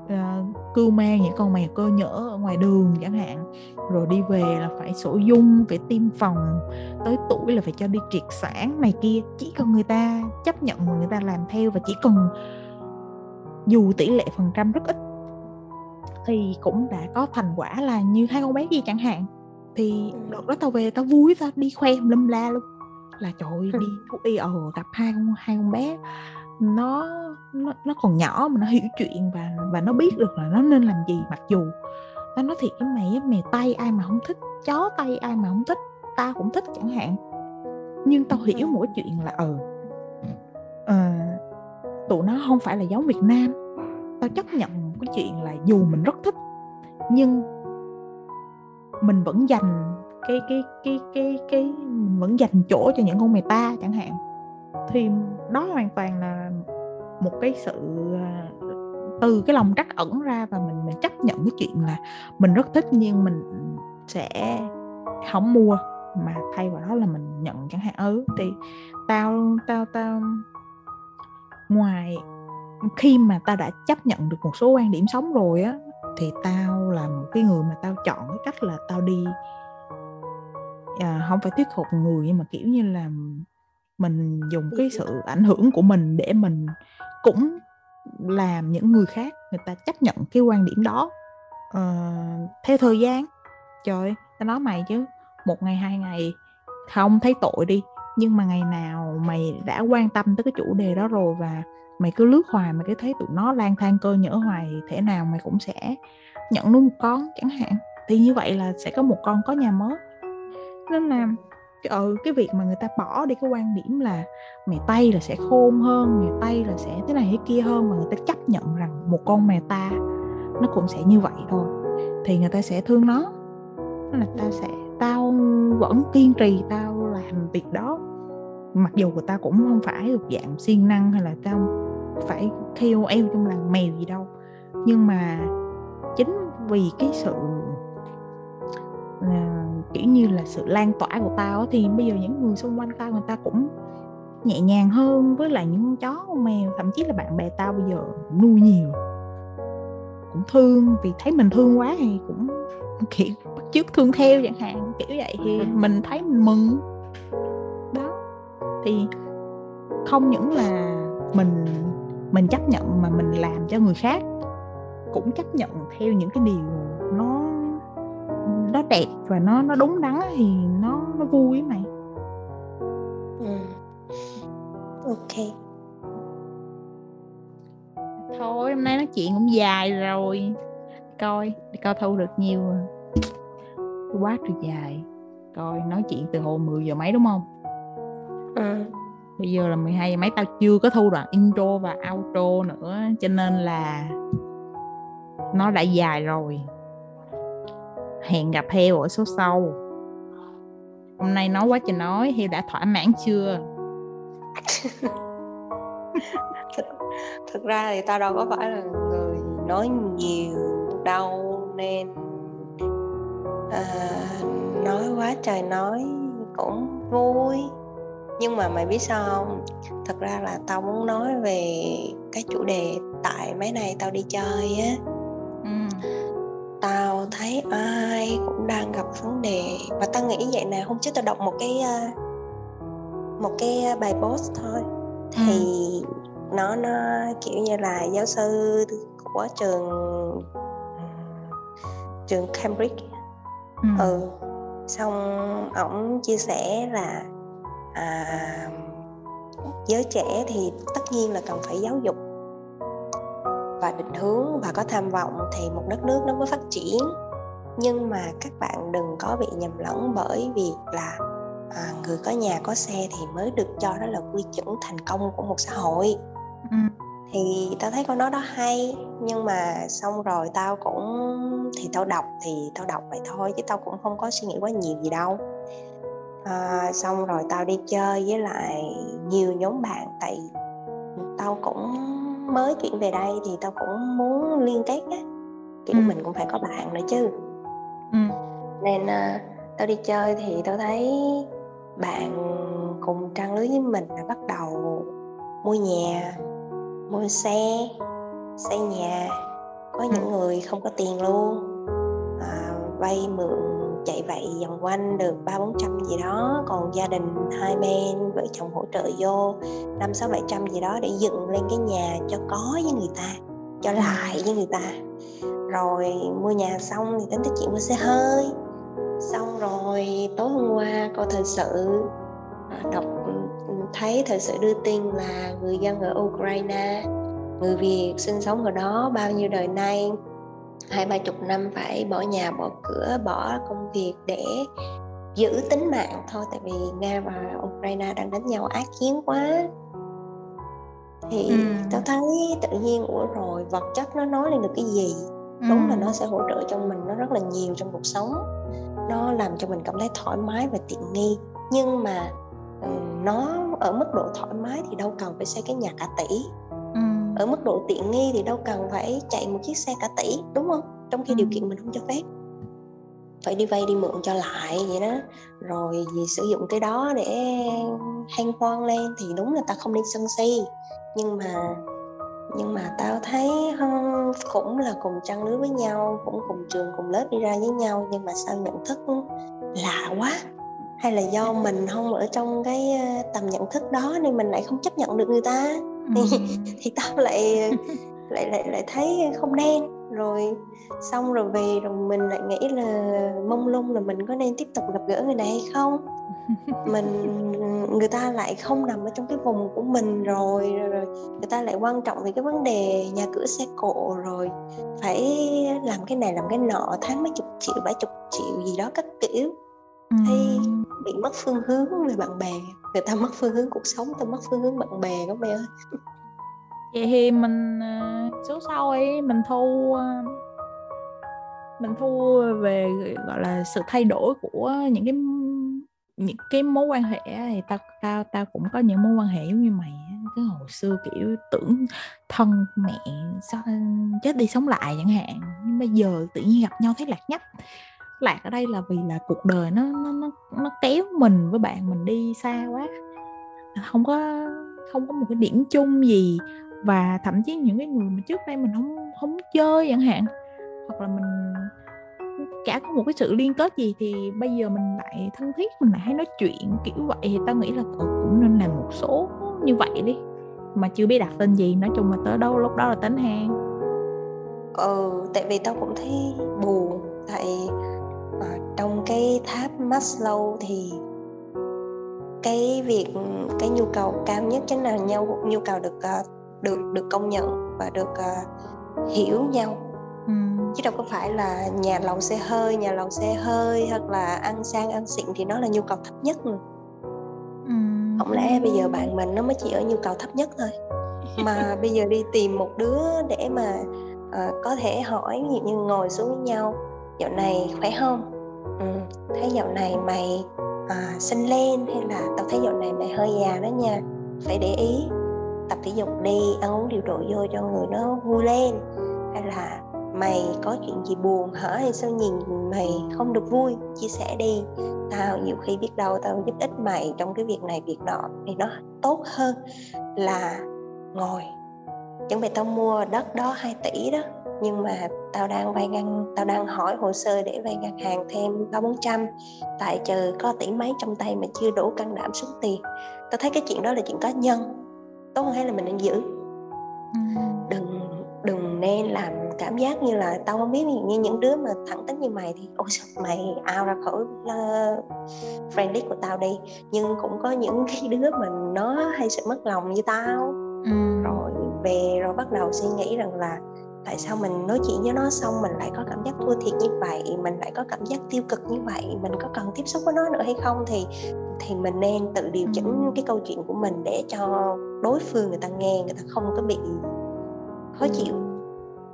uh, cưu mang những con mèo cơ nhỡ ở ngoài đường chẳng hạn. Rồi đi về là phải sổ dung phải tiêm phòng tới tuổi là phải cho đi triệt sản này kia. Chỉ cần người ta chấp nhận và người ta làm theo và chỉ cần dù tỷ lệ phần trăm rất ít thì cũng đã có thành quả là như hai con bé kia chẳng hạn. Thì ừ. đợt đó tao về tao vui tao đi khoe lâm la luôn. Là trời ơi đi thú y ờ gặp hai con hai con bé. Nó nó nó còn nhỏ mà nó hiểu chuyện và và nó biết được là nó nên làm gì. Mặc dù tao nói thiệt với mày mèo tay ai mà không thích chó tay ai mà không thích ta cũng thích chẳng hạn. Nhưng tao hiểu một cái chuyện là ừ. uh, tụi nó không phải là giống Việt Nam. Tao chấp nhận cái chuyện là dù mình rất thích, nhưng mình vẫn dành cái cái cái cái cái, mình vẫn dành chỗ cho những con mèo ta chẳng hạn, thì đó hoàn toàn là một cái sự à, từ cái lòng trắc ẩn ra và mình mình chấp nhận cái chuyện là mình rất thích nhưng mình sẽ không mua mà thay vào đó là mình nhận chẳng hạn. Ứ thì tao tao tao, ngoài khi mà tao đã chấp nhận được một số quan điểm sống rồi á thì tao là một cái người mà tao chọn cái cách là tao đi. À, không phải thuyết phục người nhưng mà kiểu như là mình dùng cái sự ảnh hưởng của mình để mình cũng làm những người khác người ta chấp nhận cái quan điểm đó. À, theo thời gian trời tao nói mày chứ một ngày hai ngày không thấy tội đi nhưng mà ngày nào mày đã quan tâm tới cái chủ đề đó rồi và mày cứ lướt hoài mày cứ thấy tụi nó lang thang cơ nhỡ hoài thì thể nào mày cũng sẽ nhận nuôi một con chẳng hạn. Thì như vậy là sẽ có một con có nhà mới. Nên là cái ừ, cái việc mà người ta bỏ đi cái quan điểm là mèo tây là sẽ khôn hơn mèo tây là sẽ thế này thế kia hơn và người ta chấp nhận rằng một con mèo ta nó cũng sẽ như vậy thôi thì người ta sẽ thương nó. Nên là tao sẽ tao vẫn kiên trì tao làm việc đó mặc dù của tao cũng không phải thuộc dạng siêng năng hay là tao phải KOL trong làng mèo gì đâu. Nhưng mà chính vì cái sự uh, kiểu như là sự lan tỏa của tao thì bây giờ những người xung quanh tao người ta cũng nhẹ nhàng hơn với lại những con chó con mèo thậm chí là bạn bè tao bây giờ nuôi nhiều. Cũng thương vì thấy mình thương quá thì cũng kiểu bắt chước thương theo chẳng hạn kiểu vậy thì mình thấy mình mừng thì không những là mình mình chấp nhận mà mình làm cho người khác cũng chấp nhận theo những cái điều nó nó đẹp và nó nó đúng đắn thì nó nó vui mày. Ừ. ok. Thôi hôm nay nói chuyện cũng dài rồi. Coi để coi thu được nhiều quá trời dài. Coi nói chuyện từ hồi 10 giờ mấy đúng không ừ. bây giờ là 12 giờ mấy tao chưa có thu đoạn intro và outro nữa cho nên là nó đã dài rồi. Hẹn gặp heo ở số sau. Hôm nay nói quá trời nói heo đã thỏa mãn chưa? [LAUGHS] Thực, thực ra thì tao đâu có phải là người nói nhiều đâu nên à, nói quá trời nói cũng vui nhưng mà mày biết sao không? Thật ra là tao muốn nói về cái chủ đề tại mấy này tao đi chơi á. Ừ. tao thấy ai cũng đang gặp vấn đề. Và tao nghĩ vậy nè hôm trước tao đọc một cái à, một cái bài post thôi. Thì ừ. nó nó kiểu như là giáo sư của trường trường Cambridge. Ừ. ừ. Xong ổng chia sẻ là à, giới trẻ thì tất nhiên là cần phải giáo dục và định hướng và có tham vọng thì một đất nước nó mới phát triển. Nhưng mà các bạn đừng có bị nhầm lẫn bởi vì là à, người có nhà có xe thì mới được cho đó là quy chuẩn thành công của một xã hội. Ừ. thì tao thấy con nói đó hay nhưng mà xong rồi tao cũng thì tao đọc thì tao đọc vậy thôi chứ tao cũng không có suy nghĩ quá nhiều gì đâu à, xong rồi tao đi chơi với lại nhiều nhóm bạn tại tao cũng mới chuyển về đây thì tao cũng muốn liên kết á kiểu ừ. mình cũng phải có bạn nữa chứ ừ. nên uh, tao đi chơi thì tao thấy bạn cùng trang lưới với mình là bắt đầu mua nhà mua xe xây nhà có những người không có tiền luôn à, vay mượn chạy vậy vòng quanh được ba bốn trăm gì đó còn gia đình hai bên vợ chồng hỗ trợ vô năm sáu bảy trăm gì đó để dựng lên cái nhà cho có với người ta cho lại với người ta. Rồi mua nhà xong thì tính tới chuyện mua xe hơi. Xong rồi tối hôm qua coi thời sự à, đọc thấy thời sự đưa tin là người dân ở Ukraine người Việt sinh sống ở đó bao nhiêu đời nay hai ba chục năm phải bỏ nhà bỏ cửa bỏ công việc để giữ tính mạng thôi tại vì nga và ukraine đang đánh nhau ác chiến quá thì ừ. tao thấy tự nhiên ủa rồi vật chất nó nói lên được cái gì ừ. đúng là nó sẽ hỗ trợ cho mình nó rất là nhiều trong cuộc sống nó làm cho mình cảm thấy thoải mái và tiện nghi nhưng mà nó ở mức độ thoải mái thì đâu cần phải xây cái nhà cả tỷ ừ. Ở mức độ tiện nghi thì đâu cần phải chạy một chiếc xe cả tỷ đúng không? Trong khi ừ. điều kiện mình không cho phép. Phải đi vay đi mượn cho lại vậy đó. Rồi vì sử dụng cái đó để hang hoang lên thì đúng là ta không nên sân si. Nhưng mà nhưng mà tao thấy cũng là cùng trang lứa với nhau cũng cùng trường cùng lớp đi ra với nhau. Nhưng mà sao nhận thức lạ quá? Hay là do mình không ở trong cái ờ, tầm nhận thức đó nên mình lại không chấp nhận được người ta thì, ừ. [LAUGHS] thì tao lại lại lại lại thấy không nên. Rồi xong rồi về rồi mình lại nghĩ là mông lung là mình có nên tiếp tục gặp gỡ người này hay không. [LAUGHS] Mình người ta lại không nằm ở trong cái vùng của mình rồi, rồi, rồi người ta lại quan trọng về cái vấn đề nhà cửa xe cộ rồi. Phải làm cái này làm cái nọ tháng mấy chục triệu bảy chục triệu gì đó các kiểu. Hay bị mất phương hướng về bạn bè. Người ta mất phương hướng cuộc sống ta mất phương hướng bạn bè các bé ơi. Vậy thì mình ờ, số sau ấy, mình thu ờ, mình thu về, gọi là, sự thay đổi của những cái những cái mối quan hệ thì tao tao tao cũng có những mối quan hệ giống như mày cái hồi xưa, kiểu, tưởng thân mẹ, sao, chết đi sống lại chẳng hạn. Nhưng bây giờ tự nhiên gặp nhau thấy lạc lạc ở đây là vì là cuộc đời nó nó nó nó kéo mình với bạn mình đi xa quá. À, không có không có một cái điểm chung gì và thậm chí những cái người mà trước đây mình không không chơi chẳng hạn, hoặc là mình chả có một cái sự liên kết gì thì bây giờ mình lại thân thiết, mình lại hay nói chuyện kiểu vậy thì tao nghĩ là ờ, cũng nên làm một số như vậy đi. Mà chưa biết đặt tên gì, nói chung là tới đâu, lúc đó là tính hang ừ tại vì tao cũng thấy buồn, tại cái tháp Maslow thì cái việc cái nhu cầu cao nhất chính là nhau nhu cầu được uh, được được công nhận và được uh, hiểu nhau. Ừ chứ đâu có phải là nhà lầu xe hơi nhà lầu xe hơi hoặc là ăn sang ăn xịn thì nó là nhu cầu thấp nhất. Mà không lẽ bây giờ bạn mình nó mới chỉ ở nhu cầu thấp nhất thôi? Mà [LAUGHS] bây giờ đi tìm một đứa để mà uh, có thể hỏi như ngồi xuống với nhau dạo này khỏe không ừ, thấy dạo này mày à, xinh lên hay là tao thấy dạo này mày hơi già đó nha. Phải để ý tập thể dục đi ăn uống điều độ vô cho người nó vui lên. Hay là mày có chuyện gì buồn hả hay sao nhìn mày không được vui chia sẻ đi. Tao nhiều khi biết đâu tao giúp ích mày trong cái việc này việc nọ thì nó tốt hơn là ngồi. Chuẩn bị tao mua đất đó 2 tỷ đó nhưng mà tao đang vay ngân tao đang hỏi hồ sơ để vay ngân hàng thêm ba bốn trăm tại chờ có tỷ mấy trong tay mà chưa đủ can đảm xuống tiền. Tao thấy cái chuyện đó là chuyện cá nhân tốt hơn hay là mình nên giữ? Đừng đừng nên làm cảm giác như là tao không biết. Như những đứa mà thẳng tính như mày thì ôi sao mày ao ra khỏi uh, friend list của tao đi. Nhưng cũng có những [LAUGHS] cái đứa mà nó hay sự mất lòng như tao. Ừ. rồi về rồi bắt đầu suy nghĩ rằng là tại sao mình nói chuyện với nó xong mình lại có cảm giác thua thiệt như vậy? Mình lại có cảm giác tiêu cực như vậy? Mình có cần tiếp xúc với nó nữa hay không? Thì thì mình nên tự điều chỉnh cái câu chuyện của mình để cho đối phương người ta nghe người ta không có bị khó chịu.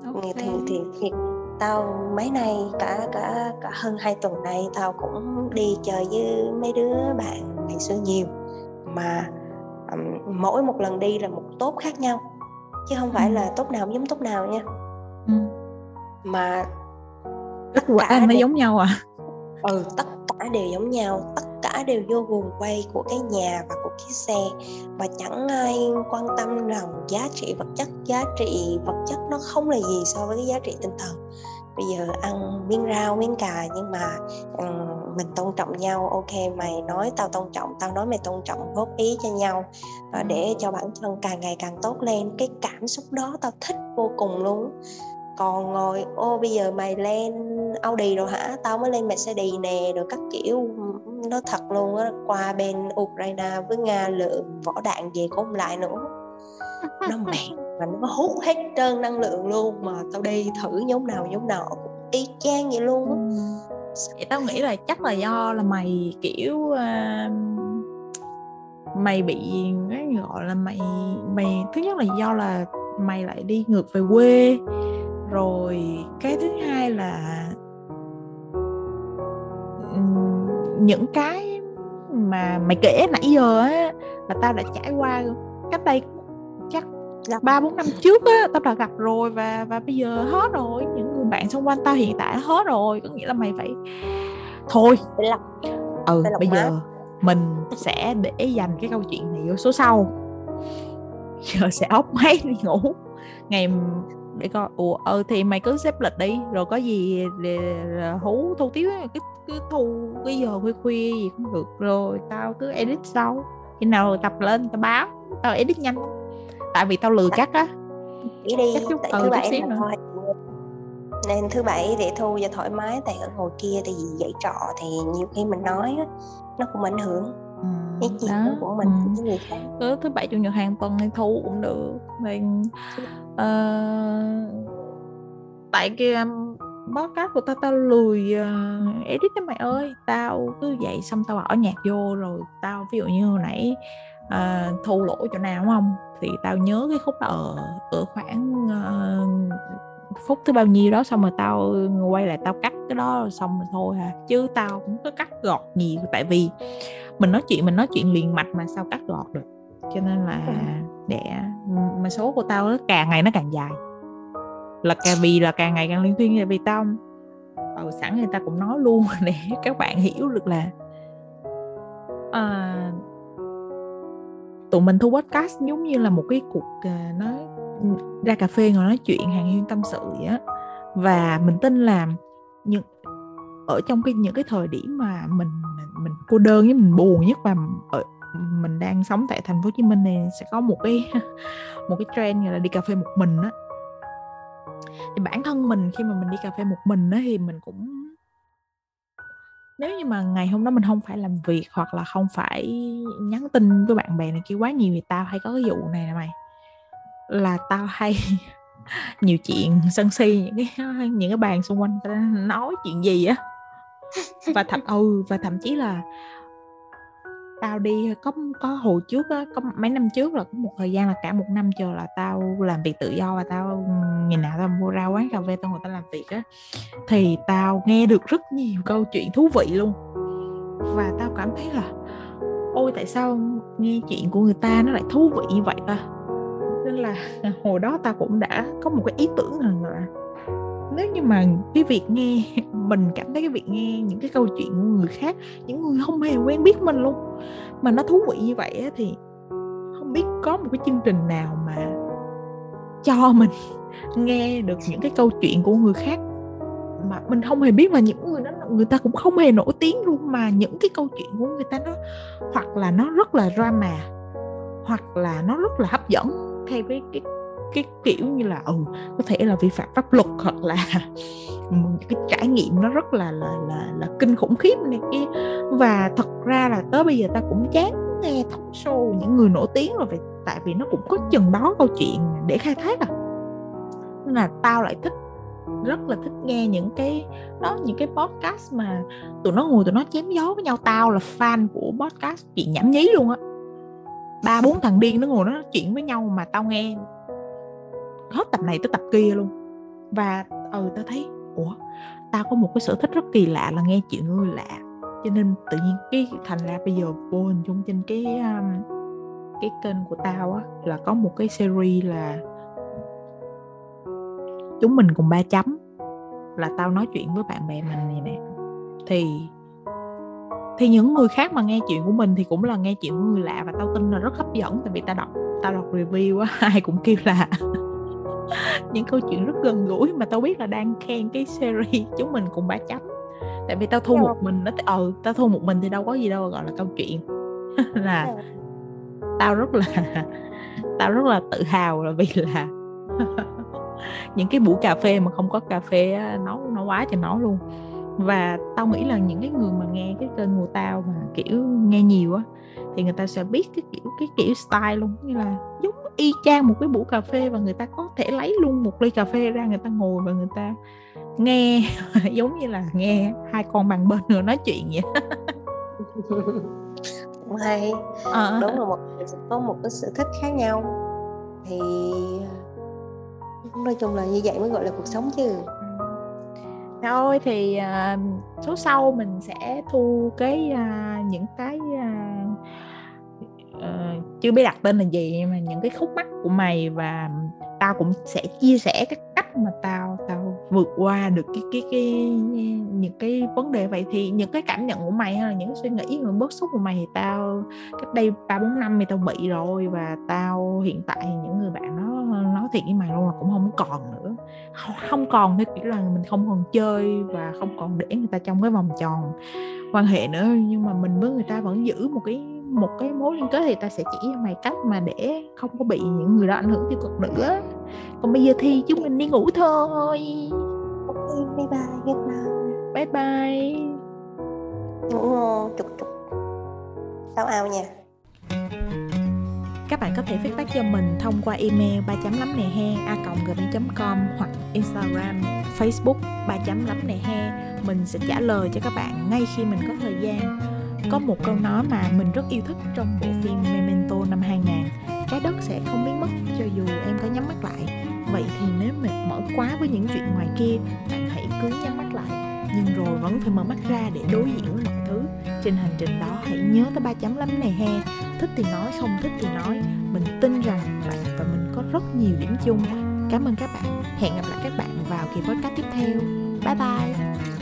Okay. thì thì thì tao mấy nay cả cả cả hơn hai tuần nay tao cũng đi chơi với mấy đứa bạn ngày xưa nhiều. Mà um, mỗi một lần đi là một tốt khác nhau chứ không phải là tốt nào giống tốt nào nha ừ. mà kết quả nó giống nhau à? Ừ tất cả đều giống nhau. Tất cả đều vô guồng quay của cái nhà và của cái xe. Và chẳng ai quan tâm rằng giá trị vật chất giá trị vật chất nó không là gì so với cái giá trị tinh thần. Bây giờ ăn miếng rau miếng cà nhưng mà um, mình tôn trọng nhau. Ok mày nói tao tôn trọng tao nói mày tôn trọng góp ý cho nhau. Để cho bản thân càng ngày càng tốt lên cái cảm xúc đó tao thích vô cùng luôn còn ngồi ô bây giờ mày lên Audi rồi hả? Tao mới lên Mercedes nè rồi các kiểu. Nó thật luôn á qua bên Ukraine với Nga lượng vỏ đạn về cũng lại nữa. Nó [LAUGHS] mệt và nó hút hết trơn năng lượng luôn mà tao đi thử giống nào giống nào cũng y chang vậy luôn á. Vậy tao nghĩ là chắc là do là mày kiểu uh, mày bị cái gọi là mày mày thứ nhất là do là mày lại đi ngược về quê rồi cái thứ hai là những cái mà mày kể nãy giờ á là tao đã trải qua cách đây chắc ba bốn năm trước á tao đã gặp rồi và và bây giờ hết rồi những người bạn xung quanh tao hiện tại hết rồi có nghĩa là mày phải thôi. Ừ bây giờ mình sẽ để dành cái câu chuyện này vô số sau. [LAUGHS] Giờ sẽ ốc máy đi ngủ. Ngày để coi. Ủa ừ thì mày cứ xếp lịch đi rồi có gì để hú thu tiếu cứ cứ thu cái giờ khuya khuya gì cũng được. Rồi tao cứ edit sau. Khi nào tập lên tao báo tao edit nhanh. Tại vì tao lừa cắt á. Nghĩ đi chút, tại ừ, thứ bảy là thôi. Nên thứ bảy để thu và thoải mái tại ở ngồi kia tại vì dạy trọ thì nhiều khi mình nói á, nó cũng ảnh hưởng. Ừ, cái chuyện đó. của mình ừ. với người khác thứ, thứ bảy chủ nhật hàng tuần thì thu cũng được. Nên uh, tại kia um, podcast của tao tao lười uh, edit đó mày ơi. Tao cứ dậy xong tao bỏ nhạc vô rồi tao ví dụ như hồi nãy ờ, uh, thu lỗi chỗ nào đúng không? Thì tao nhớ cái khúc đó ở ở khoảng uh, phút thứ bao nhiêu đó xong rồi tao quay lại tao cắt cái đó rồi xong rồi thôi à chứ tao cũng có cắt gọt gì tại vì mình nói chuyện mình nói chuyện liền mạch mà sao cắt gọt được? Cho nên là để ừ, mà số của tao nó càng ngày nó càng dài. Là càng vì là càng ngày càng liên tuyên vì tao ừ, sẵn người ta cũng nói luôn [LAUGHS] để các bạn hiểu được là à, tụi mình thu podcast giống như là một cái cuộc nó nói ra cà phê ngồi nói chuyện hàng huyên tâm sự vậy á. Và mình tin là những ở trong cái những cái thời điểm mà mình mình cô đơn với mình buồn nhất và ở mình đang sống tại thành phố Hồ Chí Minh này sẽ có một cái [LAUGHS] một cái trend gọi là đi cà phê một mình á. Thì bản thân mình khi mà mình đi cà phê một mình á thì mình cũng nếu như mà ngày hôm đó mình không phải làm việc hoặc là không phải nhắn tin với bạn bè này kia quá nhiều thì tao hay có cái vụ này nè mày, là tao hay [LAUGHS] nhiều chuyện sân si, những cái [LAUGHS] những cái bàn xung quanh nói chuyện gì á. Và thậm ừ và thậm chí là tao đi có có hồi trước á, có mấy năm trước là có một thời gian là cả một năm chờ là tao làm việc tự do và tao ngày nào tao mua ra quán cà phê, tao ngồi tao làm việc á. Thì tao nghe được rất nhiều câu chuyện thú vị luôn. Và tao cảm thấy là, ôi, tại sao nghe chuyện của người ta nó lại thú vị như vậy ta? Nên là [LAUGHS] hồi đó tao cũng đã có một cái ý tưởng rằng là nếu như mà cái việc nghe mình cảm thấy cái việc nghe những cái câu chuyện của người khác những người không hề quen biết mình luôn mà nó thú vị như vậy á, thì không biết có một cái chương trình nào mà cho mình [LAUGHS] nghe được những cái câu chuyện của người khác mà mình không hề biết và những người đó người ta cũng không hề nổi tiếng luôn mà những cái câu chuyện của người ta nó hoặc là nó rất là drama hoặc là nó rất là hấp dẫn. Theo cái cái cái kiểu như là ừ có thể là vi phạm pháp luật hoặc là [LAUGHS] cái trải nghiệm nó rất là là là là kinh khủng khiếp này kia. Và thật ra là tới bây giờ ta cũng chán nghe talk show những người nổi tiếng rồi, vậy tại vì nó cũng có chừng đó câu chuyện để khai thác à. Nên là tao lại thích, rất là thích nghe những cái, đó, những cái podcast mà tụi nó ngồi tụi nó chém gió với nhau. Tao là fan của podcast chuyện nhảm nhí luôn á. Ba, bốn thằng điên nó ngồi nó nói chuyện với nhau mà tao nghe hết tập này tới tập kia luôn. Và ừ tao thấy ủa tao có một cái sở thích rất kỳ lạ là nghe chuyện người lạ. Cho nên tự nhiên cái thành ra bây giờ vô hình chung trên cái um, cái kênh của tao á là có một cái series là chúng mình cùng ba chấm là tao nói chuyện với bạn bè mình này nè. Thì thì những người khác mà nghe chuyện của mình thì cũng là nghe chuyện của người lạ và tao tin là rất hấp dẫn tại vì tao đọc tao đọc review á [LAUGHS] ai cũng kêu là những câu chuyện rất gần gũi mà tao biết là đang khen cái series [LAUGHS] chúng mình cùng ba chấm. Tại vì tao thu một mình nó ờ tao thu một mình thì đâu có gì đâu gọi là câu chuyện. [LAUGHS] Là tao rất là tao rất là tự hào là vì là [LAUGHS] những cái buổi cà phê mà không có cà phê nó nó quá cho nó luôn. Và tao nghĩ là những cái người mà nghe cái kênh của tao mà kiểu nghe nhiều á thì người ta sẽ biết cái kiểu cái kiểu style luôn. Như là giống y chang một cái buổi cà phê và người ta có thể lấy luôn một ly cà phê ra người ta ngồi và người ta nghe [LAUGHS] giống như là nghe hai con bằng bên nữa nói chuyện vậy. Hay. À. đúng là một có một cái sở thích khác nhau. Thì nói chung là như vậy mới gọi là cuộc sống chứ thôi thì uh, số sau mình sẽ thu cái uh, những cái uh, uh, chưa biết đặt tên là gì mà những cái khúc mắc của mày và tao cũng sẽ chia sẻ các cách mà tao tao vượt qua được cái cái cái, những cái vấn đề vậy thì những cái cảm nhận của mày hay là những suy nghĩ những bức xúc của mày thì tao cách đây ba, bốn năm thì tao bị rồi và tao hiện tại những người bạn nó, nói thiệt với mày luôn là cũng không còn nữa. Không còn thì kiểu là mình không còn chơi và không còn để người ta trong cái vòng tròn quan hệ nữa. Nhưng mà mình với người ta vẫn giữ một cái một cái mối liên kết thì ta sẽ chỉ cho mày cách mà để không có bị những người đó ảnh hưởng tiêu cực nữa. Còn bây giờ thì chúng mình đi ngủ thôi. Ok bye bye good night. Bye bye. Ngủ ngon chục chục. Tao ao nha? Các bạn có thể feedback cho mình thông qua email ba chấm lắm nè he a gmail.com hoặc Instagram, Facebook ba chấm lắm nè he. Mình sẽ trả lời cho các bạn ngay khi mình có thời gian có một câu nói mà mình rất yêu thích trong bộ phim Memento năm 2000 Trái đất sẽ không biến mất cho dù em có nhắm mắt lại. Vậy thì nếu mệt mỏi quá với những chuyện ngoài kia Bạn hãy cứ nhắm mắt lại. Nhưng rồi vẫn phải mở mắt ra để đối diện với mọi thứ. Trên hành trình đó hãy nhớ tới ba chấm lắm này he. Thích thì nói, không thích thì nói. Mình tin rằng bạn và mình có rất nhiều điểm chung. Cảm ơn các bạn. Hẹn gặp lại các bạn vào kỳ podcast tiếp theo. Bye bye.